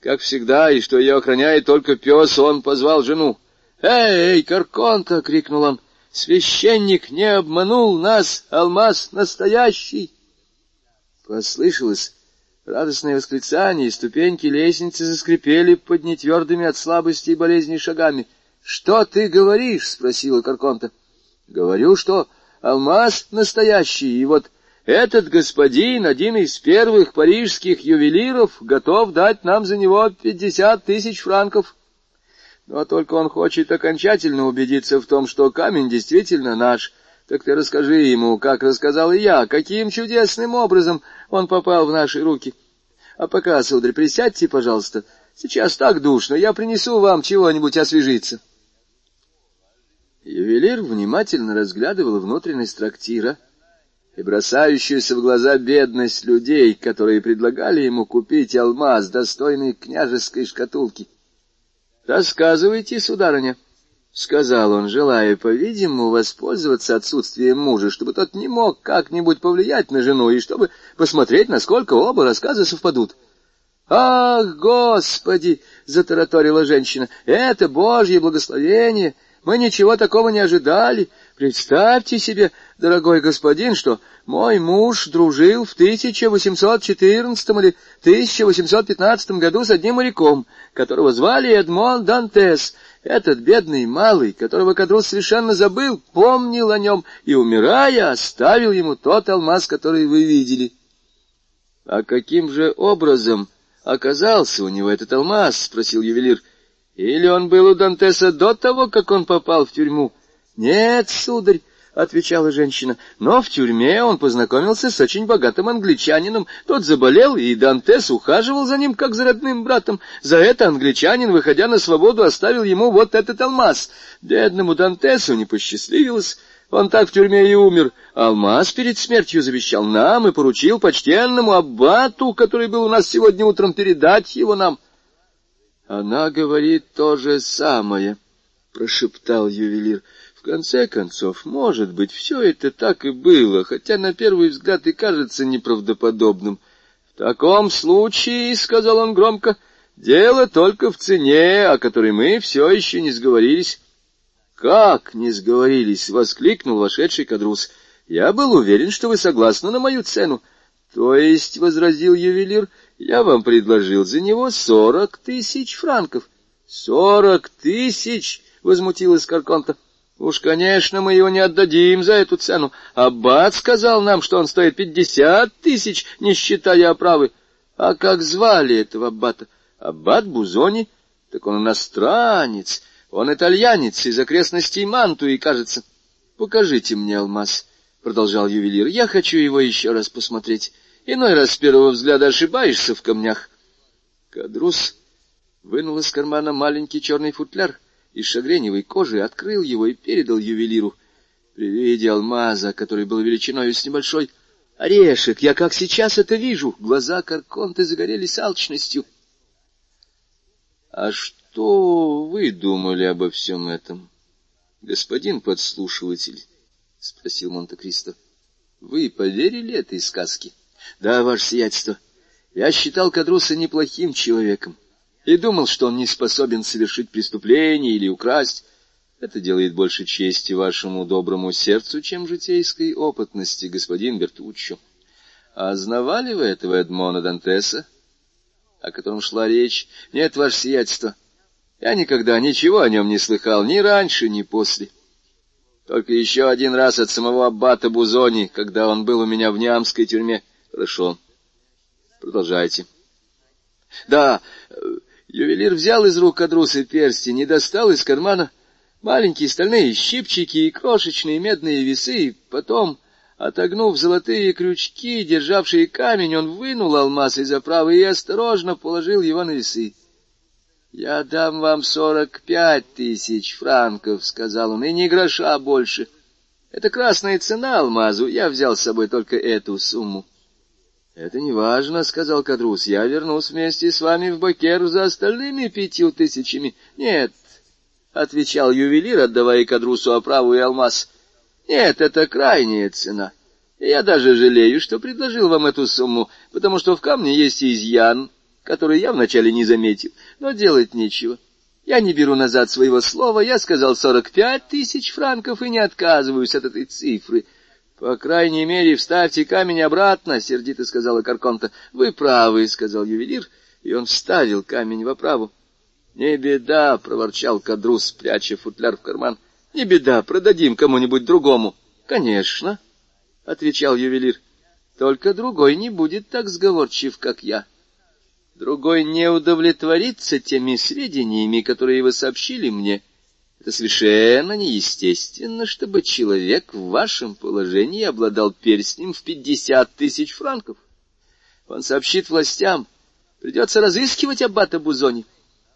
как всегда, и что ее охраняет только пес, он позвал жену. «Эй, эй, Карконта!» — крикнул он. Священник не обманул нас, алмаз настоящий. Послышалось радостное восклицание, и ступеньки лестницы заскрипели под нетвердыми от слабости и болезни шагами. — Что ты говоришь? — спросила Карконта. — Говорю, что алмаз настоящий, и вот этот господин, один из первых парижских ювелиров, готов дать нам за него пятьдесят тысяч франков. — но только он хочет окончательно убедиться в том, что камень действительно наш. Так ты расскажи ему, как рассказал и я, каким чудесным образом он попал в наши руки. А пока, сударь, присядьте, пожалуйста. Сейчас так душно, я принесу вам чего-нибудь освежиться. Ювелир внимательно разглядывал внутренность трактира и бросающуюся в глаза бедность людей, которые предлагали ему купить алмаз, достойный княжеской шкатулки. «Рассказывайте, сударыня», — сказал он, желая, по-видимому, воспользоваться отсутствием мужа, чтобы тот не мог как-нибудь повлиять на жену и чтобы посмотреть, насколько оба рассказа совпадут. «Ах, Господи!» — затараторила женщина. «Это Божье благословение! Мы ничего такого не ожидали. Представьте себе, дорогой господин, что мой муж дружил в 1814 или 1815 году с одним моряком, которого звали Эдмон Дантес, Этот бедный малый, которого Кадрус совершенно забыл, помнил о нем и, умирая, оставил ему тот алмаз, который вы видели. — А каким же образом оказался у него этот алмаз? — спросил ювелир. — Или он был у Дантеса до того, как он попал в тюрьму? — Нет, сударь, — отвечала женщина. Но в тюрьме он познакомился с очень богатым англичанином. Тот заболел, и Дантес ухаживал за ним, как за родным братом. За это англичанин, выходя на свободу, оставил ему вот этот алмаз. Бедному Дантесу не посчастливилось. Он так в тюрьме и умер. Алмаз перед смертью завещал нам и поручил почтенному аббату, который был у нас сегодня утром, передать его нам. — Она говорит то же самое, — прошептал ювелир. В конце концов, может быть, все это так и было, хотя на первый взгляд и кажется неправдоподобным. — В таком случае, — сказал он громко, — дело только в цене, о которой мы все еще не сговорились. — Как не сговорились? — воскликнул вошедший кадрус. — Я был уверен, что вы согласны на мою цену. — То есть, — возразил ювелир, — я вам предложил за него сорок тысяч франков. — Сорок тысяч! — возмутилась Карконта. — Уж, конечно, мы его не отдадим за эту цену. Аббат сказал нам, что он стоит пятьдесят тысяч, не считая оправы. А как звали этого аббата? Аббат Бузони? Так он иностранец. Он итальянец из окрестностей Мантуи, кажется. Покажите мне алмаз, — продолжал ювелир. Я хочу его еще раз посмотреть. Иной раз с первого взгляда ошибаешься в камнях. Кадрус вынул из кармана маленький черный футляр — из шагреневой кожи, открыл его и передал ювелиру. При виде алмаза, который был величиной с небольшой орешек, я как сейчас это вижу, глаза Карконты загорелись алчностью. — А что вы думали обо всем этом, господин подслушиватель? — спросил Монте-Кристо. — Вы поверили этой сказке? — Да, ваше сиятельство. Я считал Кадруса неплохим человеком и думал, что он не способен совершить преступление или украсть. Это делает больше чести вашему доброму сердцу, чем житейской опытности, господин Бертуччо. А знавали вы этого Эдмона Дантеса, о котором шла речь? Нет, ваше сиятельство. Я никогда ничего о нем не слыхал, ни раньше, ни после. Только еще один раз от самого аббата Бузони, когда он был у меня в Нямской тюрьме. Хорошо. Продолжайте. Да, Ювелир взял из рук кадрусы перстень и достал из кармана маленькие стальные щипчики и крошечные медные весы. Потом, отогнув золотые крючки, державшие камень, он вынул алмаз из оправы и осторожно положил его на весы. — Я дам вам сорок пять тысяч франков, — сказал он, — и ни гроша больше. Это красная цена алмазу, я взял с собой только эту сумму. «Это не важно», — сказал Кадрус. «Я вернусь вместе с вами в Бакер за остальными пятью тысячами». «Нет», — отвечал ювелир, отдавая Кадрусу оправу и алмаз. «Нет, это крайняя цена. Я даже жалею, что предложил вам эту сумму, потому что в камне есть изъян, который я вначале не заметил, но делать нечего». Я не беру назад своего слова, я сказал сорок пять тысяч франков и не отказываюсь от этой цифры. — По крайней мере, вставьте камень обратно, — сердито сказала Карконта. — Вы правы, — сказал ювелир, и он вставил камень в оправу. — Не беда, — проворчал Кадрус, пряча футляр в карман. — Не беда, продадим кому-нибудь другому. — Конечно, — отвечал ювелир. — Только другой не будет так сговорчив, как я. Другой не удовлетворится теми сведениями, которые вы сообщили мне, — это совершенно неестественно, чтобы человек в вашем положении обладал перстнем в пятьдесят тысяч франков. Он сообщит властям, придется разыскивать аббата Бузони.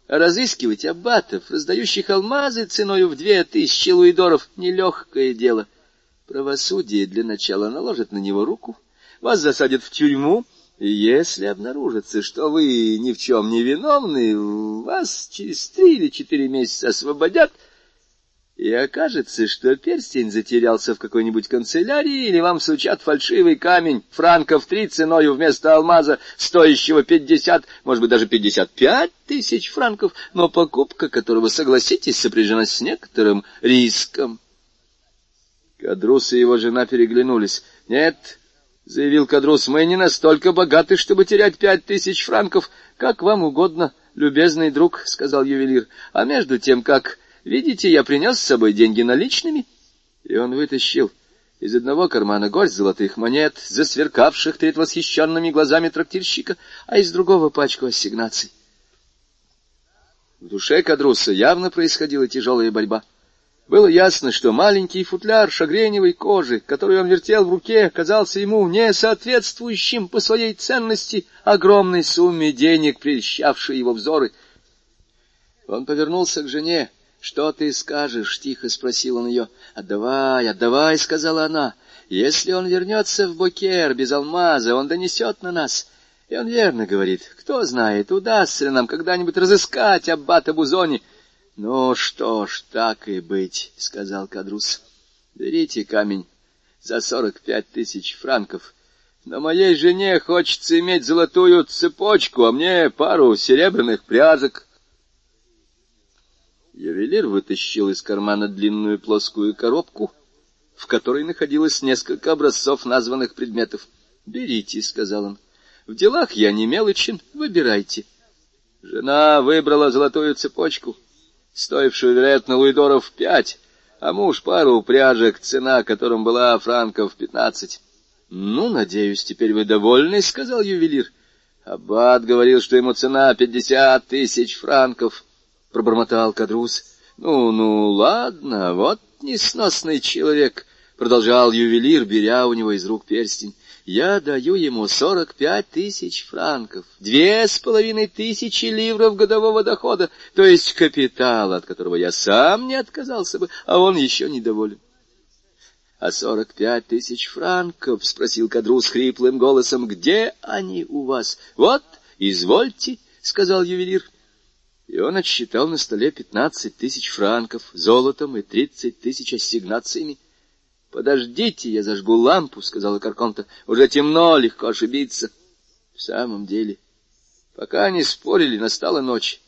А разыскивать аббатов, раздающих алмазы ценою в две тысячи луидоров, нелегкое дело. Правосудие для начала наложит на него руку, вас засадят в тюрьму, и если обнаружится, что вы ни в чем не виновны, вас через три или четыре месяца освободят — и окажется, что перстень затерялся в какой-нибудь канцелярии, или вам сучат фальшивый камень, франков три ценою вместо алмаза, стоящего пятьдесят, может быть, даже пятьдесят пять тысяч франков, но покупка которого, согласитесь, сопряжена с некоторым риском. Кадрус и его жена переглянулись. — Нет, — заявил Кадрус, — мы не настолько богаты, чтобы терять пять тысяч франков. Как вам угодно, любезный друг, — сказал ювелир, — а между тем, как, видите, я принес с собой деньги наличными. И он вытащил из одного кармана горсть золотых монет, засверкавших перед восхищенными глазами трактирщика, а из другого пачку ассигнаций. В душе Кадруса явно происходила тяжелая борьба. Было ясно, что маленький футляр шагреневой кожи, который он вертел в руке, казался ему не соответствующим по своей ценности огромной сумме денег, прельщавшей его взоры. Он повернулся к жене. «Что ты скажешь?» — тихо спросил он ее. «Отдавай, отдавай», — сказала она. «Если он вернется в Бокер без алмаза, он донесет на нас». И он верно говорит. Кто знает, удастся ли нам когда-нибудь разыскать аббата Бузони. — Ну что ж, так и быть, — сказал Кадрус. — Берите камень за сорок пять тысяч франков. Но моей жене хочется иметь золотую цепочку, а мне пару серебряных пряжек. Ювелир вытащил из кармана длинную плоскую коробку, в которой находилось несколько образцов названных предметов. — Берите, — сказал он. — В делах я не мелочен, выбирайте. Жена выбрала золотую цепочку — стоившую, вероятно, луидоров пять, а муж пару упряжек, цена которым была франков пятнадцать. — Ну, надеюсь, теперь вы довольны, — сказал ювелир. Аббат говорил, что ему цена пятьдесят тысяч франков, — пробормотал Кадрус. — Ну, ну, ладно, вот несносный человек, — продолжал ювелир, беря у него из рук перстень. Я даю ему сорок пять тысяч франков, две с половиной тысячи ливров годового дохода, то есть капитала, от которого я сам не отказался бы, а он еще недоволен. — А сорок пять тысяч франков? — спросил Кадру с хриплым голосом. — Где они у вас? — Вот, извольте, — сказал ювелир. И он отсчитал на столе пятнадцать тысяч франков золотом и тридцать тысяч ассигнациями. «Подождите, я зажгу лампу», — сказала Карконта. «Уже темно, легко ошибиться». В самом деле, пока они спорили, настала ночь,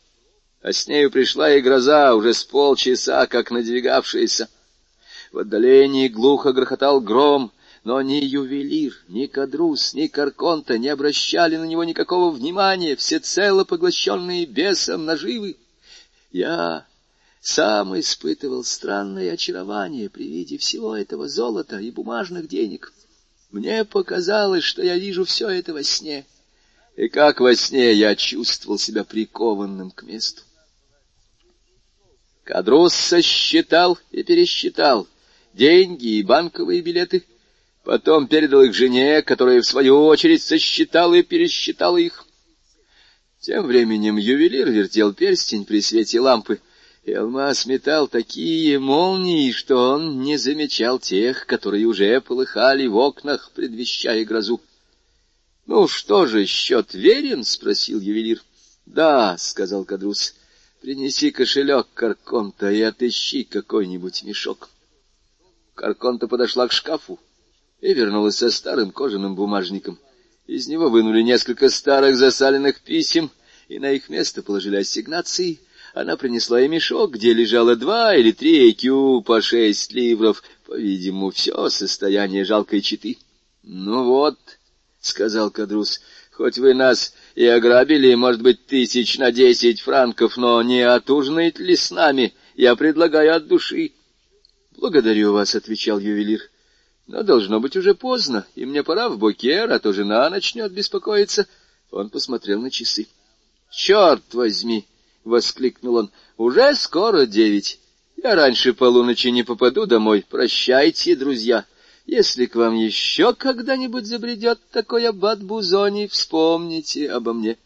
а с нею пришла и гроза, уже с полчаса, как надвигавшаяся. В отдалении глухо грохотал гром, но ни ювелир, ни кадрус, ни карконта не обращали на него никакого внимания, всецело поглощенные бесом наживы. Я сам испытывал странное очарование при виде всего этого золота и бумажных денег. Мне показалось, что я вижу все это во сне, и как во сне я чувствовал себя прикованным к месту. Кадрус сосчитал и пересчитал деньги и банковые билеты, потом передал их жене, которая, в свою очередь, сосчитала и пересчитала их. Тем временем ювелир вертел перстень при свете лампы, и алмаз метал такие молнии, что он не замечал тех, которые уже полыхали в окнах, предвещая грозу. — Ну что же, счет верен? — спросил ювелир. — Да, — сказал Кадрус. — Принеси кошелек Карконта и отыщи какой-нибудь мешок. Карконта подошла к шкафу и вернулась со старым кожаным бумажником. Из него вынули несколько старых засаленных писем, и на их место положили ассигнации — она принесла и мешок, где лежало два или три кю по шесть ливров, по-видимому, все состояние жалкой читы. — Ну вот, — сказал Кадрус, — хоть вы нас и ограбили, может быть, тысяч на десять франков, но не отужинаете ли с нами? Я предлагаю от души. — Благодарю вас, — отвечал ювелир. — Но должно быть уже поздно, и мне пора в Бокер, а то жена начнет беспокоиться. Он посмотрел на часы. — Черт возьми! — воскликнул он. — Уже скоро девять. Я раньше полуночи не попаду домой. Прощайте, друзья. Если к вам еще когда-нибудь забредет такой аббат Бузони, вспомните обо мне.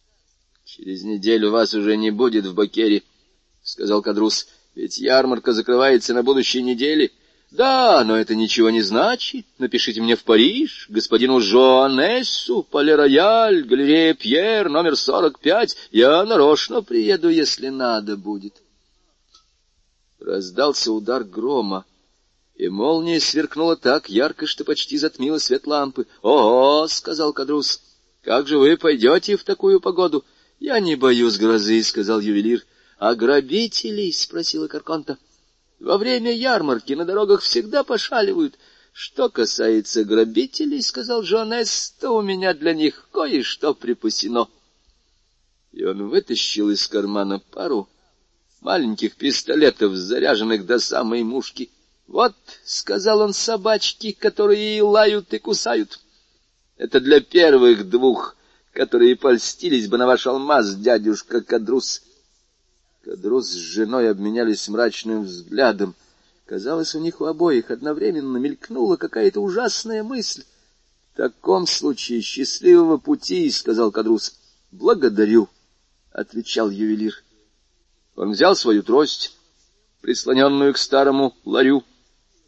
— Через неделю вас уже не будет в Бакере, — сказал Кадрус, — ведь ярмарка закрывается на будущей неделе. — да, но это ничего не значит. Напишите мне в Париж, господину Жоанессу, Пале-Рояль, галерея Пьер, номер 45. Я нарочно приеду, если надо будет. Раздался удар грома, и молния сверкнула так ярко, что почти затмила свет лампы. «Ого!» — сказал Кадрус. «Как же вы пойдете в такую погоду?» «Я не боюсь грозы», — сказал ювелир. «А грабителей?» — спросила Карконта. Во время ярмарки на дорогах всегда пошаливают. Что касается грабителей, — сказал Джонес, — то у меня для них кое-что припасено. И он вытащил из кармана пару маленьких пистолетов, заряженных до самой мушки. «Вот», — сказал он, — «собачки, которые и лают, и кусают. Это для первых двух, которые польстились бы на ваш алмаз, дядюшка Кадрус». Кадрус с женой обменялись мрачным взглядом. Казалось, у них у обоих одновременно мелькнула какая-то ужасная мысль. — В таком случае счастливого пути, — сказал Кадрус. — Благодарю, — отвечал ювелир. Он взял свою трость, прислоненную к старому ларю,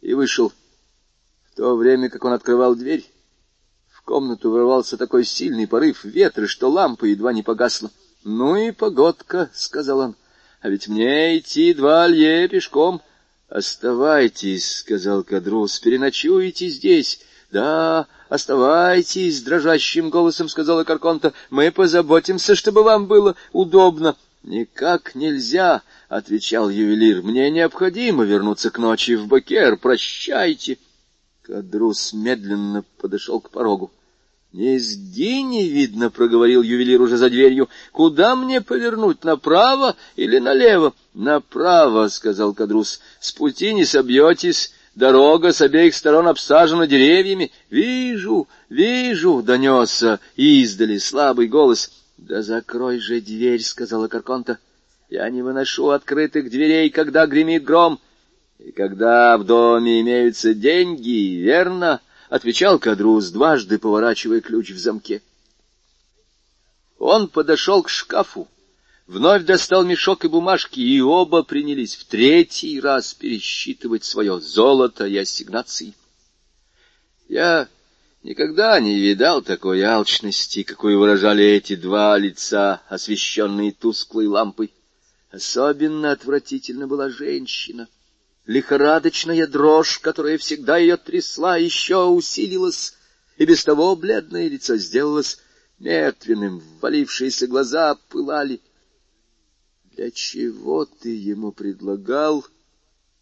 и вышел. В то время, как он открывал дверь, в комнату ворвался такой сильный порыв ветра, что лампа едва не погасла. — Ну и погодка, — сказал он, — а ведь мне идти два лье пешком — «Оставайтесь», — сказал Кадрус, — «переночуете здесь». «Да, оставайтесь», — дрожащим голосом сказала Карконта, — «мы позаботимся, чтобы вам было удобно». «Никак нельзя», — отвечал ювелир, — «мне необходимо вернуться к ночи в Бакер, прощайте». Кадрус медленно подошел к порогу. «Низги не видно», — проговорил ювелир уже за дверью. «Куда мне повернуть, направо или налево?» «Направо», — сказал Кадрус. «С пути не собьетесь, дорога с обеих сторон обсажена деревьями». «Вижу, вижу», — донесся издали слабый голос. «Да закрой же дверь», — сказала Карконта. «Я не выношу открытых дверей, когда гремит гром, и когда в доме имеются деньги, верно?» Отвечал Кадрус, дважды поворачивая ключ в замке. Он подошел к шкафу, вновь достал мешок и бумажки, и оба принялись в третий раз пересчитывать свое золото и ассигнации. Я никогда не видал такой алчности, какую выражали эти два лица, освещенные тусклой лампой. Особенно отвратительно была женщина — Лихорадочная дрожь, которая всегда ее трясла, еще усилилась, и без того бледное лицо сделалось мертвенным, ввалившиеся глаза пылали. — Для чего ты ему предлагал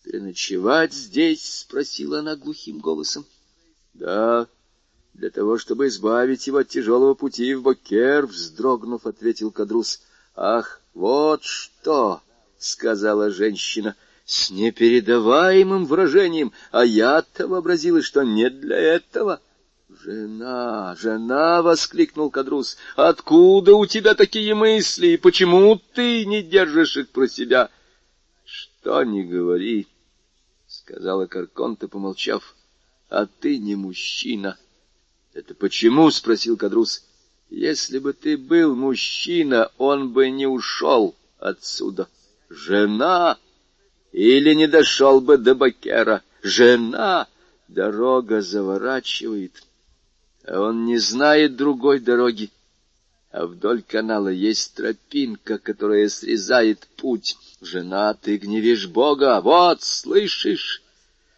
переночевать здесь? — спросила она глухим голосом. — Да, для того, чтобы избавить его от тяжелого пути в Бокер, — вздрогнув, ответил Кадрус. — Ах, вот что! — сказала женщина — с непередаваемым выражением, а я-то вообразила, что не для этого. «Жена, жена!» — воскликнул Кадрус. «Откуда у тебя такие мысли, и почему ты не держишь их про себя?» «Что не говори», — сказала Карконта, помолчав, — «а ты не мужчина». «Это почему?» — спросил Кадрус. «Если бы ты был мужчина, он бы не ушел отсюда». «Жена!» Или не дошел бы до Бакера. Жена! Дорога заворачивает, а он не знает другой дороги. А вдоль канала есть тропинка, которая срезает путь. Жена, ты гневишь Бога, вот, слышишь?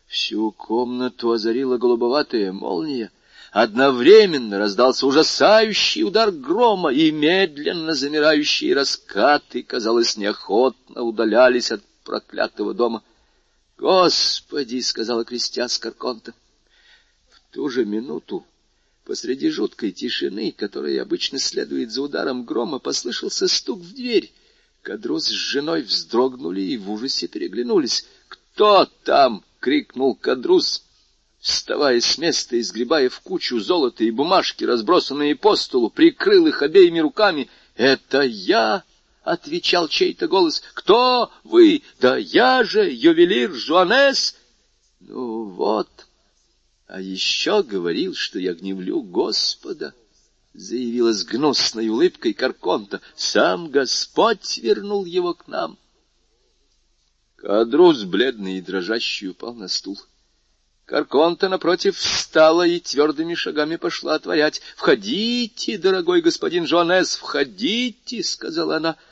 Всю комнату озарила голубоватая молния. Одновременно раздался ужасающий удар грома, и медленно замирающие раскаты, казалось, неохотно удалялись от проклятого дома. «Господи!» — сказала крестьян Скарконта. В ту же минуту посреди жуткой тишины, которая обычно следует за ударом грома, послышался стук в дверь. Кадрус с женой вздрогнули и в ужасе переглянулись. «Кто там?» — крикнул Кадрус, вставая с места и сгребая в кучу золота и бумажки, разбросанные по столу, прикрыл их обеими руками. «Это я!» — отвечал чей-то голос. — Кто вы? Да я же, ювелир Жуанес. — Ну вот, а еще говорил, что я гневлю Господа, — заявила с гнусной улыбкой Карконта. — Сам Господь вернул его к нам. Кадрус, бледный и дрожащий, упал на стул. Карконта, напротив, встала и твердыми шагами пошла отворять. — Входите, дорогой господин Жуанес, входите, — сказала она. ——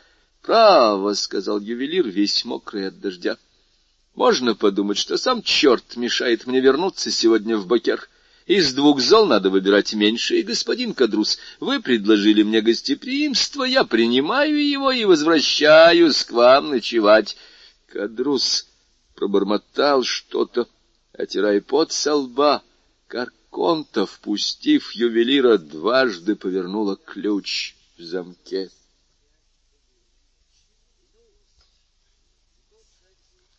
Право, — сказал ювелир, весь мокрый от дождя. — Можно подумать, что сам черт мешает мне вернуться сегодня в Бакер. Из двух зол надо выбирать меньше, и, господин Кадрус, вы предложили мне гостеприимство, я принимаю его и возвращаюсь к вам ночевать. Кадрус пробормотал что-то, отирая пот со лба. Карконта, впустив ювелира, дважды повернула ключ в замке.